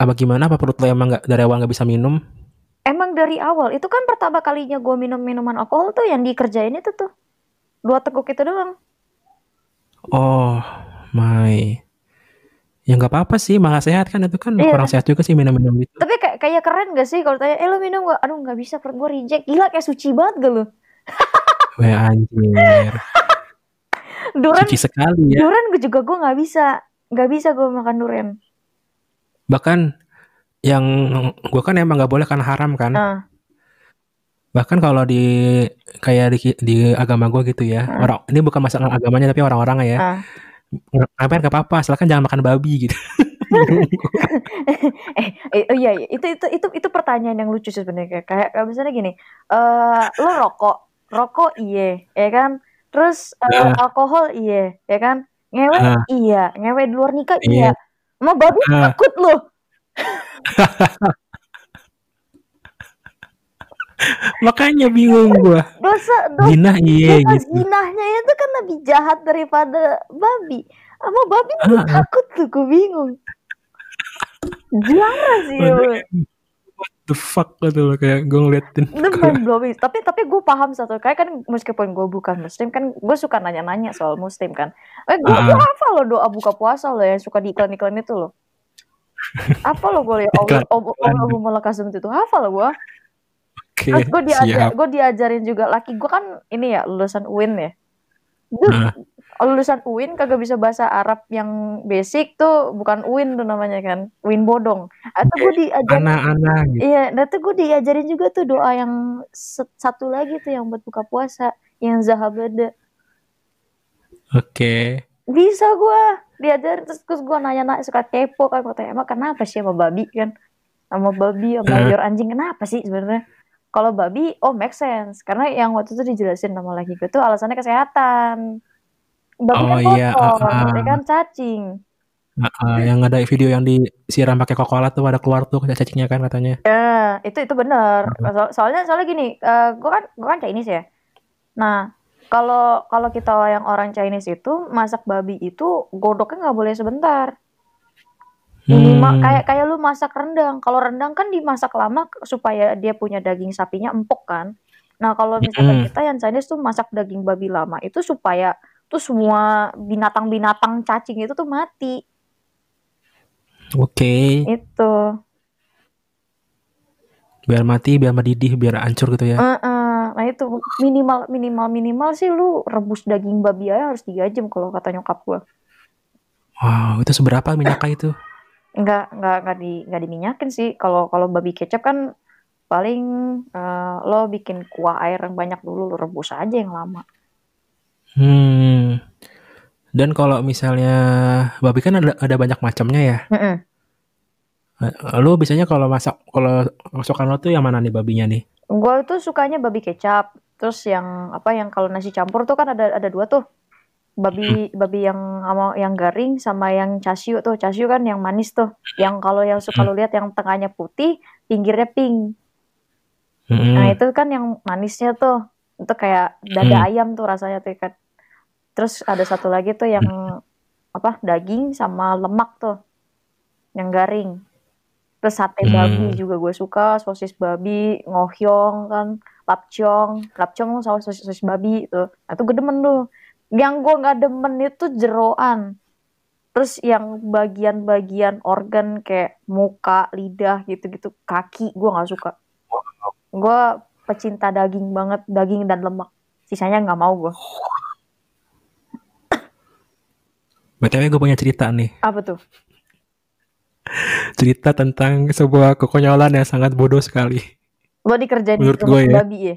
apa gimana? Apa perut lu emang nggak dari awal nggak bisa minum? Emang dari awal itu kan pertama kalinya gue minum minuman alkohol tuh yang dikerjain itu tuh dua teguk itu doang Oh, my. Ya nggak apa-apa sih, malah sehat kan itu kan Iya. kurang sehat juga sih minum-minum gitu. Tapi kayak kayak keren gak sih kalau tanya, "Eh, lu minum gak?" "Aduh, nggak bisa, perut gue reject." Gila kayak suci banget gak lu? Weh anjir. Duren Suci sekali ya. duren gue juga gue nggak bisa. Nggak bisa gue makan duren. Bahkan yang gue kan emang nggak boleh karena haram kan. Nah, Bahkan kalau di kayak di, di agama gue gitu ya, Hmm. orang ini bukan masalah agamanya tapi orang-orangnya ya. ah. Ngapain gak apa-apa, asalkan jangan makan babi gitu. eh, eh, oh iya, iya. itu itu itu itu pertanyaan yang lucu sebenarnya kayak misalnya gini, eh lo rokok, rokok iye, ya kan? Terus eh, Nah. alkohol iye, ya kan? Ngewe Nah. iya, ngewe di luar nikah Iya. iya. Mau babi Nah. takut lo. Makanya bingung gue. Dosa dosa Zina iya dosa gitu. zinahnya itu kan lebih jahat daripada babi. Sama babi Ah, gue ah. takut tuh, gue bingung. Jarang sih. ya. What the fuck gitu loh kayak gue ngeliatin. itu mind blowing tapi tapi gue paham satu kayak kan meskipun gue bukan muslim kan gue suka nanya-nanya soal muslim kan eh gue Ah. gue hafal loh doa buka puasa loh yang suka di iklan-iklan itu loh apa lo gue liat Allah lakasum itu hafal loh gue Oke, terus gue diajar gue diajarin juga laki gue kan ini ya lulusan UIN ya Nah. lulusan UIN kagak bisa bahasa Arab yang basic tuh bukan UIN tuh namanya kan UIN bodong atau gue diajarin Anak-anak gitu. Iya, nah tuh gue diajarin juga tuh doa yang satu lagi tuh yang buat buka puasa, yang zahabada. Oke. Bisa gue diajarin terus, terus gue nanya-nanya suka kepo kan gue tanya emang kenapa sih sama babi kan? Sama babi sama Eh. liur anjing kenapa sih sebenarnya? Kalau babi, oh make sense. Karena yang waktu itu dijelasin sama laki gue tuh alasannya kesehatan. Babi Oh, kan iya, kotor, ah, ah. ya kan cacing. Nah, ah, yang ada video yang disiram pakai Coca-Cola tuh ada keluar tuh cacingnya kan katanya. Ya, itu itu benar. So- soalnya soalnya gini, eh gue kan gue kan Chinese ya. Nah, kalau kalau kita yang orang Chinese itu masak babi itu godoknya nggak boleh sebentar. Minimal Hmm. kayak kayak lu masak rendang. Kalau rendang kan dimasak lama supaya dia punya daging sapinya empuk kan. Nah, kalau misalkan Mm-mm. kita yang Chinese tuh masak daging babi lama itu supaya tuh semua binatang-binatang cacing itu tuh mati. Oke, Itu. biar mati, biar mendidih, biar hancur gitu ya. Heeh. Nah itu minimal minimal minimal sih lu rebus daging babi aja harus tiga jam kalau kata nyokap gua. Wow, itu seberapa minyaknya itu? Enggak enggak enggak di enggak diminyakin sih. Kalau kalau babi kecap kan paling eh, lo bikin kuah air yang banyak dulu lo rebus aja yang lama. Hmm. Dan kalau misalnya babi kan ada ada banyak macamnya ya. Heeh. Eh, Lu biasanya kalau masak kalau masakan lo tuh yang mana nih babinya nih? Gua itu sukanya babi kecap. Terus yang apa yang kalau nasi campur tuh kan ada ada dua tuh. Babi babi yang sama yang garing sama yang chasyu tuh. Chasyu kan yang manis tuh. Yang kalau yang suka lo lihat yang tengahnya putih, pinggirnya pink. Hmm. Nah, itu kan yang manisnya tuh. Itu kayak dada Hmm. ayam tuh rasanya tuh kan. Terus ada satu lagi tuh yang apa? Daging sama lemak tuh. Yang garing. Terus sate Hmm. babi juga gue suka, sosis babi, ngohyong kan, lapcong, lapcong sama sosis, sosis babi itu. Nah, itu gue demen tuh. Yang gue nggak demen itu jeroan. Terus yang bagian-bagian organ kayak muka, lidah gitu-gitu, kaki gue nggak suka. Gue pecinta daging banget, daging dan lemak. Sisanya nggak mau gue. BTW gue punya cerita nih. Apa tuh? Cerita tentang sebuah kekonyolan yang sangat bodoh sekali. Lo dikerjain di Menurut rumah gue ya. babi ya?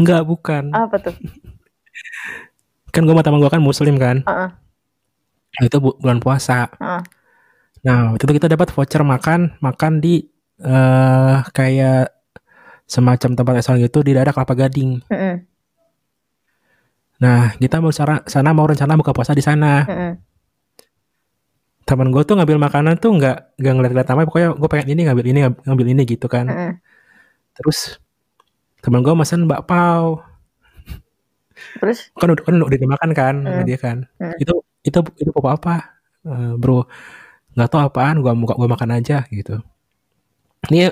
Enggak, bukan. Apa tuh? Kan gue sama gue kan muslim kan. Nah, itu bu- bulan puasa. Heeh. Nah, waktu itu kita dapat voucher makan, makan di eh kayak semacam tempat restoran gitu di daerah Kelapa Gading. Heeh. Nah, kita mau sana, sana mau rencana buka puasa di sana. Heeh. Temen gue tuh ngambil makanan tuh nggak nggak ngeliat-ngeliat namanya, pokoknya gue pengen ini ngambil ini ngambil- ini gitu kan. Heeh. Terus temen gue mesen bakpao, Terus? kan udah kan udah dimakan kan sama Hmm. dia kan. Hmm. Itu itu itu apa apa, Eh, bro? Nggak tahu apaan, gua muka gua makan aja gitu. Ini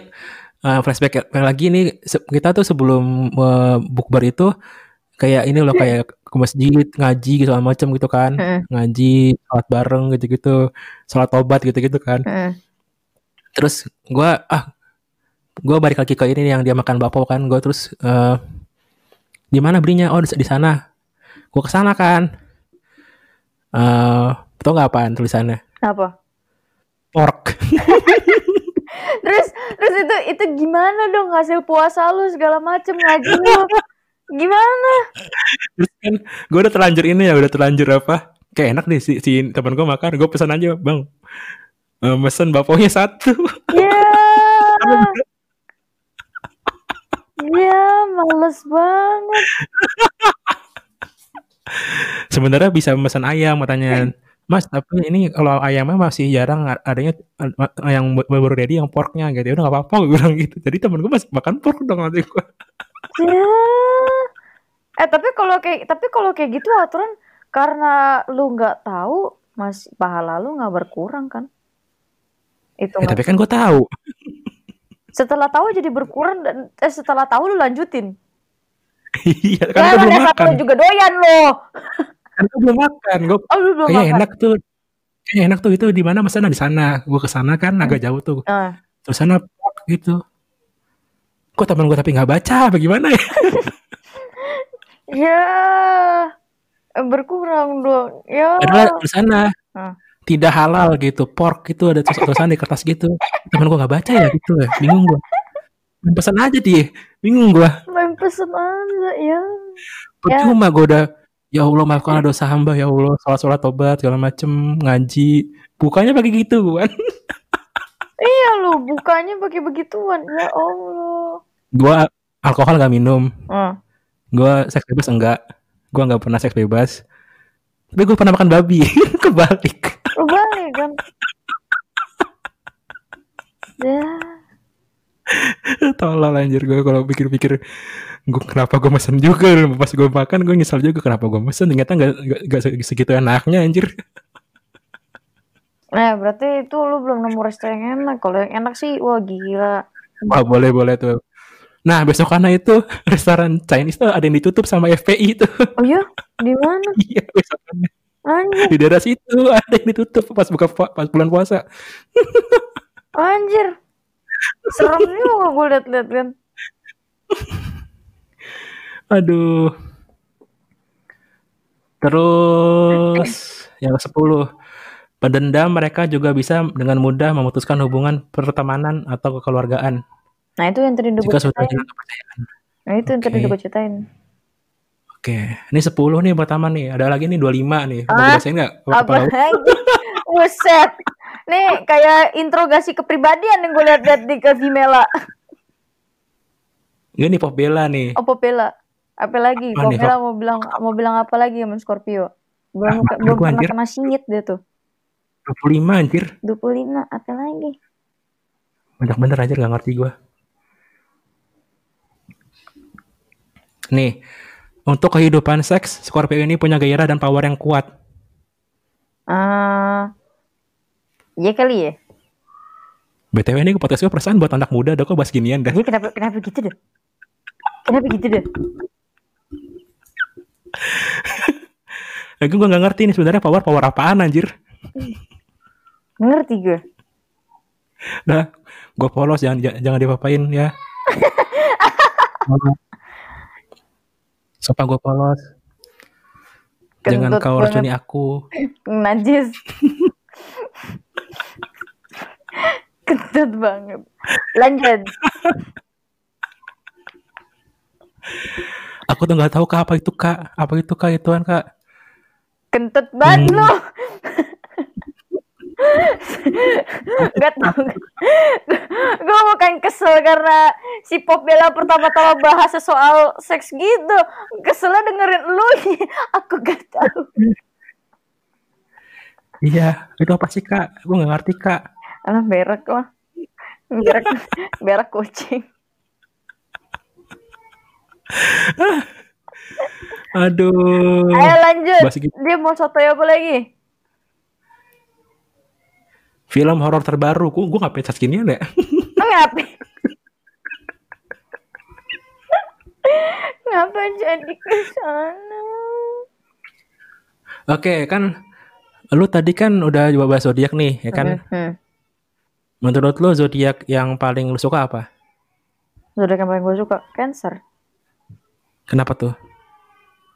eh, flashback lagi nih kita tuh sebelum eh, bukber itu kayak ini loh kayak ke masjid ngaji gitu segala macam gitu kan Heeh. ngaji sholat bareng gitu-gitu sholat tobat gitu-gitu kan Heeh. terus gua ah gua balik lagi ke ini yang dia makan bakpao kan gua terus eh di mana belinya oh di, sana gua ke sana kan eh tau nggak apaan tulisannya Apa? pork Terus terus itu itu gimana dong hasil puasa lu segala macem ngaji lu? Gimana? terus kan gue udah terlanjur ini ya udah terlanjur apa kayak enak nih si, si teman gue makan gue pesan aja bang eh, mesen bakpaunya satu Ya. Ya, males banget. sebenarnya bisa pesan ayam katanya mas tapi ini kalau ayamnya masih jarang adanya eh, yang baru ready yang porknya gitu ya udah nggak apa-apa gue bilang gitu jadi temen gue masih makan pork dong nanti gue Ya. Eh tapi kalau kayak tapi kalau kayak gitu aturan karena lu nggak tahu mas pahala lu nggak berkurang kan? Itu ya, nggak- tapi kan gue tahu setelah tahu jadi berkurang dan eh, setelah tahu lu lanjutin. iya kan Ya gue lu belum makan lu juga doyan lo. kan gue belum makan gue Oh lu belum kayak makan. enak tuh kayak enak tuh itu di mana mas di sana gue ke sana kan agak jauh tuh Ah. terus sana gitu kok teman gue tapi nggak baca bagaimana ya Ya. Berkurang dong. Ya. adalah di sana tidak halal gitu pork itu ada tulisan di kertas gitu temen gue nggak baca ya gitu ya bingung gue pesan aja dia bingung gue Main pesen aja ya. percuma gue udah ya Allah maafkanlah dosa hamba ya Allah sholat sholat tobat segala macem ngaji bukannya pakai gitu kan Iya lo bukanya pakai begituan. Ya Allah. gue alkohol gak minum Ah. Gue seks bebas enggak gue nggak pernah seks bebas tapi gue pernah makan babi kebalik Lu balik kan. Ya. tolol anjir gue kalau pikir-pikir gue kenapa gue mesen juga pas gue makan gue nyesal juga kenapa gue mesen ternyata nggak nggak- nggak segitu enaknya anjir Nah, berarti itu lu belum nemu resto yang enak. Kalau yang enak sih, wah gila. wah boleh boleh tuh nah besok karena itu restoran Chinese tuh ada yang ditutup sama FPI itu Oh iya? Di mana? iya Anjir, di daerah situ ada yang ditutup pas buka pas bulan puasa anjir. Serem juga gue liat-liat kan. aduh terus yang ke 10 pendendam mereka juga bisa dengan mudah memutuskan hubungan pertemanan atau kekeluargaan Nah, itu yang tadi udah gue ceritain. Nah, itu yang tadi udah gue ceritain. Oke, ini 10 nih pertama nih. Ada lagi nih 25 nih. Mau Ah, bacain nggak? Apa, Apa lagi? Buset. Nih, kayak interogasi kepribadian yang gue liat-liat di ke Vimela. Ini Pop Bella nih. Oh, Popela. Apa lagi? Apa nih, Popela mau bilang mau bilang apa lagi sama Scorpio? Belum Ah, belum pernah anjir. kena singit dia tuh. 25 anjir. 25, apa lagi? Banyak bener aja gak ngerti gue. Nih, untuk kehidupan seks, Scorpio ini punya gairah dan power yang kuat. Ah, iya kali ya. BTW ini podcast gue perasaan buat anak muda, ada kok bahas ginian dah. Iya kenapa kenapa gitu deh? Kenapa gitu deh? Lagi gue gak ngerti nih sebenarnya power power apaan anjir. Ngerti gue. Dah, gue polos jangan jangan, jangan dipapain ya. Sopa gue polos. Jangan Kentut kau banget. racuni aku. Najis. Kentut banget. Lanjut. Aku tuh nggak tahu kak apa itu kak, apa itu kak ituan kak. Kentut banget Hmm. lu. Gak tau Gue bukan kesel karena Si Pop Bella pertama-tama bahas soal seks gitu Keselnya dengerin lu Aku gak tahu Iya, itu apa sih kak? Gue nggak ngerti kak. Alah berak lah Berak, berak kucing Aduh. Ayo lanjut. Dia mau sotoy apa lagi? Film horor terbaru, gue gue nggak pecat ginian ya. Ngapain? Ngapa jadi ke sana? Oke, kan lu tadi kan udah coba bahas zodiak nih, ya kan? Hmm. Menurut lu zodiak yang paling lu suka apa? Zodiak yang paling gue suka Cancer. Kenapa tuh?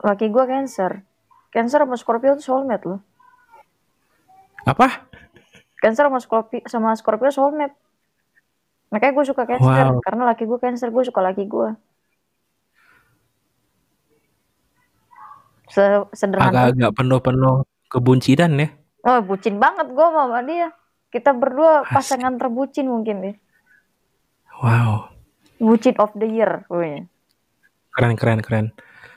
Laki gue Cancer. Cancer sama Scorpio tuh soulmate loh. Apa? Cancer sama Scorpio sama Scorpio soulmate. Makanya gue suka Cancer Wow. karena laki gue Cancer, gue suka laki gue. Se- Sederhana. Agak-agak penuh-penuh kebuncinan ya. Oh, bucin banget gue sama dia. Kita berdua pasangan terbucin mungkin deh. Wow. Bucin of the year. pokoknya. Keren, keren, keren.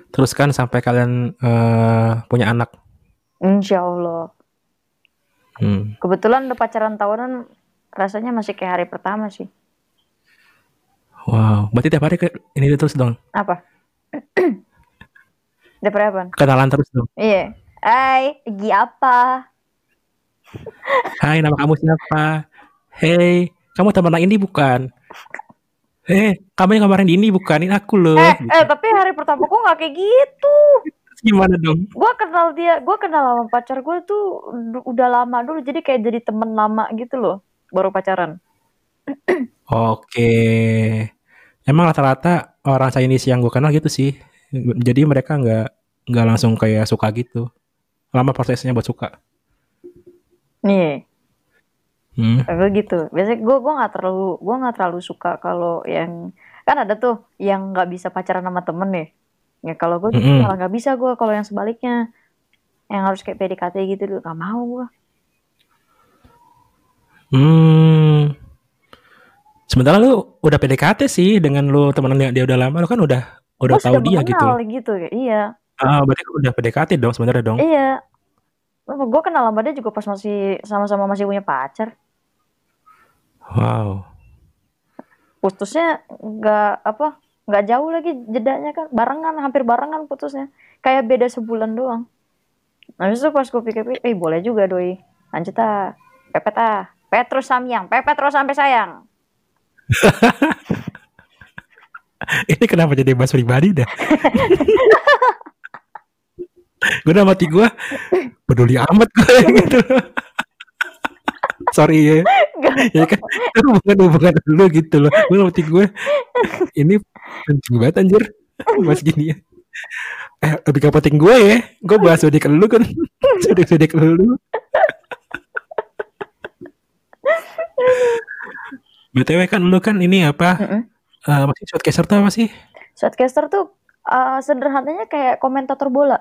Terus kan sampai kalian eh, punya anak. Insya Allah. Hmm. Kebetulan udah pacaran tahunan rasanya masih kayak hari pertama sih. Wow. Berarti tiap hari ke ini terus dong. Apa? Daripada apa? Kenalan terus dong. Iya. Hai, lagi apa? Hai, nama kamu siapa? Hei, kamu teman ini bukan? Hei, kamu yang kemarin di ini bukan? Ini aku loh. Eh, Gitu. eh, tapi hari pertama gue nggak kayak gitu. Gimana dong? Gue kenal dia, gue kenal sama pacar gue tuh udah lama dulu, jadi kayak jadi temen lama gitu loh, baru pacaran. Oke. Emang rata-rata orang Chinese yang gue kenal gitu sih. Jadi mereka nggak nggak langsung kayak suka gitu. Lama prosesnya buat suka. Nih, Hmm. gue gitu. Biasanya gue gue nggak terlalu gue nggak terlalu suka kalau yang kan ada tuh yang nggak bisa pacaran sama temen nih. Ya kalau gue Mm-mm. malah nggak bisa gue kalau yang sebaliknya yang harus kayak PDKT gitu dulu nggak mau gue. Hmm. Sementara lu udah PDKT sih dengan lu temenan dia, dia udah lama, lu kan udah udah Gue tahu dia gitu. gitu, ya. iya. Ah, berarti udah PDKT dong sebenarnya dong. Iya. Gue kenal sama dia juga pas masih sama-sama masih punya pacar. Wow. Putusnya nggak apa nggak jauh lagi jedanya kan barengan hampir barengan putusnya kayak beda sebulan doang. Habis itu pas gue pikir-pikir, eh boleh juga doi. Lanjut ah, pepet ah, Petrus Samyang, pepet terus sampai sayang. Ini kenapa jadi bahas pribadi dah? gue udah mati gue peduli amat gue gitu. Sorry ya. ya kan itu hubungan hubungan dulu gitu loh. Gue mati gue ini penting banget anjir bahas gini ya. Eh lebih gak penting gue ya. Gue bahas zodiak lu kan. Zodiak zodiak lu. BTW kan lu kan ini apa? Mm-mm. Eh masih shortcaster tuh apa sih? Shotcaster tuh uh, sederhananya kayak komentator bola.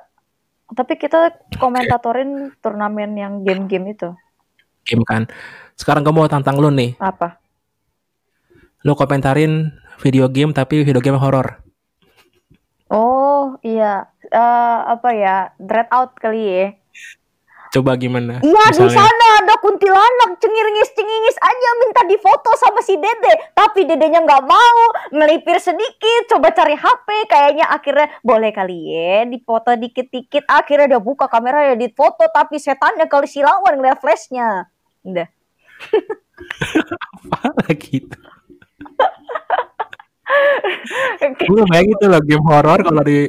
Tapi kita komentatorin turnamen yang game-game itu. Game kan. Sekarang gue mau tantang lu nih. Apa? Lu komentarin video game tapi video game horor. Oh iya, Eh, apa ya? Dread out kali ya. Coba gimana? Iya di sana ada kuntilanak cengingis cengingis aja minta difoto sama si dede, tapi dedenya nggak mau, melipir sedikit, coba cari HP, kayaknya akhirnya boleh kali ya difoto dikit-dikit, akhirnya dia buka kamera ya difoto, tapi setannya kali silawan ngeliat flashnya, udah. apa gitu. Gue bayangin gitu loh game horor kalau di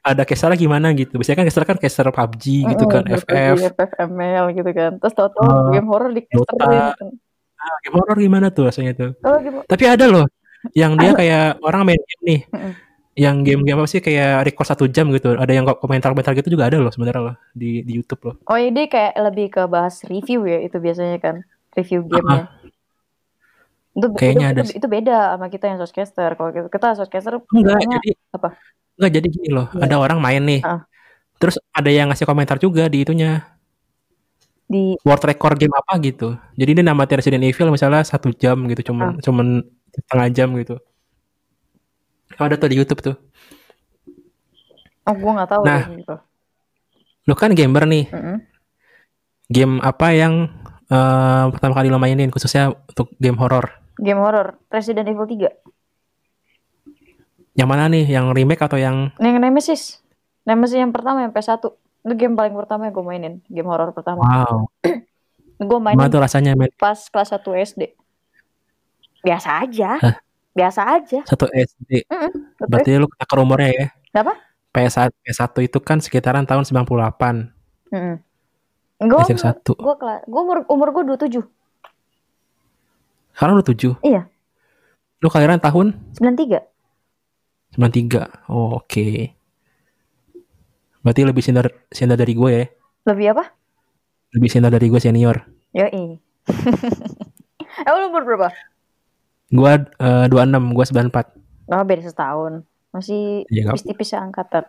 ada caster gimana gitu. Biasanya kan caster kan caster PUBG gitu kan, FF. FFML gitu kan, terus tau-tau Oh, game horror di Dota. casterin. Ah, game horor gimana tuh rasanya tuh? Oh, game- Tapi ada loh yang dia kayak orang main game nih. Mm-mm. Yang game-game apa sih kayak record satu jam gitu. Ada yang komentar-komentar gitu juga ada loh sebenarnya loh di di YouTube loh. Oh ini kayak lebih ke bahas review ya itu biasanya kan review gamenya. Itu, Kayaknya itu, ada itu, itu beda sama kita yang showcaster. Kalau kita, kita showcaster Enggak, jadi apa? enggak jadi gini loh. Iya. Ada orang main nih. Ah. Terus ada yang ngasih komentar juga di itunya. di world record game apa gitu. Jadi dia namatin Resident Evil misalnya satu jam gitu, cuman Ah. cuman setengah jam gitu. Oh, ada tuh di YouTube tuh. oh gue nggak tahu Nah. gitu. Lu kan gamer nih. Mm-mm. Game apa yang eh, pertama kali lo mainin khususnya untuk game horor? Game horror Resident Evil 3. Yang mana nih? Yang remake atau yang Yang Nemesis. Nemesis yang pertama yang PS1. Itu game paling pertama yang gue mainin, game horror pertama. wow? Gue Gimana mainin tuh rasanya pas kelas 1 SD. Biasa aja. Hah? Biasa aja. Satu SD. Mm-mm, betul. Berarti lu takar umurnya ya. Kenapa? PS1, PS1 itu kan sekitaran tahun 98. Mm-mm. Gue PS satu. gue gue umur umur gue 27. Sekarang lu 7. Iya, Lu kelahiran tahun 93. 93. Oh, oke. Berarti lebih senior, senior dari gue ya. Lebih apa? Lebih senior dari gue senior. Yoi. eh lu umur berapa? Gue eh, 26, gue 94. Oh, beda setahun. Masih Iya, nggak- tipis-tipis angkatan.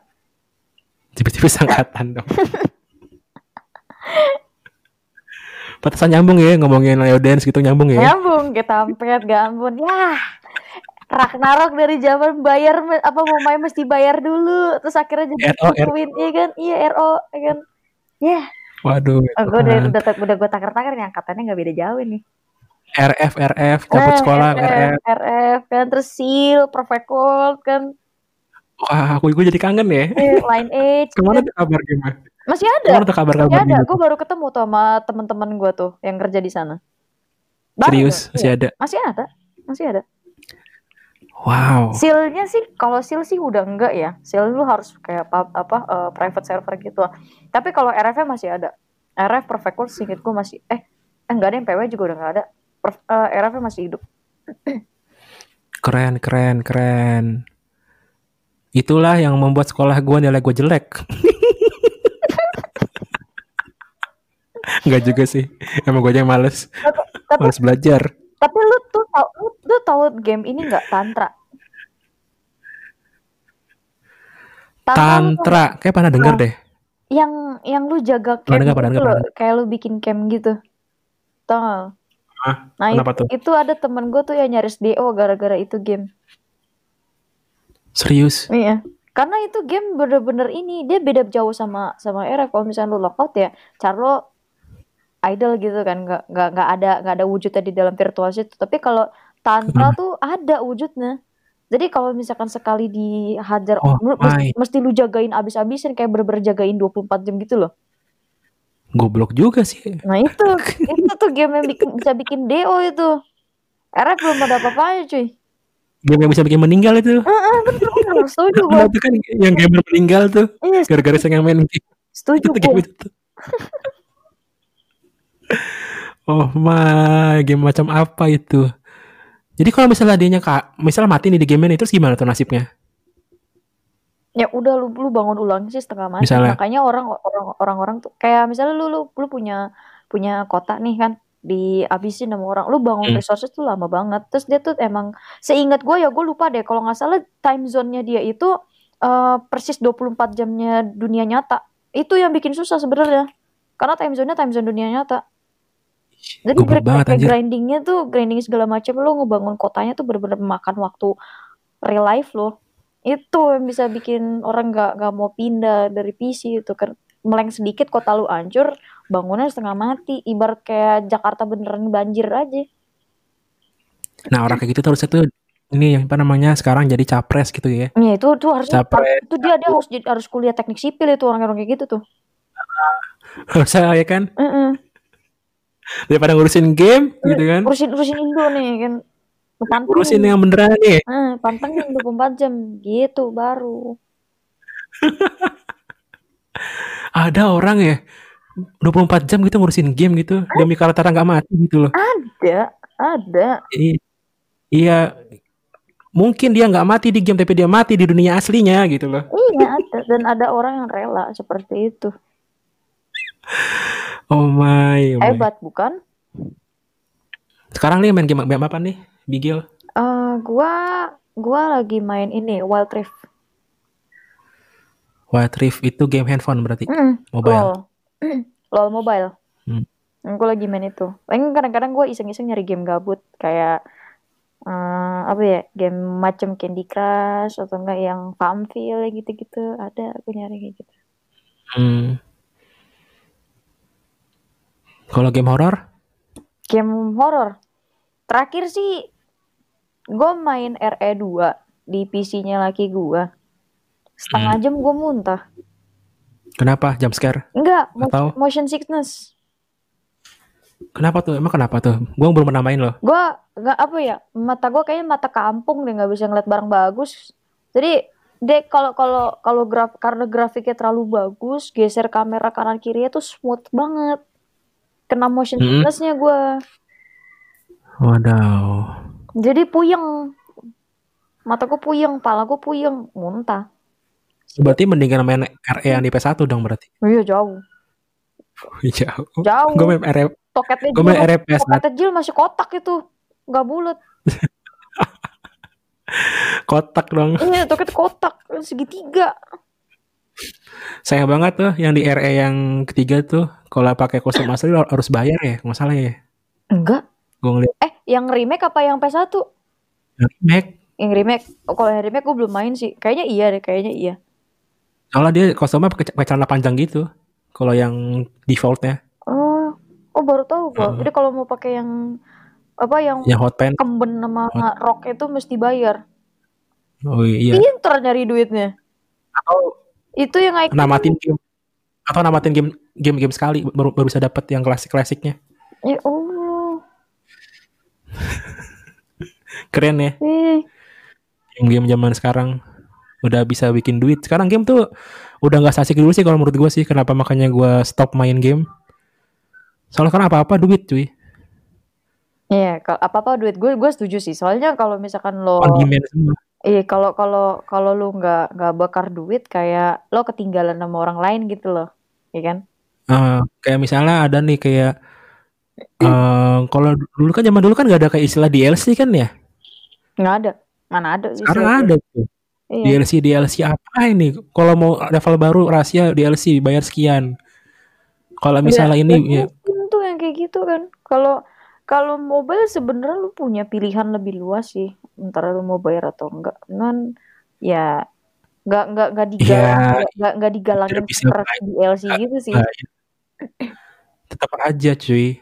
Tipis-tipis angkatan dong. Pantesan nyambung ya ngomongin Leo Dance gitu nyambung ya. Nyambung kita ampet gambun. Ya. Ragnarok dari zaman bayar apa mau main mesti bayar dulu terus akhirnya jadi RO, win iya kan iya RO ya kan ya Waduh. oh, gue udah Tuhan. udah udah gue takar takar nih angkatannya nggak beda jauh nih RF RF cabut Eh, sekolah RF, RF. RF kan terus seal perfect gold kan Wah, aku gue jadi kangen ya. eh, line age Ke mana kan. tuh kabar gimana? masih ada Ke mana tuh kabar-kabar masih ada gue baru ketemu tuh sama teman-teman gue tuh yang kerja di sana Baru Serius, tuh, masih iya. ada. masih ada masih ada Wow. Sealnya sih kalau seal sih udah enggak ya. Seal lu harus kayak apa, apa eh, private server gitu. Tapi kalau RF masih ada. RF Perfect World singkat gue masih eh eh, enggak ada yang PW juga udah enggak ada. Perf- eh, RF masih hidup. Keren, keren, keren. Itulah yang membuat sekolah gue nilai gue jelek. Enggak juga sih. Emang gue aja yang males. Tapi Males belajar. tapi lu tuh tau lu, lu tahu game ini enggak Tantra? Tantra, tuh Tantra. Kayak pernah denger deh. yang yang lu jaga Pernah camp pernah gitu kayak lu bikin camp gitu. Tau? Hah? Nah Kenapa itu, tuh? itu ada temen gue tuh yang nyaris DO gara-gara itu game. Serius. Iya. Karena itu game bener-bener ini dia beda jauh sama sama era kalau misalnya lu lockout ya, Charlo idol gitu kan, nggak nggak nggak ada nggak ada wujudnya di dalam virtual situ. Tapi kalau tantra tuh ada wujudnya. Jadi kalau misalkan sekali dihajar, Oh mesti, mesti lu jagain abis-abisin kayak bener-bener jagain 24 jam gitu loh. Goblok juga sih. Nah itu itu tuh game yang bikin, bisa bikin DO itu. RF belum ada apa-apanya cuy. Game yang bisa bikin meninggal itu. Heeh, bener bener setuju gue. Itu kan yang gamer meninggal tuh. Iya, Gara-gara saya main game. setuju gue. tuh. oh my, game macam apa itu? Jadi kalau misalnya dia kak, misalnya mati nih di game ini, terus gimana tuh nasibnya? Ya udah lu lu bangun ulang sih setengah mati. Misalnya? Makanya orang orang orang-orang tuh kayak misalnya lu lu lu punya punya kota nih kan dihabisin sama orang. Lu bangun Hmm. resources tuh lama banget. Terus dia tuh emang seingat gue ya gue lupa deh kalau nggak salah time zone-nya dia itu eh, persis 24 jamnya dunia nyata. Itu yang bikin susah sebenarnya. Karena time zone-nya time zone dunia nyata. Jadi kayak, banget, anjir. grindingnya tuh grinding segala macam lo ngebangun kotanya tuh bener-bener memakan waktu real life lo. Itu yang bisa bikin orang nggak nggak mau pindah dari PC itu kan meleng sedikit kota lu hancur bangunnya setengah mati. Ibarat kayak Jakarta beneran banjir aja. Nah orang kayak gitu tuh harusnya tuh ini apa namanya sekarang jadi capres gitu ya. ya itu tuh harusnya Capres, itu dia dia harus harus kuliah teknik sipil itu orang-orang kayak gitu tuh. Harusnya ya kan? Heeh. daripada ngurusin game gitu kan. urusin urusin Indo nih kan pantengin. Urusin yang beneran nih. Eh, pantengin 24 jam gitu baru Ada orang ya 24 jam gitu ngurusin game gitu demi karakter nggak mati gitu loh. ada ada I- iya mungkin dia nggak mati di game tapi dia mati di dunia aslinya gitu loh. iya ada dan ada orang yang rela seperti itu Oh my. oh my. hebat bukan Sekarang nih main game, game apa nih? Bigil. Eh, gua gua lagi main ini Wild Rift Wild Rift itu game handphone berarti. Mm, Mobile. LOL. LOL mobile. Hmm. Gue lagi main itu. Paling kadang-kadang gue iseng-iseng nyari game gabut kayak eh, apa ya game macam Candy Crush atau enggak yang Farmville gitu-gitu ada aku nyari kayak gitu. Hmm. Kalau game horor? Game horror. Terakhir sih gue main RE2 di PC-nya laki gue. Setengah jam gue muntah. Kenapa? Jump scare? Enggak, Atau? motion sickness. Kenapa tuh? Emang kenapa tuh? Gue belum pernah main loh. Gue nggak apa ya mata gue kayaknya mata kampung deh nggak bisa ngeliat barang bagus. Jadi deh kalau kalau kalau graf karena grafiknya terlalu bagus geser kamera kanan kirinya tuh smooth banget kena motion Mm-mm. sicknessnya gue Waduh. Jadi puyeng mata gue puyeng pala gue puyeng muntah Berarti mendingan main RE yang di PS1 dong berarti. iya jauh Jauh. jauh Gue main RE, toketnya gue main RE PS1. toketnya Jil masih kotak itu nggak bulat Kotak dong. iya toket kotak segitiga Sayang banget tuh yang di RE yang ketiga tuh. Kalau pakai kostum asli harus bayar ya. Nggak salah ya. enggak Gue ngeliat eh yang remake apa yang PS1 remake. yang remake oh, kalau yang remake gue belum main sih kayaknya iya deh kayaknya iya Soalnya dia kostumnya pakai celana panjang gitu. Kalau yang defaultnya. Oh, oh baru tahu gua. Heeh. Jadi kalau mau pakai yang apa yang Yang hot pants. kemben sama rok itu mesti bayar. Oh iya. Pinter nyari duitnya. Atau Itu yang icon. namatin game. Atau namatin game game-game sekali baru baru bisa dapat yang klasik-klasiknya. Eh, oh, Keren ya. eh. game-game zaman sekarang udah bisa bikin duit. Sekarang game tuh udah nggak asik dulu sih kalau menurut gue sih. Kenapa makanya gue stop main game? Soalnya kan apa-apa duit cuy. Iya, kalau apa-apa duit gue, gue setuju sih. Soalnya kalau misalkan lo, iya kalau kalau kalau lu nggak nggak bakar duit, kayak lo ketinggalan sama orang lain gitu loh, iya kan? Eh, kayak misalnya ada nih kayak eh kalau dulu kan zaman dulu kan nggak ada kayak istilah DLC kan ya. Nggak ada, mana ada? Sekarang istilah ada tuh. Iya. DLC DLC apa ini? Kalau mau level baru rahasia DLC bayar sekian. Kalau misalnya Ya, ini ya, tuh yang kayak gitu kan. Kalau kalau mobile sebenarnya lu punya pilihan lebih luas sih, antara lu mau bayar atau enggak. Cuman ya nggak nggak nggak digalang Ya, nggak nggak digalangin main. DLC gitu sih. Nah, tetap aja cuy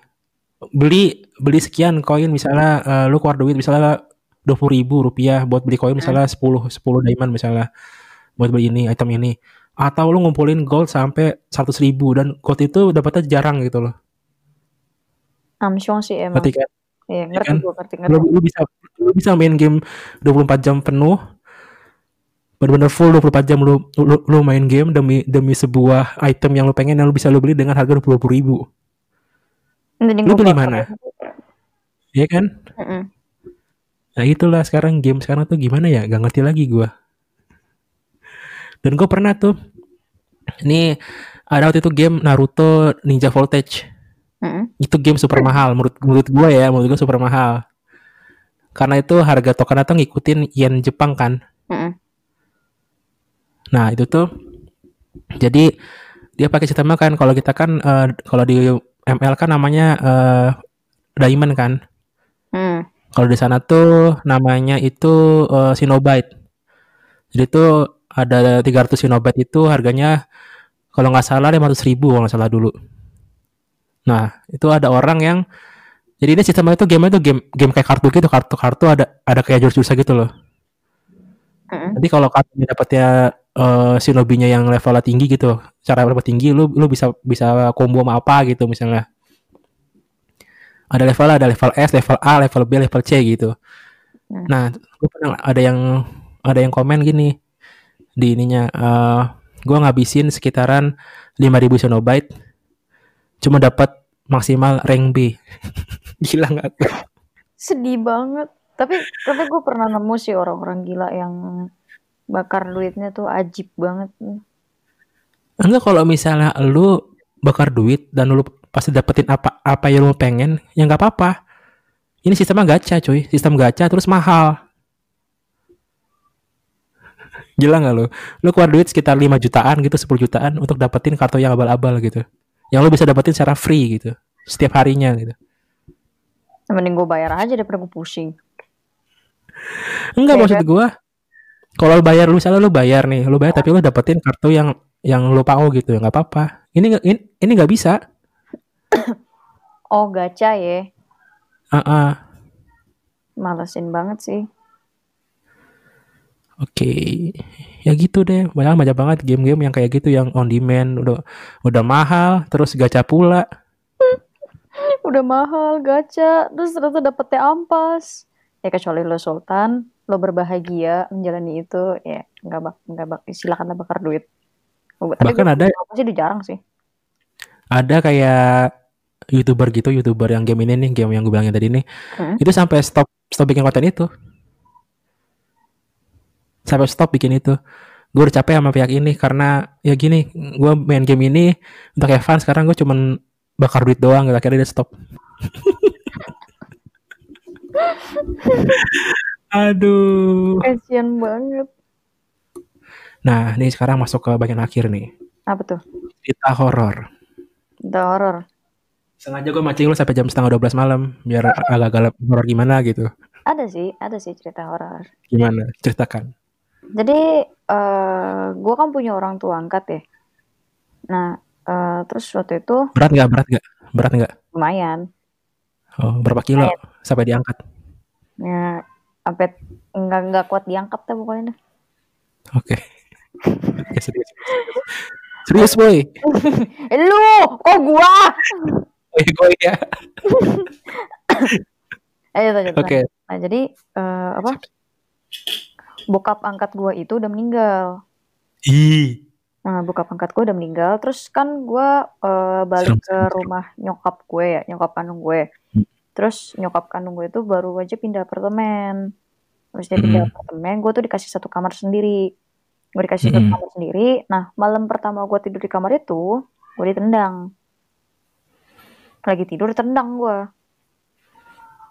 beli beli sekian koin misalnya eh, lu keluar duit misalnya dua puluh ribu rupiah buat beli koin misalnya 10 10 diamond misalnya buat beli ini item ini atau lu ngumpulin gold sampai 100 ribu dan gold itu dapatnya jarang gitu loh Amsyong sih emang. ngerti kan Iya, ngerti kan? gua ngerti lu, ngerti. lu bisa lu bisa main game 24 jam penuh benar-benar full 24 jam lu, lu lu main game demi demi sebuah item yang lu pengen yang lu bisa lu beli dengan harga 20 ribu Mending lu beli mana? aja. ya kan Mm-mm. Nah itulah sekarang game sekarang tuh gimana ya? Gak ngerti lagi gua. Dan gue pernah tuh. Ini ada waktu itu game Naruto Ninja Voltage. Mm-mm. Itu game super mahal menurut menurut gue ya, menurut gue super mahal. Karena itu harga token tuh ngikutin yen Jepang kan. Mm-mm. Nah itu tuh jadi dia pakai sistemnya kan kalau kita kan eh, kalau di ML kan namanya eh, diamond kan. Mm. Kalau di sana tuh namanya itu eh, Sinobite. Jadi tuh ada 300 Sinobite itu harganya kalau nggak salah 500 ribu kalau nggak salah dulu. Nah itu ada orang yang jadi ini sistemnya itu game itu game game kayak kartu gitu kartu-kartu ada ada kayak jurus-jurusnya gitu loh. Mm-mm. Jadi kalau kartunya dapatnya eh, shinobinya yang levelnya tinggi gitu, cara level tinggi lu lu bisa bisa combo sama apa gitu misalnya. Ada level ada level S, level A, level B, level C gitu. Hmm. Nah, gue pernah ada yang ada yang komen gini di ininya eh gue ngabisin sekitaran 5000 Xenobite cuma dapat maksimal rank B. Gila nggak? Sedih banget. Tapi tapi gue pernah nemu sih orang-orang gila yang bakar duitnya tuh ajib banget. Enggak kalau misalnya lu bakar duit dan lu pasti dapetin apa apa yang lu pengen, ya nggak apa-apa. Ini sistemnya gacha, cuy. Sistem gacha terus mahal. Gila nggak lu? Lu keluar duit sekitar 5 jutaan gitu, 10 jutaan untuk dapetin kartu yang abal-abal gitu. Yang lu bisa dapetin secara free gitu. Setiap harinya gitu. Mending gue bayar aja daripada gue pusing. Enggak Iya maksud gua kalau lu bayar lu misalnya lu bayar nih, lu bayar tapi lu dapetin kartu yang yang lu mau gitu ya nggak apa-apa. Ini ini nggak bisa. Oh gacha ya. Heeh. Malesin banget sih. Oke, ya gitu deh. Banyak banyak banget game-game yang kayak gitu yang on demand udah udah mahal, terus gacha pula. udah mahal gacha terus ternyata dapetnya ampas ya kecuali lo sultan lo berbahagia menjalani itu ya nggak bak nggak bak silakan bakar duit. Tapi bahkan ada sih jarang sih. Ada kayak youtuber gitu youtuber yang game ini nih game yang gue bilangin tadi nih. Hmm? itu sampai stop stop bikin konten itu. Sampai stop bikin itu. Gue udah capek sama pihak ini karena ya gini gue main game ini untuk Evan sekarang gue cuman bakar duit doang akhirnya dia stop aduh. Kasian banget. Nah ini sekarang masuk ke bagian akhir nih. Apa tuh? Cerita horor. Cerita horor. Sengaja gue mancing lu sampai jam setengah dua belas malam biar agak-agak horor gimana gitu. Ada sih ada sih cerita horor. Gimana? Ceritakan. Jadi uh, eh, gue kan punya orang tua angkat ya. Nah Uh, terus waktu itu berat nggak? Berat nggak? Berat nggak? Lumayan. Oh berapa kilo lumayan. sampai diangkat? Ya sampai nggak nggak kuat diangkat tuh pokoknya oke. Okay. okay, serius serius boy. Lu kok gua? Oh iya? Gua ya ayo oke. okay. nah jadi uh, apa? Bokap angkat gua itu udah meninggal. Ih. Nah, buka pangkat gue udah meninggal, terus kan gue uh, balik ke rumah nyokap gue ya, nyokap kandung gue. Hmm. Terus nyokap kandung gue itu baru aja pindah apartemen. Terus dia pindah hmm. apartemen, gue tuh dikasih satu kamar sendiri. Gue dikasih satu hmm. kamar sendiri. Nah, malam pertama gue tidur di kamar itu, gue ditendang. Lagi tidur ditendang gue.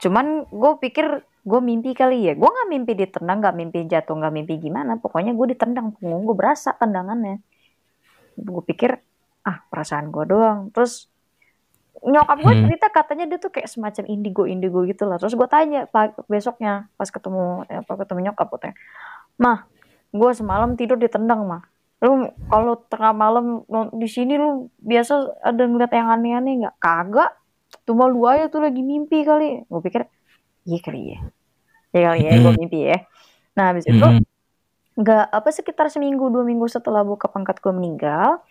Cuman gue pikir gue mimpi kali ya. Gue nggak mimpi ditendang, nggak mimpi jatuh, nggak mimpi gimana. Pokoknya gue ditendang punggung gue berasa tendangannya gue pikir ah perasaan gue doang terus nyokap gue hmm. cerita katanya dia tuh kayak semacam indigo indigo gitu lah. Terus gue tanya pak besoknya pas ketemu ya, pas ketemu nyokap gue tanya mah gue semalam tidur ditendang mah lu kalau tengah malam di sini lu biasa ada ngeliat yang aneh-aneh nggak? Kagak. Cuma lu aja tuh lagi mimpi kali. Gue pikir iya kali ya. Iya kali ya gue hmm. mimpi ya. Nah habis itu hmm. nggak apa sekitar seminggu dua minggu setelah buka pangkat gue meninggal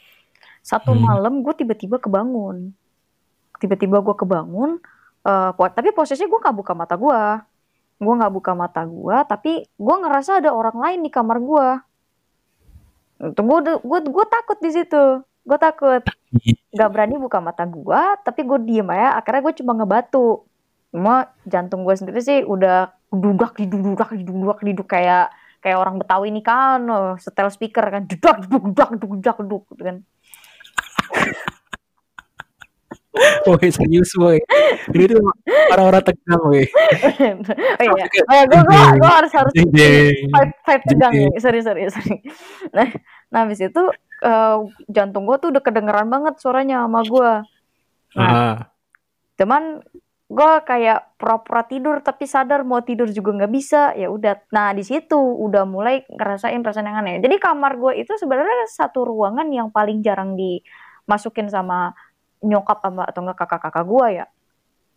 satu hmm. malam gue tiba-tiba kebangun tiba-tiba gue kebangun uh, tapi posisinya gue nggak buka mata gue gue nggak buka mata gue tapi gue ngerasa ada orang lain di kamar gue gue gue gue takut di situ gue takut nggak berani buka mata gue tapi gue diem ya akhirnya gue cuma ngebatu cuma jantung gue sendiri sih udah dudak didudak didudak diduk kayak kayak orang Betawi ini kan oh, setel speaker kan dudak dudak dudak gitu kan Woi serius woi. Ini tuh orang-orang tegang woi. Oh iya. Oh gue, gue, gue harus harus Five, five tegang nih Sorry sorry sorry. Nah, nah habis itu uh, Jantung gue tuh udah kedengeran banget suaranya sama gue Nah ah. Cuman gue kayak pura-pura tidur tapi sadar mau tidur juga nggak bisa. Ya udah. Nah di situ udah mulai ngerasain perasaan yang aneh. Jadi kamar gue itu sebenarnya satu ruangan yang paling jarang dimasukin sama nyokap sama atau enggak kakak-kakak gue ya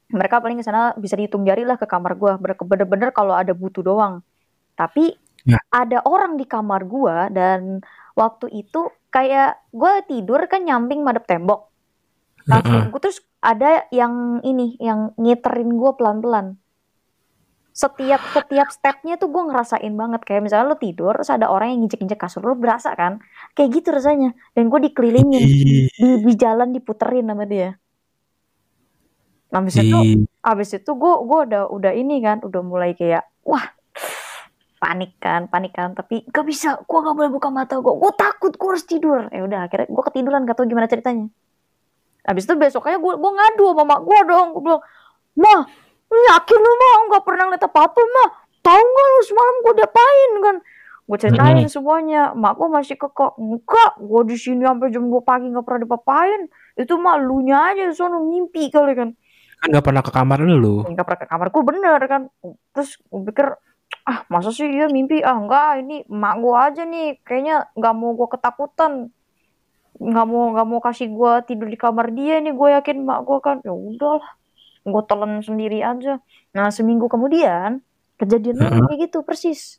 mereka paling ke sana bisa dihitung jari lah ke kamar gue bener-bener kalau ada butuh doang. Tapi ya. ada orang di kamar gue dan waktu itu kayak gue tidur kan nyamping madep tembok. Langsung gue terus ada yang ini yang ngiterin gue pelan-pelan setiap setiap stepnya tuh gue ngerasain banget. Kayak misalnya lo tidur terus ada orang yang nginjek-injek kasur lo berasa kan? Kayak gitu rasanya. Dan gue dikelilingin di, di jalan diputerin sama dia. Nah abis itu abis itu gue gue udah udah ini kan udah mulai kayak wah panik kan panik kan. Tapi gak bisa gue gak boleh buka mata gue. Gue takut gue harus tidur. Ya udah akhirnya gue ketiduran gak tau gimana ceritanya. Habis itu besoknya gue gue ngadu sama mak gue dong. Gue bilang, "Mah, yakin lu mah nggak pernah ngeliat apa-apa mah? Tahu nggak lu semalam gue diapain kan?" Gue ceritain hmm. semuanya. Mak gue masih kekok. Enggak, gue di sini sampai jam 2 pagi nggak pernah diapain. Itu mah lu nya aja sono mimpi kali kan. Kan nggak pernah ke kamar lu. Nggak pernah ke kamarku bener kan. Terus gue pikir ah masa sih dia mimpi ah enggak ini mak gue aja nih kayaknya nggak mau gue ketakutan nggak mau nggak mau kasih gue tidur di kamar dia nih gue yakin mak gue kan ya udahlah gue telan sendiri aja nah seminggu kemudian kejadian uh -huh. kayak gitu persis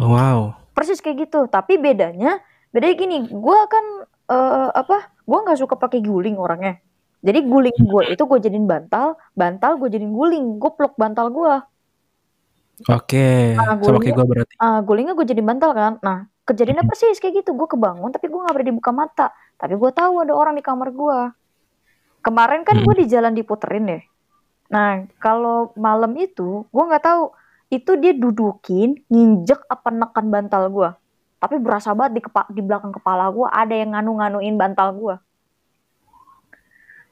wow persis kayak gitu tapi bedanya bedanya gini gue kan uh, apa gue nggak suka pakai guling orangnya Jadi guling gue itu gue jadiin bantal, bantal gue jadiin guling, gue peluk bantal gue. Oke, Nah, sama kayak gulingnya, gue berarti. ah, gulingnya gue jadiin bantal kan. Nah, kejadiannya persis kayak gitu. Gue kebangun tapi gue nggak berani buka mata. Tapi gue tahu ada orang di kamar gue. Kemarin kan gue Mhm. di jalan diputerin deh. Nah, kalau malam itu gue nggak tahu itu dia dudukin, nginjek apa nekan bantal gue. Tapi berasa banget di, kepa- di belakang kepala gue ada yang nganu-nganuin bantal gue.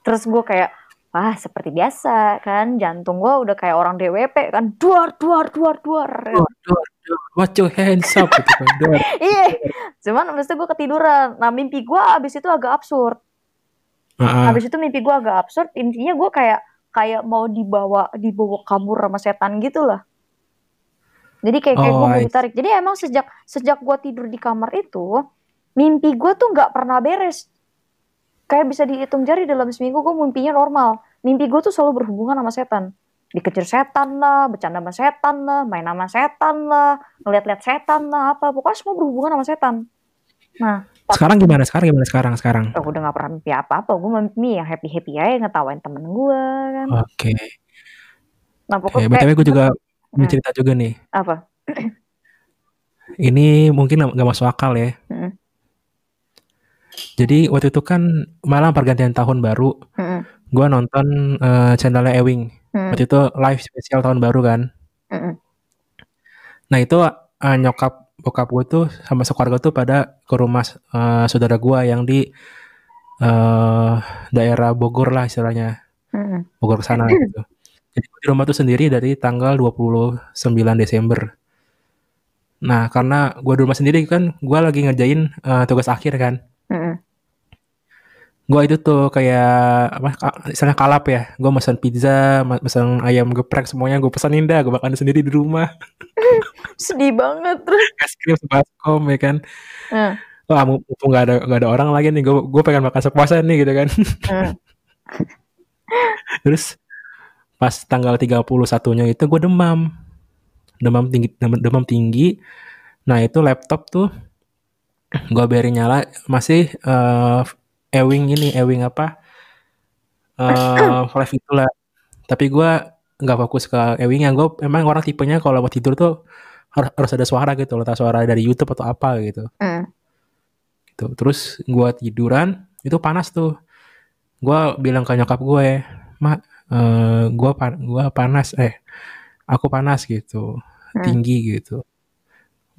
Terus gue kayak, wah seperti biasa kan, jantung gue udah kayak orang DWP kan, duar, duar, duar, duar. Duar, duar, duar. What your hands up gitu kan. Duar. Iya, cuman abis itu gue ketiduran. Nah mimpi gue abis itu agak absurd. Heeh. Abis itu mimpi gue agak absurd, intinya gue kayak kayak mau dibawa dibawa kabur sama setan gitu lah. Jadi kayak kayak Oh, gue mau ditarik. Jadi emang sejak sejak gue tidur di kamar itu, mimpi gue tuh nggak pernah beres. Kayak bisa dihitung jari dalam seminggu gue mimpinya normal. Mimpi gue tuh selalu berhubungan sama setan. Dikejar setan lah, bercanda sama setan lah, main sama setan lah, ngeliat-liat setan lah, apa. Pokoknya semua berhubungan sama setan. Nah, Sekarang gimana? Sekarang gimana sekarang? Sekarang. Oh, udah gak pernah mimpi apa-apa. Gue mimpi yang happy-happy aja ngetawain temen gue kan. Oke. Nah, Oke, pokoknya BTW kayak gue juga Hmm. mau cerita juga nih. apa? Ini mungkin nggak masuk akal ya. Mm-mm. Jadi waktu itu kan malam pergantian tahun baru, Mm-mm. gue nonton eh, channelnya Ewing. Mm. Waktu itu live spesial tahun baru kan. Mm-mm. Nah itu eh, nyokap bokap gue tuh sama sekeluarga tuh pada ke rumah eh, saudara gue yang di eh, daerah Bogor lah istilahnya. Mm-mm. Bogor sana gitu. Jadi di rumah tuh sendiri dari tanggal 29 Desember. Nah karena gue di rumah sendiri kan, gue lagi ngerjain eh, tugas akhir kan. Mm-mm. Gue itu tuh kayak apa? Misalnya kalap ya. Gue pesan pizza, pesan ayam geprek semuanya gue pesanin dah. Gue makan sendiri di rumah. Sedih banget terus. Es krim sebaskom ya kan. Mm. Wah mumpung gak ada gak ada orang lagi nih. Gue gue pengen makan sepuasnya nih gitu kan. Mm. Terus pas tanggal 31-nya itu gue demam. Demam tinggi demam, demam tinggi. Nah, itu laptop tuh gue biarin nyala masih eh Ewing ini, Ewing apa? eh live itulah. Tapi gue nggak fokus ke Ewing yang gue emang orang tipenya kalau mau tidur tuh harus, harus ada suara gitu loh, entah suara dari YouTube atau apa gitu. Mm. gitu. Terus gue tiduran, itu panas tuh. Gue bilang ke nyokap gue, mak, eh gue pan gua panas, eh, aku panas gitu, Hmm. tinggi gitu.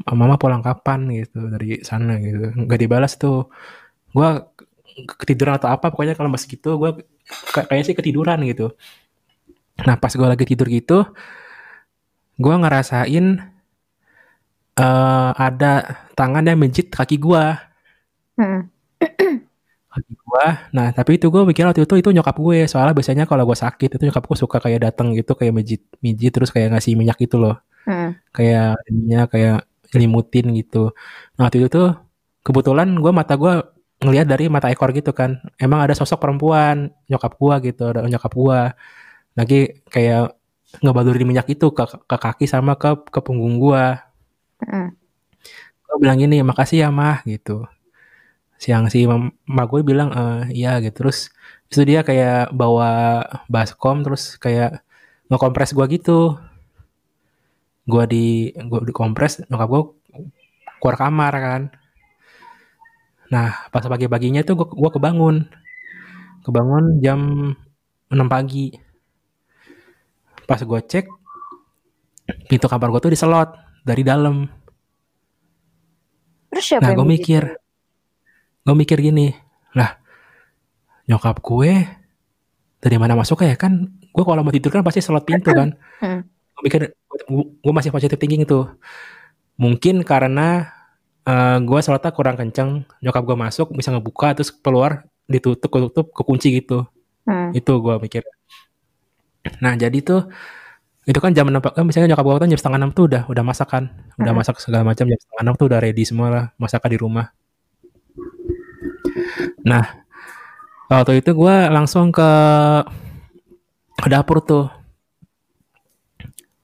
Mama pulang kapan gitu dari sana gitu. Gak dibalas tuh. Gue ketiduran atau apa, pokoknya kalau masih gitu, gue kayaknya sih ketiduran gitu. Nah pas gue lagi tidur gitu, gue ngerasain eh ada tangan yang menjit kaki gue Mm. kaki gua. Nah, tapi itu gue mikir waktu itu itu nyokap gue. Soalnya biasanya kalau gue sakit itu nyokap gue suka kayak datang gitu kayak mijit mijit terus kayak ngasih minyak gitu loh. Mm. Kayak minyak kayak limutin gitu. Nah, waktu itu tuh kebetulan gue mata gue ngelihat dari mata ekor gitu kan. Emang ada sosok perempuan nyokap gua gitu, ada nyokap gua. Lagi kayak ngebalurin minyak itu ke, ke kaki sama ke ke punggung gua. Mm. Gue bilang gini, makasih ya mah gitu. Siang si mam- mak gue bilang "Eh, iya gitu. Terus itu dia kayak bawa baskom terus kayak ngekompres gua gitu. Gua di gua dikompres nyokap gua keluar kamar kan. Nah pas pagi-paginya tuh gua kebangun. Kebangun jam 6 pagi. Pas gua cek pintu kamar gua tuh diselot dari dalam. Terus siapa nah gue mikir. Gue mikir gini lah nyokap gue dari mana masuknya ya? Kan gue kalau mau tidur kan pasti selot pintu kan. Mm. gue mikir gue masih positive thinking tuh mungkin karena eh, gue selotnya kurang kenceng nyokap gue masuk bisa ngebuka terus keluar ditutup ketutup kekunci gitu. Mm. itu gue mikir. Nah jadi tuh itu kan jam enam kan misalnya nyokap gue kan jam setengah enam tuh udah udah masak kan. Udah masak segala macam jam setengah enam tuh udah ready semua lah masakan di rumah. Nah waktu itu gue langsung ke ke dapur tuh.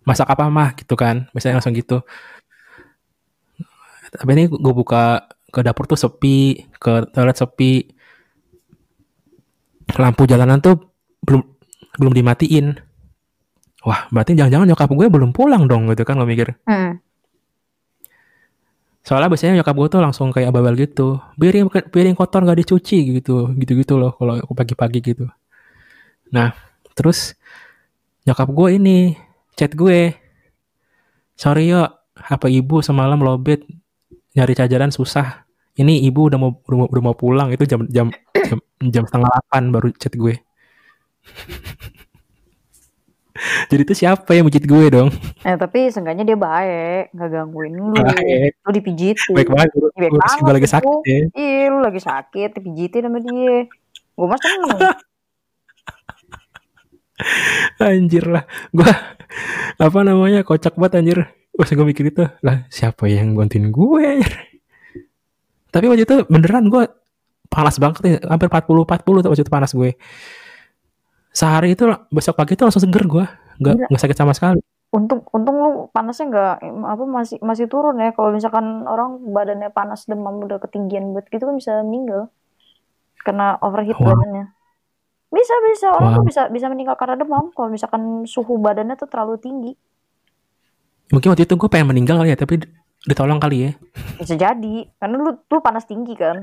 Masak apa mah gitu kan misalnya langsung gitu. Tapi ini gue buka ke dapur tuh sepi ke toilet sepi. Lampu jalanan tuh belum belum dimatiin. Wah, berarti jangan-jangan nyokap gue belum pulang dong gitu kan lo mikir. Hmm. Soalnya biasanya nyokap gue tuh langsung kayak abal gitu. Piring piring kotor gak dicuci gitu. Gitu-gitu loh kalau pagi-pagi gitu. Nah, terus nyokap gue ini chat gue. Sorry yo, HP ibu semalam lobet nyari cajaran susah. Ini ibu udah mau udah mau, udah mau pulang itu jam jam jam, jam setengah delapan baru chat gue. Jadi itu siapa yang mijit gue dong? Eh tapi seenggaknya dia baik, nggak gangguin lu. Baik. Lu dipijitin. Baik banget. Gue, Baik gue, banget gue lagi sakit ya. Iya, lu lagi sakit, dipijitin sama dia. Gue mah seneng. Anjir lah. Gue apa namanya kocak banget anjir. Pas gue mikir itu lah siapa yang bantuin gue anjir. Tapi waktu itu beneran gue panas banget nih. Hampir 40-40 tuh waktu itu panas gue. Sehari itu besok pagi itu langsung seger gue. Gak, Gila. nggak sakit sama sekali. Untung untung lu panasnya nggak apa masih masih turun ya. Kalau misalkan orang badannya panas demam udah ketinggian buat gitu kan bisa meninggal. Kena overheat Wow. badannya. Bisa bisa orang tuh Wow. bisa bisa meninggal karena demam kalau misalkan suhu badannya tuh terlalu tinggi. Mungkin waktu itu gue pengen meninggal kali ya. Tapi ditolong kali ya. Bisa jadi karena lu lu panas tinggi kan.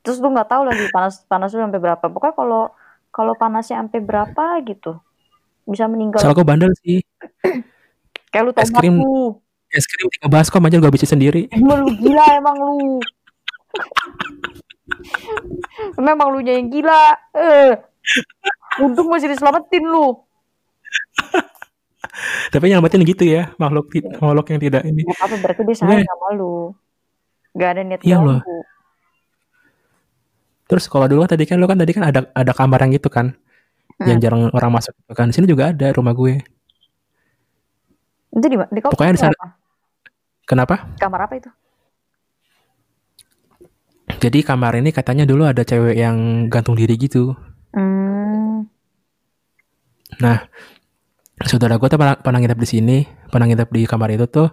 Terus lu nggak tahu lagi panas panas lu sampai berapa. Pokoknya kalau kalau panasnya sampai berapa gitu bisa meninggal. Soalnya gue bandel sih. Kayak lu es krim. lu. Es krim tiga baskom aja gue bisa sendiri. Emang lu gila emang lu. Memang lu yang gila. Eh. Untung masih diselamatin lu. Tapi yang nyelamatin gitu ya. Makhluk, makhluk yang tidak ini. Gak apa berarti dia sayang sama lu. Gak ada niat Iya loh. Terus kalau dulu kan tadi kan lo kan tadi kan ada ada kamar yang gitu kan. Yang Hmm. jarang orang masuk gitu kan. Di sini juga ada rumah gue. Itu di, di kamar Pokoknya di sana- apa? Kenapa? Kamar apa itu? Jadi kamar ini katanya dulu ada cewek yang gantung diri gitu. Hmm. Saudara gue tuh pernah, pernah nginep di sini, pernah nginep di kamar itu tuh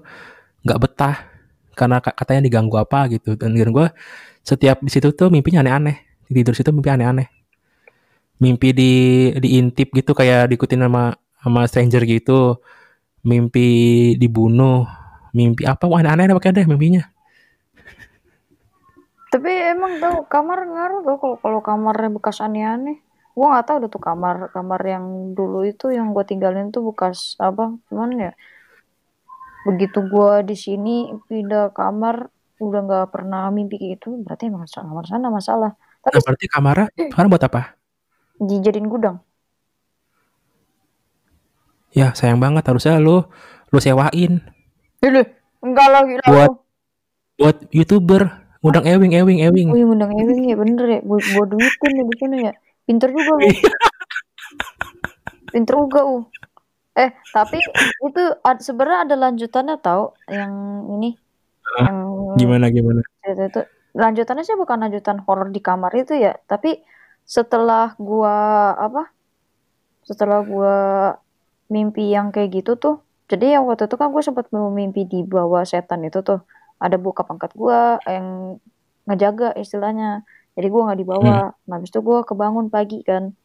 nggak betah karena ka- katanya diganggu apa gitu. Dan gue setiap di situ tuh mimpinya aneh-aneh. Tidur situ mimpi aneh-aneh. Mimpi di diintip gitu kayak diikutin sama sama stranger gitu. Mimpi dibunuh. Mimpi apa? Wah aneh-aneh pokoknya deh mimpinya. Tapi emang tau kamar ngaruh tuh kalau kalau kamarnya bekas aneh-aneh. Gua nggak tahu tuh kamar kamar yang dulu itu yang gua tinggalin tuh bekas apa gimana ya? Begitu gua di sini pindah kamar udah nggak pernah mimpi gitu berarti emang kamar sana masalah. Nah, berarti kamarnya sekarang buat apa? dijadiin gudang. Ya sayang banget harusnya lu lu sewain Ini enggak lah gila Buat- lu. buat youtuber ngundang ewing ewing ewing. Wih undang Ewing ya bener ya. Gua, gua duitin ya di sana ya. Pinter juga lu. Pinter juga uh. Eh tapi itu ad- sebenarnya ada lanjutannya tau yang ini yang Gimana gimana? cerita itu lanjutannya sih bukan lanjutan horor di kamar itu ya tapi setelah gua apa setelah gua mimpi yang kayak gitu tuh jadi yang waktu itu kan gue sempat mimpi di bawah setan itu tuh ada bokap angkat gua yang ngejaga istilahnya jadi gua nggak dibawa nah habis itu gua kebangun pagi kan.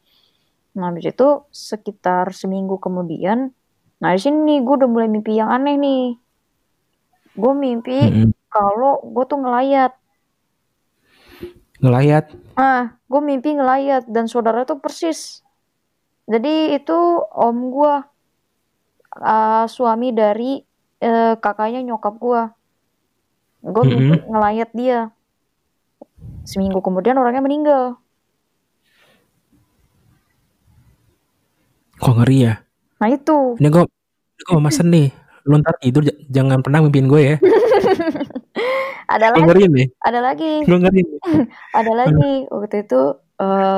Nah habis itu sekitar seminggu kemudian nah di sini gue udah mulai mimpi yang aneh nih. Gue mimpi Mm-mm. kalau gue tuh ngelayat Ngelayat. Ah, gue mimpi ngelayat dan saudara tuh persis. Jadi itu om gue, ah, suami dari eh, kakaknya nyokap gue. Gue mimpi ngelayat dia. Seminggu kemudian orangnya meninggal. Kok ngeri ya? Nah itu. Ini gue gue mau mesen nih. Lu ntar tidur jangan pernah mimpiin gue ya. Ada lagi, nih. ada lagi, ada lagi. Waktu itu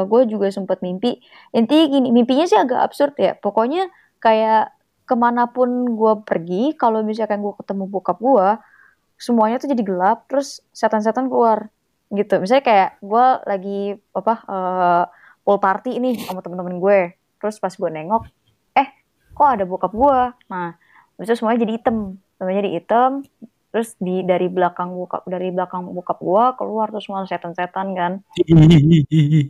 gue juga sempat mimpi. Intinya gini, mimpinya sih agak absurd ya. Pokoknya kayak ke mana pun gue pergi, kalau misalkan gue ketemu bokap gue, semuanya tuh jadi gelap, terus setan-setan keluar gitu. Misalnya kayak gue lagi apa eh pool party nih sama temen-temen gue, terus pas gue nengok, eh kok ada bokap gue? Nah, itu semuanya jadi hitam, semuanya jadi hitam, terus di dari belakang bokap dari belakang bokap gua keluar terus semua setan-setan kan.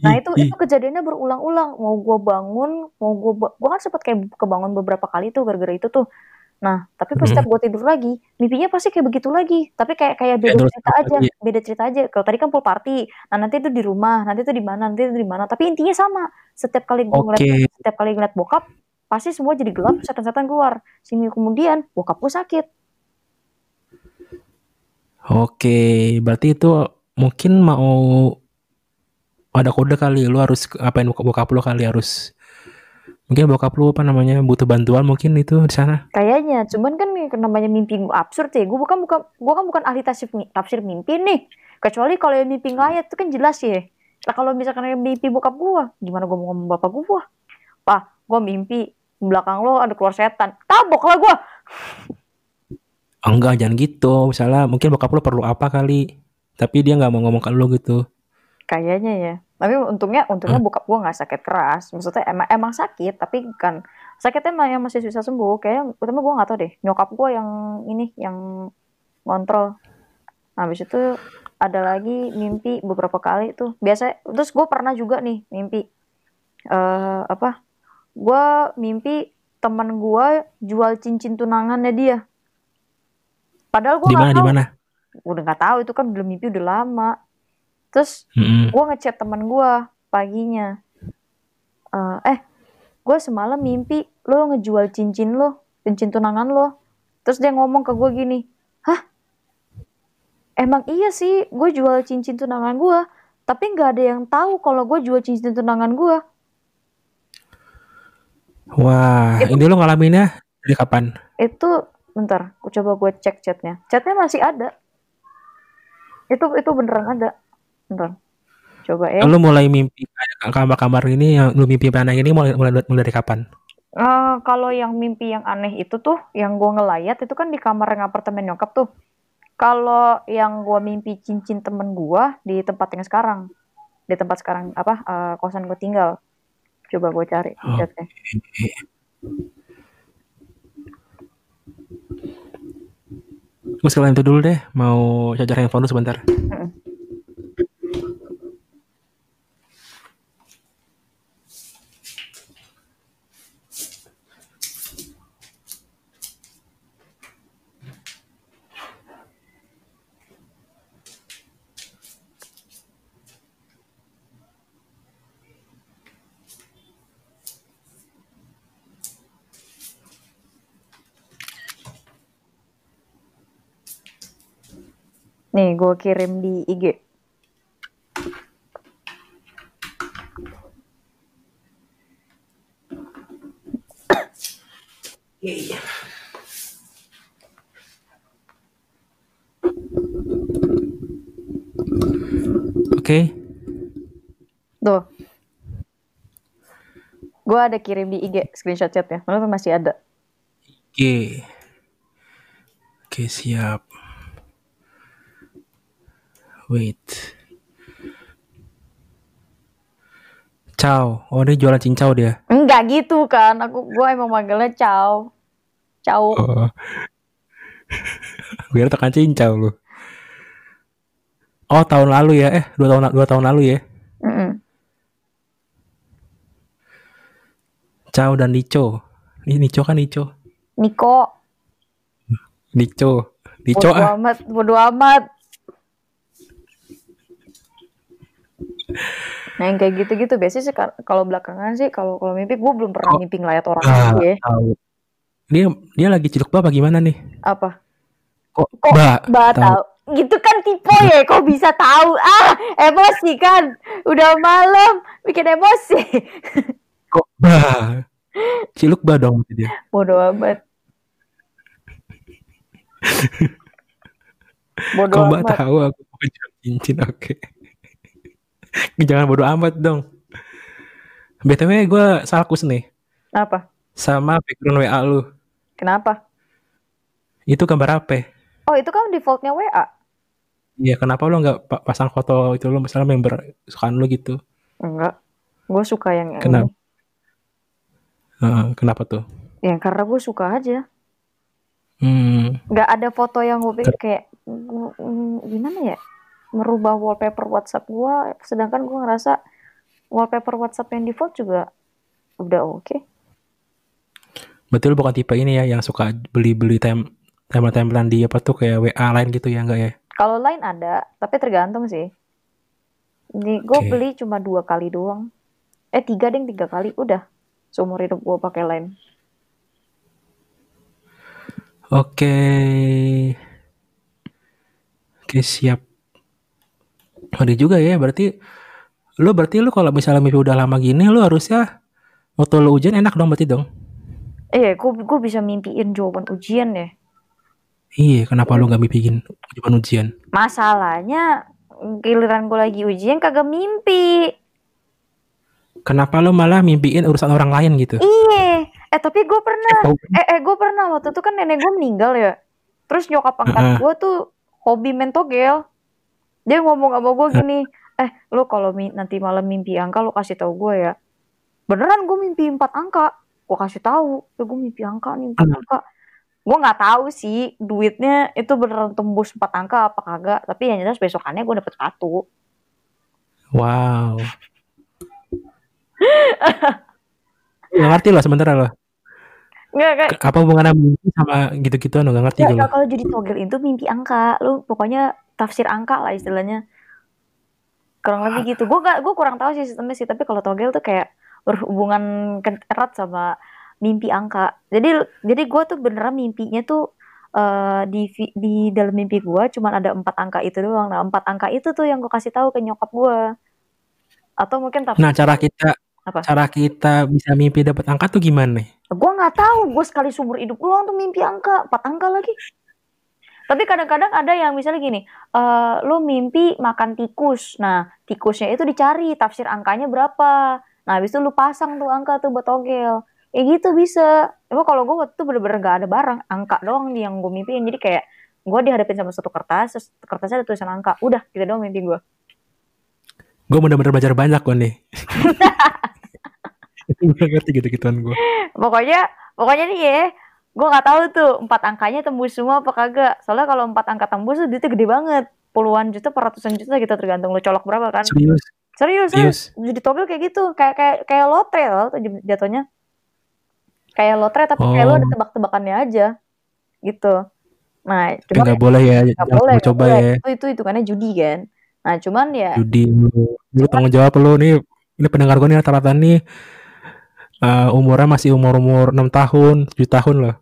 Nah itu itu kejadiannya berulang-ulang. Mau gua bangun mau gua gua kan sempat kayak kebangun beberapa kali tuh gara-gara itu tuh. Nah tapi pas setiap gua tidur lagi mimpinya pasti kayak begitu lagi. Tapi kayak kayak beda cerita aja beda cerita aja. Kalau tadi kan pool party. Nah nanti itu di rumah nanti itu di mana nanti itu di mana. Tapi intinya sama. Setiap kali gua ngeliat Oke. setiap kali ngeliat bokap pasti semua jadi gelap setan-setan keluar. Seminggu kemudian bokap gua sakit Oke, berarti itu mungkin mau ada kode kali lu harus apain bokap, lu kali harus mungkin bokap lu apa namanya butuh bantuan mungkin itu di sana. Kayaknya, cuman kan namanya mimpi gua absurd ya. Gue bukan bukan gua kan bukan ahli tafsir tafsir mimpi nih. Kecuali kalau yang mimpi ngelayat itu kan jelas ya. Lah kalau misalkan yang mimpi bokap gua, gimana gua mau ngomong bapak gua? Pak, gua mimpi belakang lo ada keluar setan. Tabok lah gua. Enggak, jangan gitu. Misalnya mungkin bokap lu perlu apa kali, tapi dia nggak mau ngomong ke lu gitu. Kayaknya ya. Tapi untungnya untungnya bokap gua nggak sakit keras. Maksudnya emang emang sakit, tapi kan sakitnya emang yang masih bisa sembuh. Kayaknya utama gua nggak tahu deh. Nyokap gua yang ini yang ngontrol. Nah, habis itu ada lagi mimpi beberapa kali tuh. Biasa terus gue pernah juga nih mimpi eh apa? Gua mimpi teman gua jual cincin tunangannya dia. Padahal Di nggak di tahu. mana? Udah nggak tahu itu kan belum mimpi udah lama. Terus Mm-mm. gue ngechat teman gue paginya Eh, eh gue semalam mimpi lo ngejual cincin lo cincin tunangan lo terus dia ngomong ke gue gini hah emang iya sih gue jual cincin tunangan gue tapi nggak ada yang tahu kalau gue jual cincin tunangan gue Wah, Itu- ini lu ngalaminnya dari kapan? itu bentar aku coba gue cek chatnya chatnya masih ada itu itu beneran ada bentar coba ya Lu mulai mimpi kamar-kamar ini yang lu mimpi anak ini mulai, mulai, mulai dari kapan? Eh, kalau yang mimpi yang aneh itu tuh, yang gue ngelayat itu kan di kamar yang apartemen nyokap tuh. Kalau yang gue mimpi cincin temen gue di tempat yang sekarang, di tempat sekarang apa eh, kosan gue tinggal. Coba gue cari Oh. chatnya. Sekalian itu dulu deh, mau charger handphone dulu sebentar. Mm-mm. Nih, gue kirim di IG. Oke, Tuh. Gue ada kirim di IG screenshot chatnya. Mana tuh masih ada. Oke. Oke, siap. Wait. Ciao. Oh, dia jualan cincau dia. Enggak gitu kan. Aku gue emang manggilnya Chow. Chow. Oh. Biar tekan cincau lu. Oh, tahun lalu ya. Eh, dua tahun dua tahun lalu ya. Mm-mm. Ciao dan Nico. Ini Nico kan Nico. Niko. Nico. Nico Bodo ah. amat. Bodo amat. Nah yang kayak gitu-gitu biasanya sih kal- kalau belakangan sih kalau kalau mimpi gue belum pernah Oh. mimpi ngelayat orang lagi ya. tahu. Dia dia lagi ciluk apa gimana nih? Apa? Kok, Kok Mbak, Mbak tahu. tahu. Gitu kan tipe ya, kok bisa tahu? Ah, emosi kan. Udah malam, bikin emosi. Kok Mbak? Ciluk Mbak dong dia. Bodo amat. Bodo Kok amat. tahu aku jual cincin oke. Jangan bodo amat dong. BTW gue salkus nih Apa? sama background WA lu. Kenapa? Itu gambar apa? Oh itu kan defaultnya WA. Iya, kenapa lu nggak pa- pasang foto itu lu misalnya member sukaan lu gitu? Enggak. Gue suka yang Kenapa? ini. Heeh, kenapa tuh? Ya karena gue suka aja. Hmm. Nggak ada foto yang gue pikir kayak gimana ya merubah wallpaper WhatsApp gue, sedangkan gue ngerasa wallpaper WhatsApp yang default juga udah oke. Betul bukan tipe ini ya yang suka beli-beli tem tempel-tempelan di apa tuh kayak WA lain gitu ya enggak ya? Kalau lain ada, tapi tergantung sih. Ini gue Oke. beli cuma dua kali doang. Eh tiga deh, tiga kali. Udah. Seumur hidup gue pakai lain. Oke. Oke, siap. Ada juga ya, berarti lu berarti lu kalau misalnya mimpi udah lama gini lu harusnya waktu lu ujian enak dong berarti dong. Eh, gue gue bisa mimpiin jawaban ujian ya. Iya, kenapa lu nggak mimpiin jawaban ujian? Masalahnya giliran gue lagi ujian kagak mimpi. Kenapa lu malah mimpiin urusan orang lain gitu? Iya. Eh tapi gue pernah. Eh, eh gue pernah waktu itu kan nenek gue meninggal ya. Terus nyokap angkat Heeh. gue tuh hobi main togel. Dia ngomong sama gue gini, eh lu kalau nanti malam mimpi angka lu kasih tahu gue ya. Beneran gue mimpi empat angka. Gue kasih tahu, ya gue mimpi angka nih empat angka. Gue nggak tahu sih duitnya itu beneran tembus empat angka apa kagak. Tapi yang jelas besokannya gue dapet sepatu. Wow. Gak ngerti loh sementara loh. Nggak kayak Ke- Apa hubungannya mimpi sama gitu-gituan lo gak ngerti gue kalau jadi togel itu mimpi angka, lu pokoknya tafsir angka lah istilahnya. Kurang lebih gitu. Gue gak, gue kurang tahu sih sistemnya sih, tapi kalau togel tuh kayak berhubungan erat sama mimpi angka. Jadi jadi gue tuh beneran mimpinya tuh eh, di di dalam mimpi gue cuman ada empat angka itu doang. Nah empat angka itu tuh yang gue kasih tahu ke nyokap gue. Atau mungkin tafsir Nah cara kita Apa? cara kita bisa mimpi dapat angka tuh gimana? Gue nggak tahu, gue sekali seumur hidup doang tuh mimpi angka, empat angka lagi. Tapi kadang-kadang ada yang misalnya gini, eh lu mimpi makan tikus. Nah, tikusnya itu dicari tafsir angkanya berapa. Nah, habis itu lu pasang tuh angka tuh buat togel. Ya gitu bisa. Emang kalau gue waktu itu bener-bener gak ada barang, angka doang nih yang gue mimpiin. Jadi kayak gue dihadapin sama satu kertas, terus kertasnya ada tulisan angka. Udah, gitu doang mimpi gue. Gue bener-bener belajar banyak kok nih. Gak ngerti gitu-gituan gue. Pokoknya, pokoknya nih ya, gue nggak tahu tuh empat angkanya tembus semua apa kagak. Soalnya kalau empat angka tembus tuh duitnya gede banget, puluhan juta, per ratusan juta gitu tergantung lo colok berapa kan. Serius, Serius, serius. serius. Jadi togel kayak gitu, kayak kayak kayak lotre loh tuh jatuhnya. Kayak lotre tapi kayak lo Oh. ada tebak-tebakannya aja, gitu. Nah, cuma gak boleh ya, nggak boleh, nggak coba ya. Itu itu hitungannya judi kan. Nah, cuman ya Judi lu. Lu tanggung jawab lu nih. Ini pendengar gue nih rata-rata nih. eh, umurnya masih umur-umur 6 tahun, 7 tahun loh.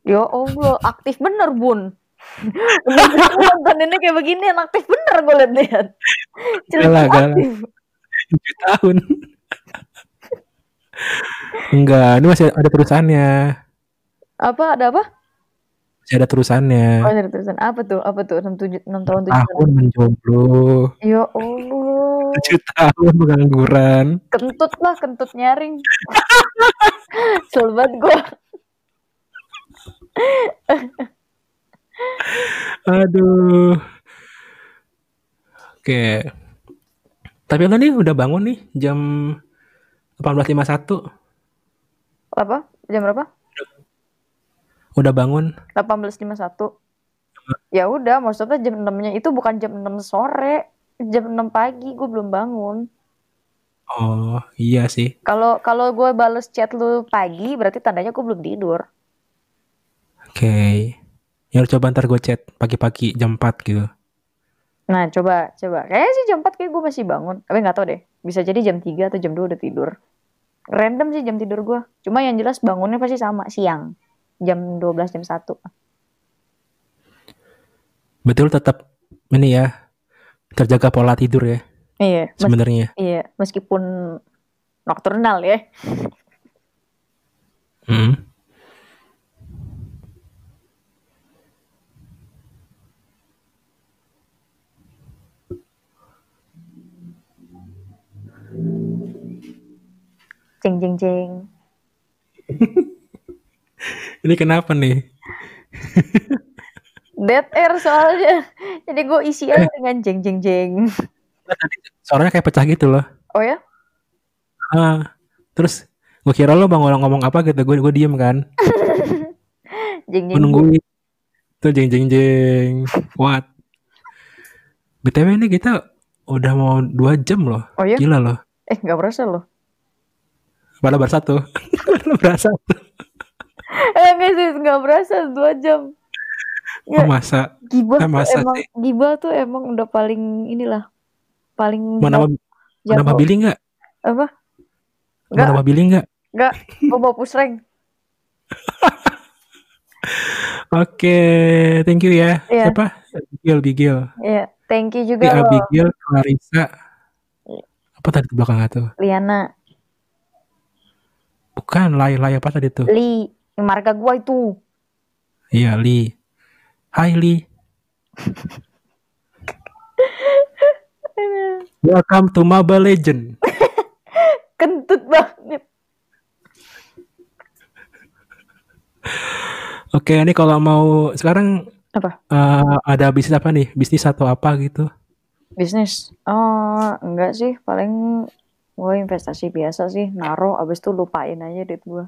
Ya Allah, aktif bener bun. Nonton ini kayak begini aktif bener gue liat-liat. Galah. 7 tahun. Enggak, ini masih ada terusannya. Apa ada apa? Masih ada terusannya. Oh ada tulisan apa tuh? Apa tuh? 6, 7, 6 tahun 7 tahun. Tahun menjomblo. Ya Allah. 7 tahun pengangguran. Kentut lah, kentut nyaring. Banget gue. Aduh. Oke. Tapi lo nih udah bangun nih jam 18.51. Apa? Jam berapa? Udah bangun. 18.51. Ya udah, maksudnya jam 6-nya itu bukan jam 6 sore. Jam 6 pagi gue belum bangun. Oh, iya sih. Kalau kalau gue bales chat lu pagi, berarti tandanya gue belum tidur. Oke. Ya udah coba ntar gue chat pagi-pagi jam 4 gitu. Nah, coba, coba. Kayaknya sih jam 4 kayak gue masih bangun. Tapi nggak tahu deh. Bisa jadi jam 3 atau jam 2 udah tidur. Random sih jam tidur gue. Cuma yang jelas bangunnya pasti sama, siang. Jam 12, jam 1. Betul tetap ini ya terjaga pola tidur ya Iya, sebenarnya. iya, meskipun nokturnal ya. Hmm. Jeng jeng jeng. Ini kenapa nih? Dead air soalnya. Jadi gue isi aja dengan jeng jeng jeng. Suaranya kayak pecah gitu loh. Oh ya? Ah, terus gue kira lo bang ngomong apa gitu, gue gue diem kan, Jeng jeng. nungguin. Tuh jeng jeng jeng. What? BTW ini kita udah mau dua jam loh. Oh iya? Gila loh. Eh, nggak berasa loh. Pada berasa tuh. Pada berasa tuh. Eh, enggak sih, nggak berasa dua jam. Oh Ya, masa. gibah eh, tuh masa emang sih? gibah tuh emang udah paling inilah paling Mau nama, mau nama. Billy nggak? apa? Mau Nggak, nama Billy nggak? nggak. Gue bawa pusreng. Oke, thank you ya. Iya. Siapa? Bigil, Bigil. Iya, thank you juga loh, Abigail, Clarissa. Iya. Apa tadi di belakangnya tuh? Liana, Bukan, Lai, Lai apa tadi tuh? Li, yang marga gua itu. Iya, Li. Hai, Li. Welcome to Mobile Legend. Kentut banget. Oke, ini kalau mau sekarang Apa? eh, ada bisnis apa nih? Bisnis atau apa gitu? Bisnis? Oh, enggak sih. Paling gue investasi biasa sih. Naro, abis itu lupain aja duit gue.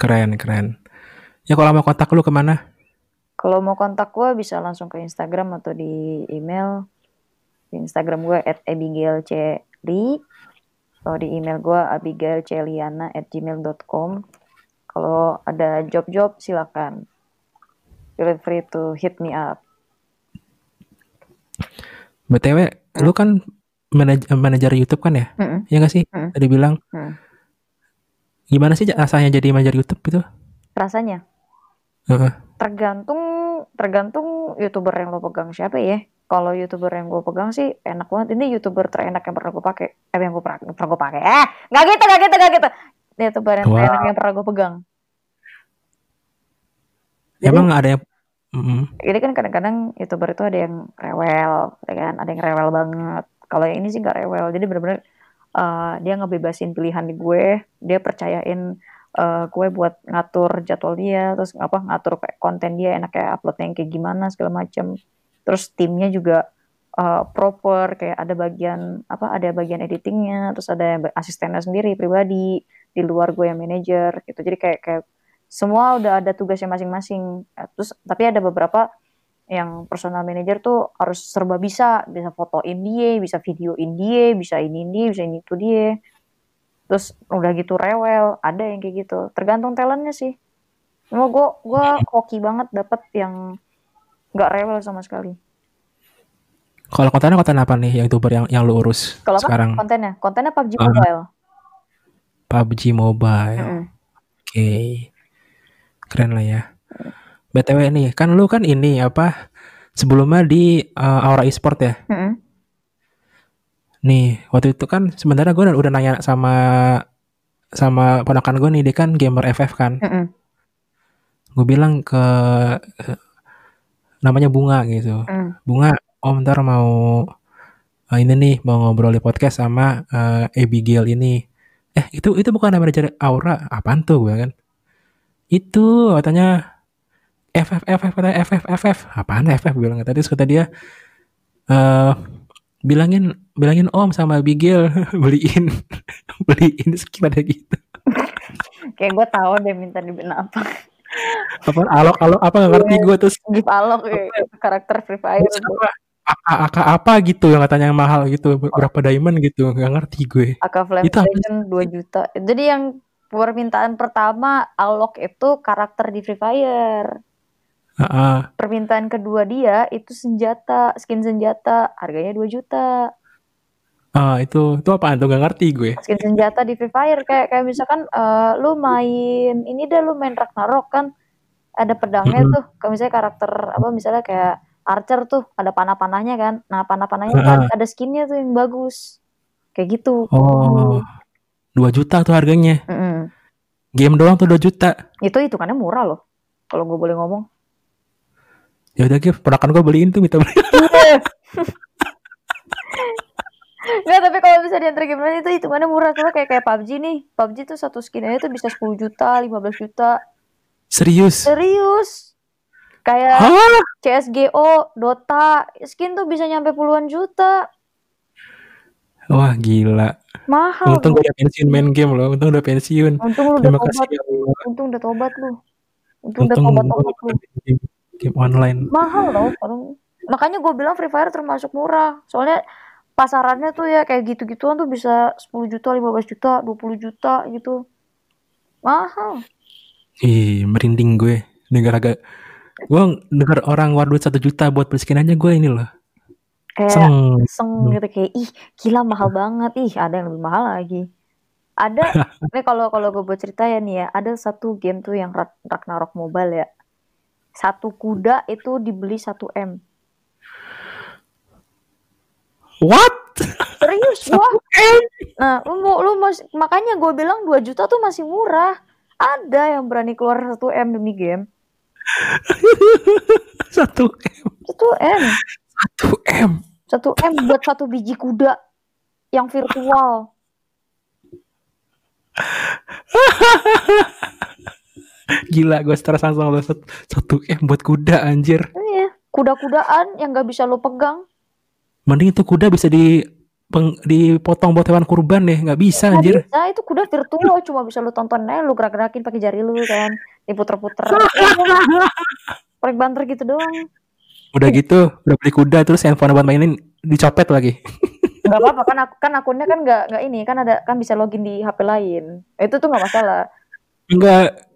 Keren, keren. Ya kalau mau kontak lu ke mana? Kalau mau kontak gue bisa langsung ke Instagram atau di email. Di Instagram gue at abigailceli. Atau di email gue abigailceliana at gmail.com. Kalau ada job-job silakan. Feel free to hit me up. BTW, lu kan manaj- manajer YouTube kan ya? Mm-mm. Ya nggak sih? Hmm. Tadi bilang. Hmm. Gimana sih rasanya jadi manajer YouTube gitu? Rasanya Heeh. tergantung tergantung youtuber yang lo pegang siapa ya. Kalau youtuber yang gue pegang sih enak banget. Ini youtuber terenak yang pernah gue pakai. Eh yang gue pernah, pernah gue pakai. Eh nggak gitu nggak gitu nggak gitu. Youtuber yang Wow. terenak yang pernah gue pegang. Jadi- Emang ada yang Mm-mm. Jadi kan kadang-kadang youtuber itu ada yang rewel, ya kan? Ada yang rewel banget. Kalau yang ini sih nggak rewel. Jadi bener-bener eh, dia ngebebasin pilihan di gue. Dia percayain eh, gue buat ngatur jadwal dia, terus apa ngatur kayak konten dia enaknya uploadnya yang kayak gimana segala macam. Terus timnya juga eh, proper, kayak ada bagian apa? Ada bagian editingnya, terus ada asistennya sendiri pribadi di luar gue yang manajer gitu. Jadi kayak kayak semua udah ada tugasnya masing-masing. Terus tapi ada beberapa yang personal manager tuh harus serba bisa, bisa fotoin dia, bisa videoin dia, bisa ini dia, bisa ini itu dia. Terus udah gitu rewel, ada yang kayak gitu. Tergantung talentnya sih. Cuma gue gua hoki banget dapet yang nggak rewel sama sekali. Kalau kontennya konten apa nih yang youtuber yang yang lu urus Kalau apa sekarang? kontennya? Kontennya PUBG Ah. Mobile. PUBG Mobile. Mm-mm. Oke. Keren lah ya. BTW nih, kan lu kan ini apa? Sebelumnya di uh, Aura Esport ya. Mm-mm. Nih, waktu itu kan sebenarnya gue udah, nanya sama sama ponakan gue nih, dia kan gamer FF kan. Mm-mm. Gue bilang ke namanya Bunga gitu. Mm. Bunga, Om ntar mau eh, ini nih mau ngobrol di podcast sama eh, Abigail ini. Eh itu itu bukan manajer Aura, apaan tuh gue kan? Itu katanya FF FF FF FF apaan FF bilang tadi terus kata dia eh bilangin bilangin Om sama Abigail beliin beliin skin ada gitu. Kayak gue tahu deh minta dibeliin apa. Apa alok alok apa nggak ngerti gue terus Gift alok ya, karakter Free Fire. apa AK, apa gitu yang katanya yang mahal gitu berapa diamond gitu nggak ngerti gue. AK Flame Itu apa Legend 2 juta. Jadi yang permintaan pertama Alok itu karakter di Free Fire. Heeh. Permintaan kedua dia itu senjata, skin senjata, harganya 2 juta. Ah itu itu apaan tuh nggak ngerti gue. Skin senjata di Free Fire kayak kayak misalkan eh, lu main ini dah lu main Ragnarok kan ada pedangnya tuh. Kayak misalnya karakter apa misalnya kayak Archer tuh ada panah-panahnya kan. Nah, panah-panahnya tuh Heeh. ada skinnya tuh yang bagus. Kayak gitu. Oh, 2 juta tuh harganya. Game doang tuh 2 juta. Itu hitungannya murah loh. Kalau gue boleh ngomong. Ya udah Gif, ponakan gue beliin tuh minta beli. Nggak, tapi kalau bisa diantar lain itu hitungannya murah. Soalnya kayak kayak PUBG nih. PUBG tuh satu skin aja tuh bisa 10 juta, 15 juta. Serius? Serius. Kayak Hah? CSGO, Dota, skin tuh bisa nyampe puluhan juta. Wah gila. Mahal. Untung gue udah pensiun main game loh. Untung udah pensiun. Untung lu udah Terima tobat. kasih ya. Untung udah tobat lu. Untung udah Untung tobat gue tobat lu. Game. online. Mahal loh. Orang. Makanya gue bilang Free Fire termasuk murah. Soalnya pasarannya tuh ya kayak gitu-gituan tuh bisa 10 juta, 15 juta, 20 juta gitu. Mahal. Ih, merinding gue. Dengar agak gue dengar orang war duit satu juta buat beli skin aja gue ini loh. Kayak Seng. seng gitu kayak ih gila mahal banget ih ada yang lebih mahal lagi ada nih kalau kalau gue buat cerita ya nih ya ada satu game tuh yang Ragnarok Mobile ya satu kuda itu dibeli 1 m. What? serius wah. Nah lu lu mas, makanya gue bilang 2 juta tuh masih murah. Ada yang berani keluar 1 m demi game. Satu M. 1 m. Satu M. 1 m buat satu biji kuda yang virtual Gila gue stres langsung satu, satu M buat kuda anjir. iya kuda-kudaan yang gak bisa lo pegang Mending itu kuda bisa di peng- dipotong buat hewan kurban deh, nggak bisa Nggak anjir. bisa, itu kuda virtual cuma bisa lu tonton aja lu gerak-gerakin pakai jari lu kan diputer-puter paling banter gitu doang Udah gitu, udah beli kuda terus handphone buat mainin dicopet lagi. nggak apa-apa kan aku kan akunnya kan nggak nggak ini kan ada kan bisa login di HP lain itu tuh nggak masalah Enggak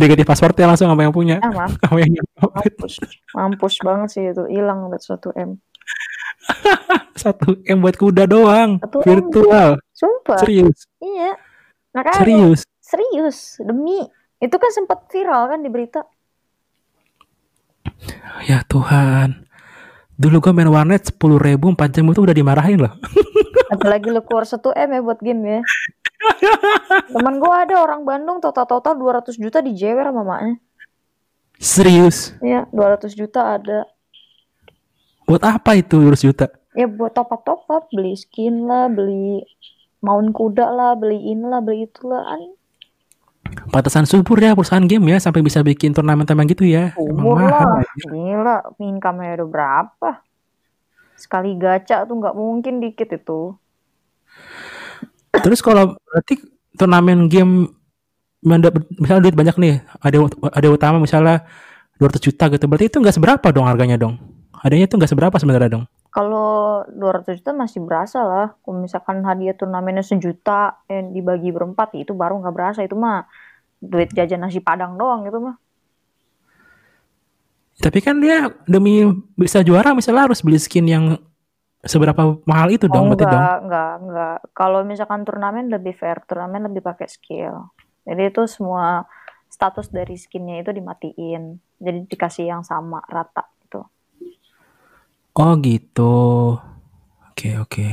negatif passwordnya langsung sama yang punya, ah maaf. Sama yang mampus. Mampus banget sih itu. Hilang buat suatu m. Satu M buat kuda doang, Satu M. virtual. sumpah. Serius, iya. Makanya serius. serius. Demi. Itu kan sempat viral kan di berita. Ya Tuhan. Dulu gue main warnet 10 ribu 4 jam itu udah dimarahin loh. apalagi lu keluar 1 m ya buat game ya teman gua ada orang Bandung total-total 200 juta dijewer sama maknya Serius. Iya, 200 juta ada. Buat apa itu 200 juta? Ya buat top up top up, beli skin lah, beli mount kuda lah, beli ini lah, beli itu lah. Kan Pantesan subur ya perusahaan game ya sampai bisa bikin turnamen-turnamen gitu ya. Mahal. lah. Gila, income-nya udah berapa? Sekali gacha tuh nggak mungkin dikit itu. Terus kalau berarti turnamen game misalnya duit banyak nih, ada ada utama misalnya 200 juta gitu. Berarti itu nggak seberapa dong harganya dong. Adanya itu nggak seberapa sebenarnya dong. Kalau 200 juta masih berasa lah. Kalau misalkan hadiah turnamennya sejuta yang dibagi berempat, itu baru nggak berasa. Itu mah duit jajan nasi padang doang itu mah. Tapi kan dia demi bisa juara misalnya harus beli skin yang seberapa mahal itu Oh dong berarti dong. enggak, enggak, enggak. Kalau misalkan turnamen lebih fair, turnamen lebih pakai skill. Jadi itu semua status dari skinnya itu dimatiin. Jadi dikasih yang sama, rata gitu. Oh gitu. Oke oke.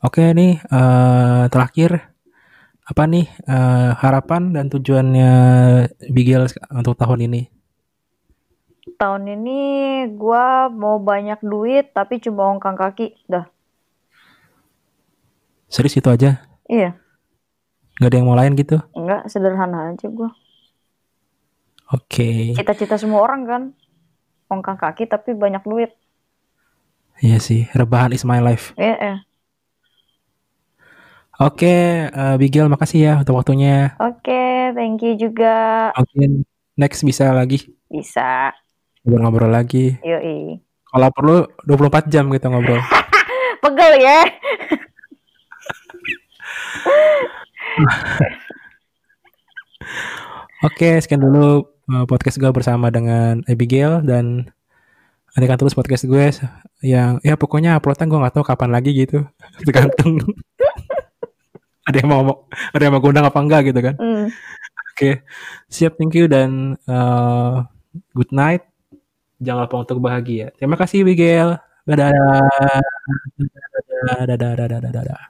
Oke nih eh, terakhir apa nih eh, harapan dan tujuannya Bigel untuk tahun ini? Tahun ini gua mau banyak duit tapi cuma ongkang kaki. Dah. Serius itu aja? Iya, Gak ada yang mau lain gitu? enggak sederhana aja gua. Oke. Cita-cita semua orang kan. Ongkang kaki tapi banyak duit. Iya sih, rebahan is my life. Iya, eh. Oke, eh, Bigel makasih ya untuk waktunya. Oke, thank you juga. Mungkin next bisa lagi Bisa. Ngobrol-ngobrol lagi. Yoi. Kalau perlu 24 jam kita ngobrol. Pegel ya. Oke, sekian dulu eh, podcast gue bersama dengan Abigail dan nantikan terus podcast gue yang ya pokoknya uploadnya gue nggak tahu kapan lagi gitu tergantung ada yang mau ada yang mau gue undang apa enggak gitu kan Hmm. oke siap thank you dan eh, good night jangan lupa untuk bahagia. Terima kasih dadah dadah dadah dadah dadah dadah, dadah.